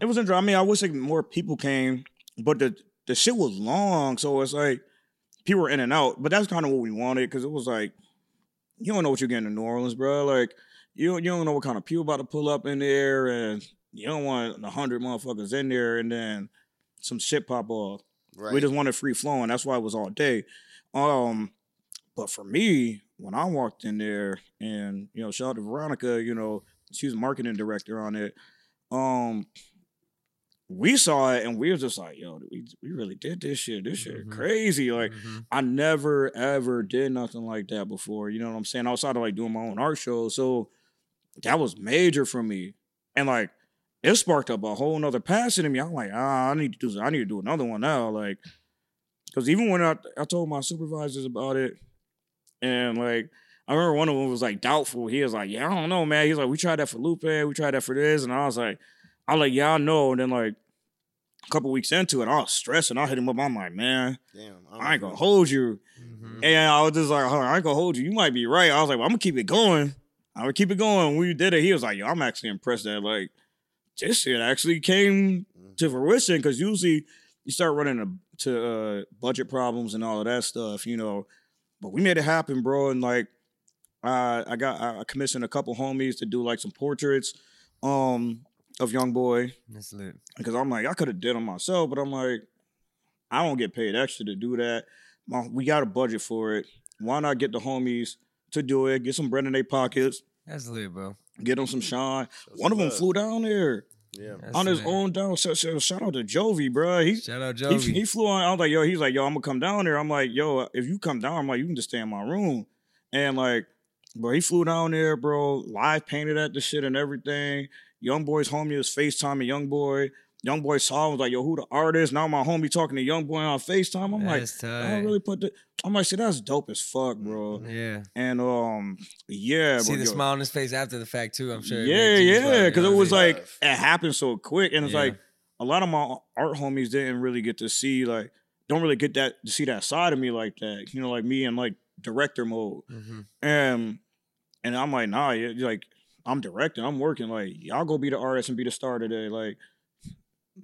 Speaker 1: it was interesting. I mean, I wish like more people came, but the the shit was long, so it's like people were in and out. But that's kind of what we wanted because it was like you don't know what you're getting in New Orleans, bro. Like you you don't know what kind of people about to pull up in there, and you don't want a hundred motherfuckers in there, and then some shit pop off. We just wanted free flowing. That's why it was all day. Um, but for me, when I walked in there, and you know, shout out to Veronica, you know, she was marketing director on it. Um, we saw it and we were just like, yo, we, we really did this shit. This shit crazy. Like, I never ever did nothing like that before. You know what I'm saying? Outside of like doing my own art show. So that was major for me. And like it sparked up a whole nother passion in me. I'm like, ah, I need to do I need to do another one now. Like, cause even when I, I told my supervisors about it, and like I remember one of them was like doubtful. He was like, Yeah, I don't know, man. He's like, We tried that for Lupe, we tried that for this. And I was like, I was like, Yeah, I know. And then like a couple weeks into it, I was stressing. I hit him up. I'm like, man,
Speaker 3: Damn.
Speaker 1: I ain't gonna hold you.
Speaker 2: Mm-hmm.
Speaker 1: And I was just like, "Huh, I ain't gonna hold you. You might be right. I was like, well, I'm gonna keep it going. I'm gonna keep it going. When we did it, he was like, yo, I'm actually impressed that like this shit actually came to fruition because usually you start running a, to uh, budget problems and all of that stuff, you know. But we made it happen, bro. And like, uh, I got I commissioned a couple homies to do like some portraits um, of young boy
Speaker 2: That's lit.
Speaker 1: because I'm like, I could have did them myself, but I'm like, I don't get paid extra to do that. My, we got a budget for it. Why not get the homies to do it? Get some bread in their pockets.
Speaker 2: That's lit, bro.
Speaker 1: Get them some shine. One of them flew down there
Speaker 3: Yeah.
Speaker 2: That's
Speaker 1: on his
Speaker 2: lit.
Speaker 1: own down. So, so shout out to Jovi, bro. He
Speaker 2: Shout out
Speaker 1: he,
Speaker 2: Jovi.
Speaker 1: he flew on. I was like, yo, he's like, yo, I'm gonna come down there. I'm like, yo, if you come down, I'm like, you can just stay in my room. And like, bro, he flew down there, bro. Live painted at the shit and everything. Young boy's homie was FaceTiming young boy. Young boy saw him, was like, yo, who the artist? Now my homie talking to young boy on FaceTime. I'm like,
Speaker 2: That's
Speaker 1: I don't really put the. I'm like, shit, that's dope as fuck, bro.
Speaker 2: Yeah.
Speaker 1: And um, yeah,
Speaker 2: See
Speaker 1: but
Speaker 2: the
Speaker 1: yo-
Speaker 2: smile on his face after the fact too. I'm sure.
Speaker 1: yeah, yeah, because it was
Speaker 2: what I
Speaker 1: like it happened so quick, and it's
Speaker 2: Yeah.
Speaker 1: like a lot of my art homies didn't really get to see like don't really get that to see that side of me like that. You know, like me in like director mode,
Speaker 2: Mhm.
Speaker 1: and and I'm like, nah, yeah, like I'm directing, I'm working. Like y'all go be the artist and be the star today. Like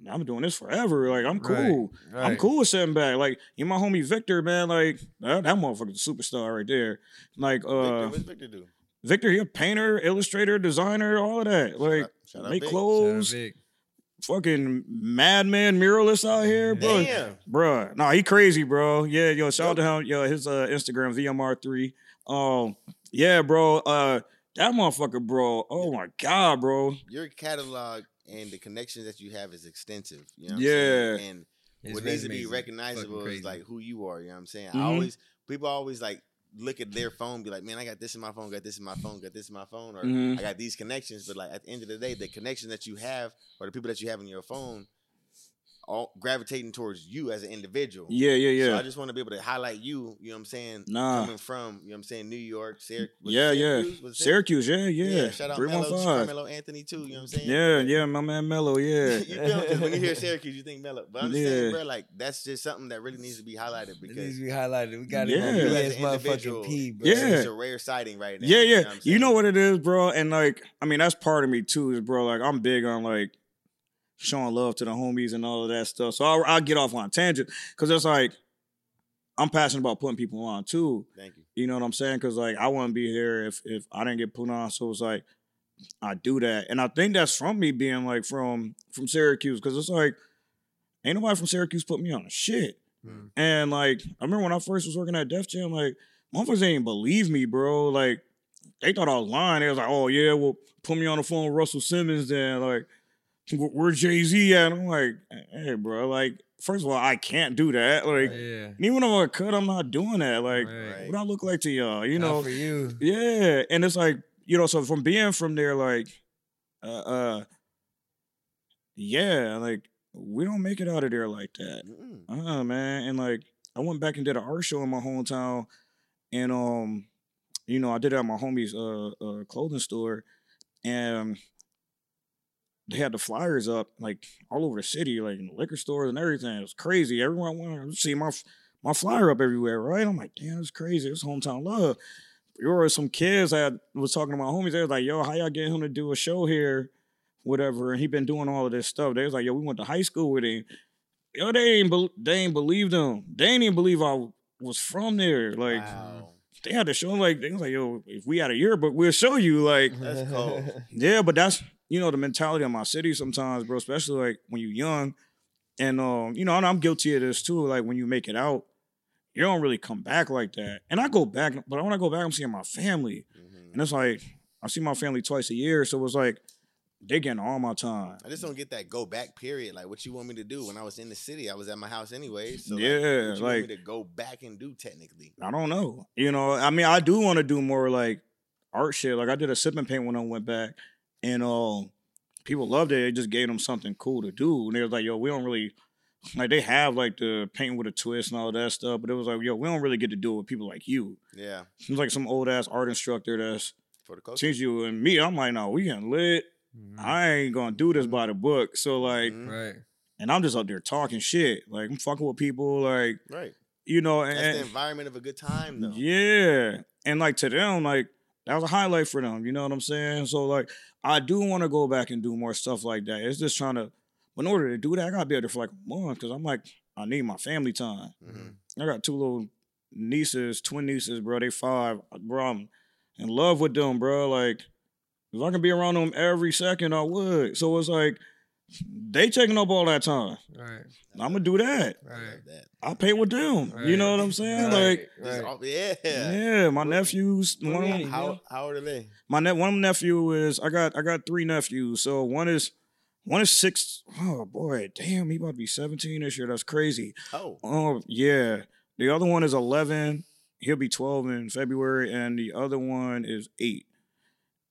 Speaker 1: I'm doing this forever. Like I'm
Speaker 2: Right,
Speaker 1: cool. I'm cool with sitting back. Like you, my homie Victor, man. Like that, that motherfucker's a superstar right there. Like
Speaker 3: Victor,
Speaker 1: uh.
Speaker 3: what's Victor do?
Speaker 1: Victor, he a painter, illustrator, designer, all of that. Like
Speaker 3: shout out
Speaker 1: make
Speaker 3: Vic.
Speaker 1: clothes,
Speaker 2: Shout out Vic.
Speaker 1: fucking madman muralist out here, bro.
Speaker 3: Damn.
Speaker 1: Bruh. Nah, he crazy, bro. Yeah, yo, shout out to him. Yo, his uh, Instagram, VMR3. Um, yeah, bro. Uh that motherfucker, bro. Oh my god, bro.
Speaker 3: Your catalog and the connections that you have is extensive. You know what
Speaker 1: Yeah.
Speaker 3: I'm? And
Speaker 2: His
Speaker 3: what needs to be recognizable is like who you are. You know what I'm saying?
Speaker 1: Mhm.
Speaker 3: I always people always like look at their phone, be like, man, I got this in my phone, got this in my phone, got this in my phone, or
Speaker 1: Mhm.
Speaker 3: I got these connections. But like at the end of the day, the connection that you have or the people that you have in your phone all gravitating towards you as an individual.
Speaker 1: Yeah, yeah, yeah. So.
Speaker 3: I just want to be able to highlight you, you know what I'm saying?
Speaker 1: Nah.
Speaker 3: Coming from, you know what I'm saying, New York, Syrac-
Speaker 1: yeah, yeah.
Speaker 3: Syracuse? Was it
Speaker 1: Syracuse, yeah, yeah.
Speaker 3: shout out Melo,
Speaker 1: 315.
Speaker 3: Melo Anthony too, you know what I'm saying?
Speaker 1: Yeah, yeah, my man Melo, yeah. [laughs]
Speaker 3: you feel when you hear Syracuse, you think Melo. But I'm just saying, bro, like that's just something that really needs to be highlighted because
Speaker 2: It needs to be highlighted. We got it
Speaker 1: Yeah.
Speaker 2: on
Speaker 3: you
Speaker 2: you
Speaker 3: as
Speaker 2: as
Speaker 3: an individual,
Speaker 2: motherfucking P, bro.
Speaker 1: Yeah.
Speaker 3: it's a rare sighting right now.
Speaker 1: Yeah, yeah.
Speaker 3: You know, what
Speaker 1: You know what it is, bro? And like, I mean, that's part of me too, is bro. Like, I'm big on like showing love to the homies and all of that stuff. So I'll, I'll get off on a tangent because it's like I'm passionate about putting people on too.
Speaker 3: Thank you.
Speaker 1: You know what I'm saying? Because like I wouldn't be here if if I didn't get put on. So it's like I do that, and I think that's from me being like from from Syracuse because it's like ain't nobody from Syracuse put me on a shit.
Speaker 2: Mm.
Speaker 1: And like I remember when I first was working at Def Jam, like motherfuckers didn't believe me, bro. Like they thought I was lying. They was like, "Oh yeah, well put me on the phone with Russell Simmons." Then like, "Wh- where Jay Z at? I'm like, hey, bro. Like, first of all, I can't do that. Like,
Speaker 2: Yeah.
Speaker 1: even if I could, I'm not doing that. Like,
Speaker 2: Right.
Speaker 1: what I look like to y'all? You
Speaker 2: Not
Speaker 1: know?
Speaker 2: for you.
Speaker 1: Yeah, and it's like you know, so from being from there, like, uh, uh yeah, like we don't make it out of there like that.
Speaker 3: Mm-mm.
Speaker 1: Uh, man, and like I went back and did an art show in my hometown, and um, you know, I did it at my homie's uh, uh clothing store, and they had the flyers up like all over the city, like in the liquor stores and everything. It was crazy. Everyone wanted to see my my flyer up everywhere, right? I'm like, damn, it's crazy. It's hometown love. There were some kids I was talking to my homies. They was like, yo, how y'all get him to do a show here? Whatever. And he been doing all of this stuff. They was like, yo, we went to high school with him. Yo, they ain't bel they ain't believed him. They ain't even believe I was from there. Like,
Speaker 3: wow.
Speaker 1: they had to show him like they was like, yo, if we had a yearbook, we'll show you. Like
Speaker 3: That's cold. [laughs]
Speaker 1: yeah, but that's you know the mentality of my city sometimes, bro. Especially like when you're young, and um, you know, and I'm guilty of this too. Like when you make it out, you don't really come back like that. And I go back, but when I go back, I'm seeing my family, and it's like I see my family twice a year, so it's like they getting all my time.
Speaker 3: I just don't get that go back period. Like what you want me to do when I was in the city, I was at my house anyway. So like,
Speaker 1: Yeah,
Speaker 3: what you want
Speaker 1: like-
Speaker 3: me to go back and do technically.
Speaker 1: I don't know. You know, I mean, I do want to do more like art shit. Like I did a sip and paint when I went back, and um, people loved it. It just gave them something cool to do. And they was like, "Yo, we don't really like." They have like the paint with a twist and all that stuff, but it was like, "Yo, we don't really get to do it with people like you."
Speaker 3: Yeah,
Speaker 1: Seems like some old ass art instructor that's
Speaker 3: for the coach.
Speaker 1: teach you and me. I'm like, no, we getting lit.
Speaker 2: Mm-hmm.
Speaker 1: I ain't gonna do this by the book. So like,
Speaker 2: Right.
Speaker 1: and I'm just up there talking shit. Like I'm fucking with people. Like
Speaker 3: Right.
Speaker 1: you know, and,
Speaker 3: That's the environment of a good time, though.
Speaker 1: yeah. And like to them, like that was a highlight for them. You know what I'm saying? So like I do want to go back and do more stuff like that. It's just trying to in order to do that, I gotta be out there for like a month because I'm like, I need my family time.
Speaker 3: Mm-hmm.
Speaker 1: I got two little nieces, twin nieces, bro. They five. Bro, I'm in love with them, bro. Like, if I can be around them every second, I would. So it's like they taking up all that time.
Speaker 2: Right.
Speaker 1: I'm gonna do that.
Speaker 2: Right.
Speaker 1: I paint with them. You know what I'm saying? Like,
Speaker 3: Just all- yeah.
Speaker 1: yeah, my nephews. One of them,
Speaker 3: How how old are they?
Speaker 1: my ne- one of them nephew is I got I got three nephews. So one is one is six. Oh boy, damn, he about to be 17 this year. That's crazy.
Speaker 3: Oh.
Speaker 1: Oh yeah. The other one is 11. He'll be 12 in February, and the other one is eight.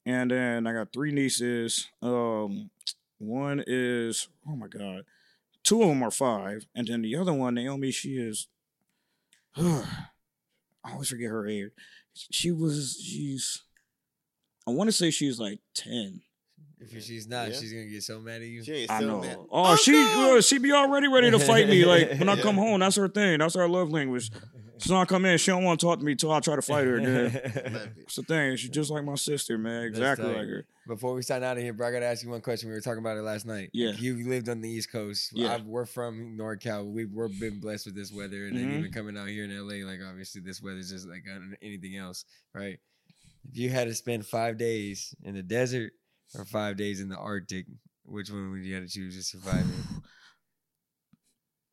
Speaker 1: And then I got three nieces. Um, one is oh my god, two of them are five, and then the other one, Naomi, she is. [sighs] I always forget her age. She was she's. I want to say she's like ten.
Speaker 2: If she's not,
Speaker 3: Yeah.
Speaker 2: she's gonna get so mad at you.
Speaker 3: She ain't
Speaker 1: I
Speaker 3: still
Speaker 1: know.
Speaker 3: mad.
Speaker 1: Oh, she uh, she be already ready to fight me. Like when I [laughs] come home, that's her thing. That's her love language. [laughs] So I come in, she don't want to talk to me till I try to fight her. Then that's [laughs] the thing. She's just like my sister, man. Exactly like her.
Speaker 2: Before we sign out of here, bro, I gotta ask you one question. We were talking about it last night.
Speaker 1: Yeah.
Speaker 2: you lived on the East Coast.
Speaker 1: Yeah.
Speaker 2: I've, we're from NorCal. We've we're been blessed with this weather, and then
Speaker 1: Mhm.
Speaker 2: even coming out here in LA, like obviously this weather's just like anything else, right? If you had to spend five days in the desert or five days in the Arctic, which one would you have to choose to survive in? [sighs]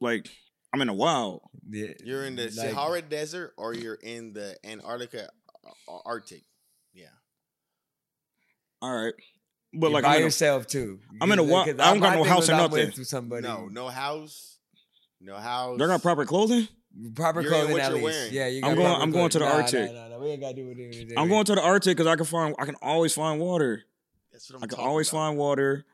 Speaker 1: Like I'm in the wild.
Speaker 2: Yeah,
Speaker 3: You're in the
Speaker 2: like-
Speaker 3: Sahara Desert or you're in the Antarctica uh, Arctic. Yeah.
Speaker 1: All right, but
Speaker 2: You
Speaker 1: like
Speaker 2: by
Speaker 1: I'm in a-
Speaker 2: yourself too.
Speaker 1: I'm in a wa-
Speaker 2: Because
Speaker 1: I don't got no house
Speaker 2: was
Speaker 1: or
Speaker 2: I'm
Speaker 1: nothing.
Speaker 2: with Somebody,
Speaker 3: No, no house. No house.
Speaker 1: They got proper clothing.
Speaker 2: proper
Speaker 3: You're
Speaker 2: clothing
Speaker 3: what
Speaker 2: at
Speaker 3: you're
Speaker 2: least.
Speaker 3: wearing.
Speaker 2: Yeah, you got
Speaker 1: I'm going- I'm going to the.
Speaker 2: Nah,
Speaker 1: Arctic.
Speaker 2: Nah, nah, nah, we ain't gotta do it. Do
Speaker 1: I'm going to the Arctic because I can find. I can always find water.
Speaker 3: That's what I'm
Speaker 1: I can always
Speaker 3: about.
Speaker 1: find water.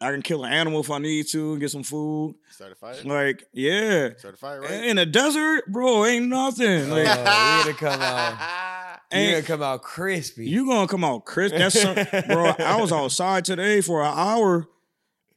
Speaker 1: I can kill an animal if I need to and get some food.
Speaker 3: Start a fire.
Speaker 1: Like yeah,
Speaker 3: Start a fire, right?
Speaker 1: in the desert, bro, ain't nothing. Like
Speaker 2: Oh, you gonna come out. [laughs] You gonna come out crispy.
Speaker 1: You gonna come out, crispy. That's some, bro. I was [laughs] outside today for an hour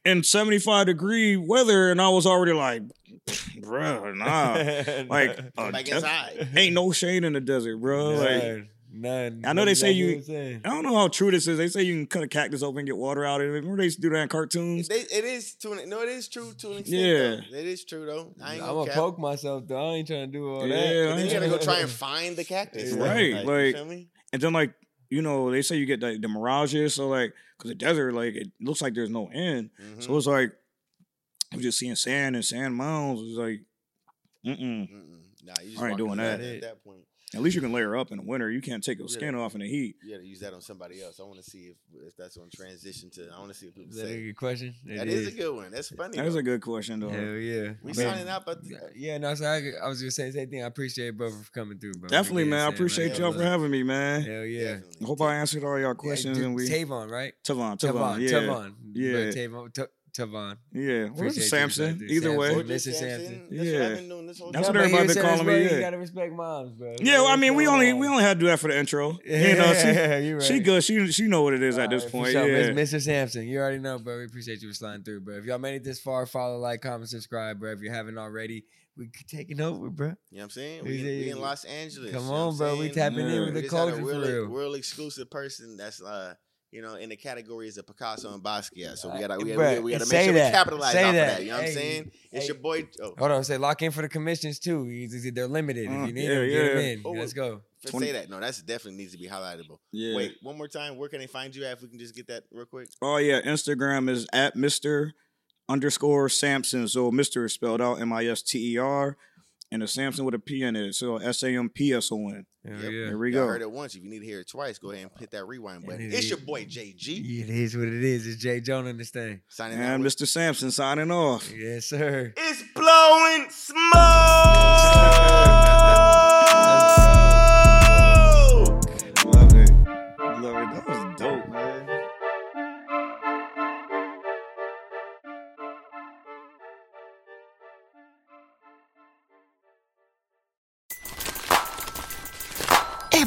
Speaker 1: in 75 degree weather, and I was already like, [sniffs] bro, nah. [laughs] Like, a
Speaker 3: Like
Speaker 1: des-
Speaker 3: inside.
Speaker 1: ain't no shade in the desert, bro. Like,
Speaker 2: None. None.
Speaker 1: I know they say you.
Speaker 2: I'm saying.
Speaker 1: I don't know how true this is. They say you can cut a cactus open and get water out of it. Remember they used to do that in cartoons?
Speaker 3: They, it is to no, it is true to an extent.
Speaker 1: Yeah.
Speaker 3: though. it is true though. I ain't
Speaker 2: I'm
Speaker 3: gonna
Speaker 2: gonna
Speaker 3: cap.
Speaker 2: poke myself though. I ain't trying to do all
Speaker 1: Yeah,
Speaker 2: that.
Speaker 1: I
Speaker 3: Then
Speaker 1: ain't
Speaker 3: you gotta go try [laughs] and find the cactus, though.
Speaker 1: Right,
Speaker 3: you
Speaker 1: like-
Speaker 3: feel me?
Speaker 1: And then like you know they say you get the, the mirages. So like because the desert like it looks like there's no end.
Speaker 3: Mm-hmm.
Speaker 1: So it's like I'm just seeing sand and sand mounds. It's like, mm-mm.
Speaker 3: Nah, you just
Speaker 1: I ain't
Speaker 3: walking
Speaker 1: doing
Speaker 3: around
Speaker 1: that.
Speaker 3: At that point,
Speaker 1: At least you can layer up in the winter. You can't take your
Speaker 3: Yeah.
Speaker 1: skin off in the heat.
Speaker 3: you gotta use that on somebody else. I want to see if if that's on transition to. I want to see if people
Speaker 2: Is that a good question?
Speaker 3: that
Speaker 2: It
Speaker 3: is. a good one. That's funny.
Speaker 1: That
Speaker 3: though.
Speaker 1: a good question though.
Speaker 2: Hell yeah.
Speaker 3: We
Speaker 2: Man.
Speaker 3: signing out, but
Speaker 2: Yeah, no, so I, I was just saying the same thing. I appreciate brother for coming through, bro.
Speaker 1: Definitely, man. I appreciate y'all for having me, man.
Speaker 2: Hell yeah.
Speaker 3: Definitely.
Speaker 1: I hope I answered all y'all questions
Speaker 2: Yeah,
Speaker 1: and we
Speaker 2: Tavon, right?
Speaker 1: Tavon, Tavon,
Speaker 2: Tavon,
Speaker 1: yeah,
Speaker 2: Tavon.
Speaker 1: yeah,
Speaker 2: But Tavon, Ta- Tavon.
Speaker 1: yeah. What is it,
Speaker 2: Appreciate you,
Speaker 1: Sampson?
Speaker 2: brother.
Speaker 1: Either way,
Speaker 2: Sampson.
Speaker 3: Mr.
Speaker 2: Mr. Sampson.
Speaker 3: That's what
Speaker 1: Yeah.
Speaker 3: I've been doing this whole
Speaker 1: That's
Speaker 3: time.
Speaker 1: what everybody
Speaker 2: but
Speaker 1: been calling me,
Speaker 2: this,
Speaker 1: yeah.
Speaker 2: You gotta respect moms, bro.
Speaker 1: yeah. Well, I mean, we only we only had to do that for the intro.
Speaker 2: Yeah,
Speaker 1: you know, she, [laughs]
Speaker 2: you right.
Speaker 1: she good. She she know what it is at this
Speaker 2: Alright, for
Speaker 1: point.
Speaker 2: sure.
Speaker 1: Yeah.
Speaker 2: Miss- Mr. Sampson, you already know, bro. We appreciate you for sliding through, bro. If y'all made it this far, follow, like, comment, subscribe, bro. If you haven't already, we c- taking over, bro.
Speaker 3: You know what I'm saying?
Speaker 2: We
Speaker 3: We, in, we in Los Angeles.
Speaker 2: Come
Speaker 3: you know what
Speaker 2: on, bro. We
Speaker 3: saying?
Speaker 2: tapping in with the
Speaker 3: just had a
Speaker 2: culture for real.
Speaker 3: world exclusive person that's uh you know, in the categories of Picasso and Basquiat. So we gotta we,
Speaker 2: Bruh,
Speaker 3: gotta, we gotta
Speaker 2: say
Speaker 3: make sure
Speaker 2: that.
Speaker 3: we capitalize
Speaker 2: Say
Speaker 3: off
Speaker 2: that.
Speaker 3: of that. You know what I'm
Speaker 2: Hey,
Speaker 3: saying? It's
Speaker 2: hey.
Speaker 3: your boy. Oh,
Speaker 2: Hold on, say lock in for the commissions too. He's- he's- They're limited. If mm-hmm. you need
Speaker 1: yeah,
Speaker 2: them, get them
Speaker 1: yeah.
Speaker 2: in.
Speaker 3: Oh,
Speaker 2: Let's go.
Speaker 3: for-
Speaker 1: 20
Speaker 3: say that. No, that's definitely needs to be highlightable.
Speaker 1: Yeah.
Speaker 3: Wait, one more time. Where can they find you at? If we can just get that real quick.
Speaker 1: Oh yeah, Instagram is at Mr. underscore Sampson. So Mr. is spelled out M I S T E R, and the Sampson with a P in it. So S A M P S O N.
Speaker 2: Hell
Speaker 3: Yep.
Speaker 2: yeah.
Speaker 1: There we
Speaker 3: Y'all
Speaker 1: go.
Speaker 3: heard it once. If you need to hear it twice, go ahead and hit that rewind button.
Speaker 2: it
Speaker 3: It's
Speaker 2: is.
Speaker 3: your boy JG
Speaker 2: It is what it is. It's J'Jonah in this thing.
Speaker 3: signing out.
Speaker 1: And
Speaker 3: with-
Speaker 1: Mr. Sampson signing off.
Speaker 2: Yes, sir.
Speaker 3: It's blowing smoke. [laughs]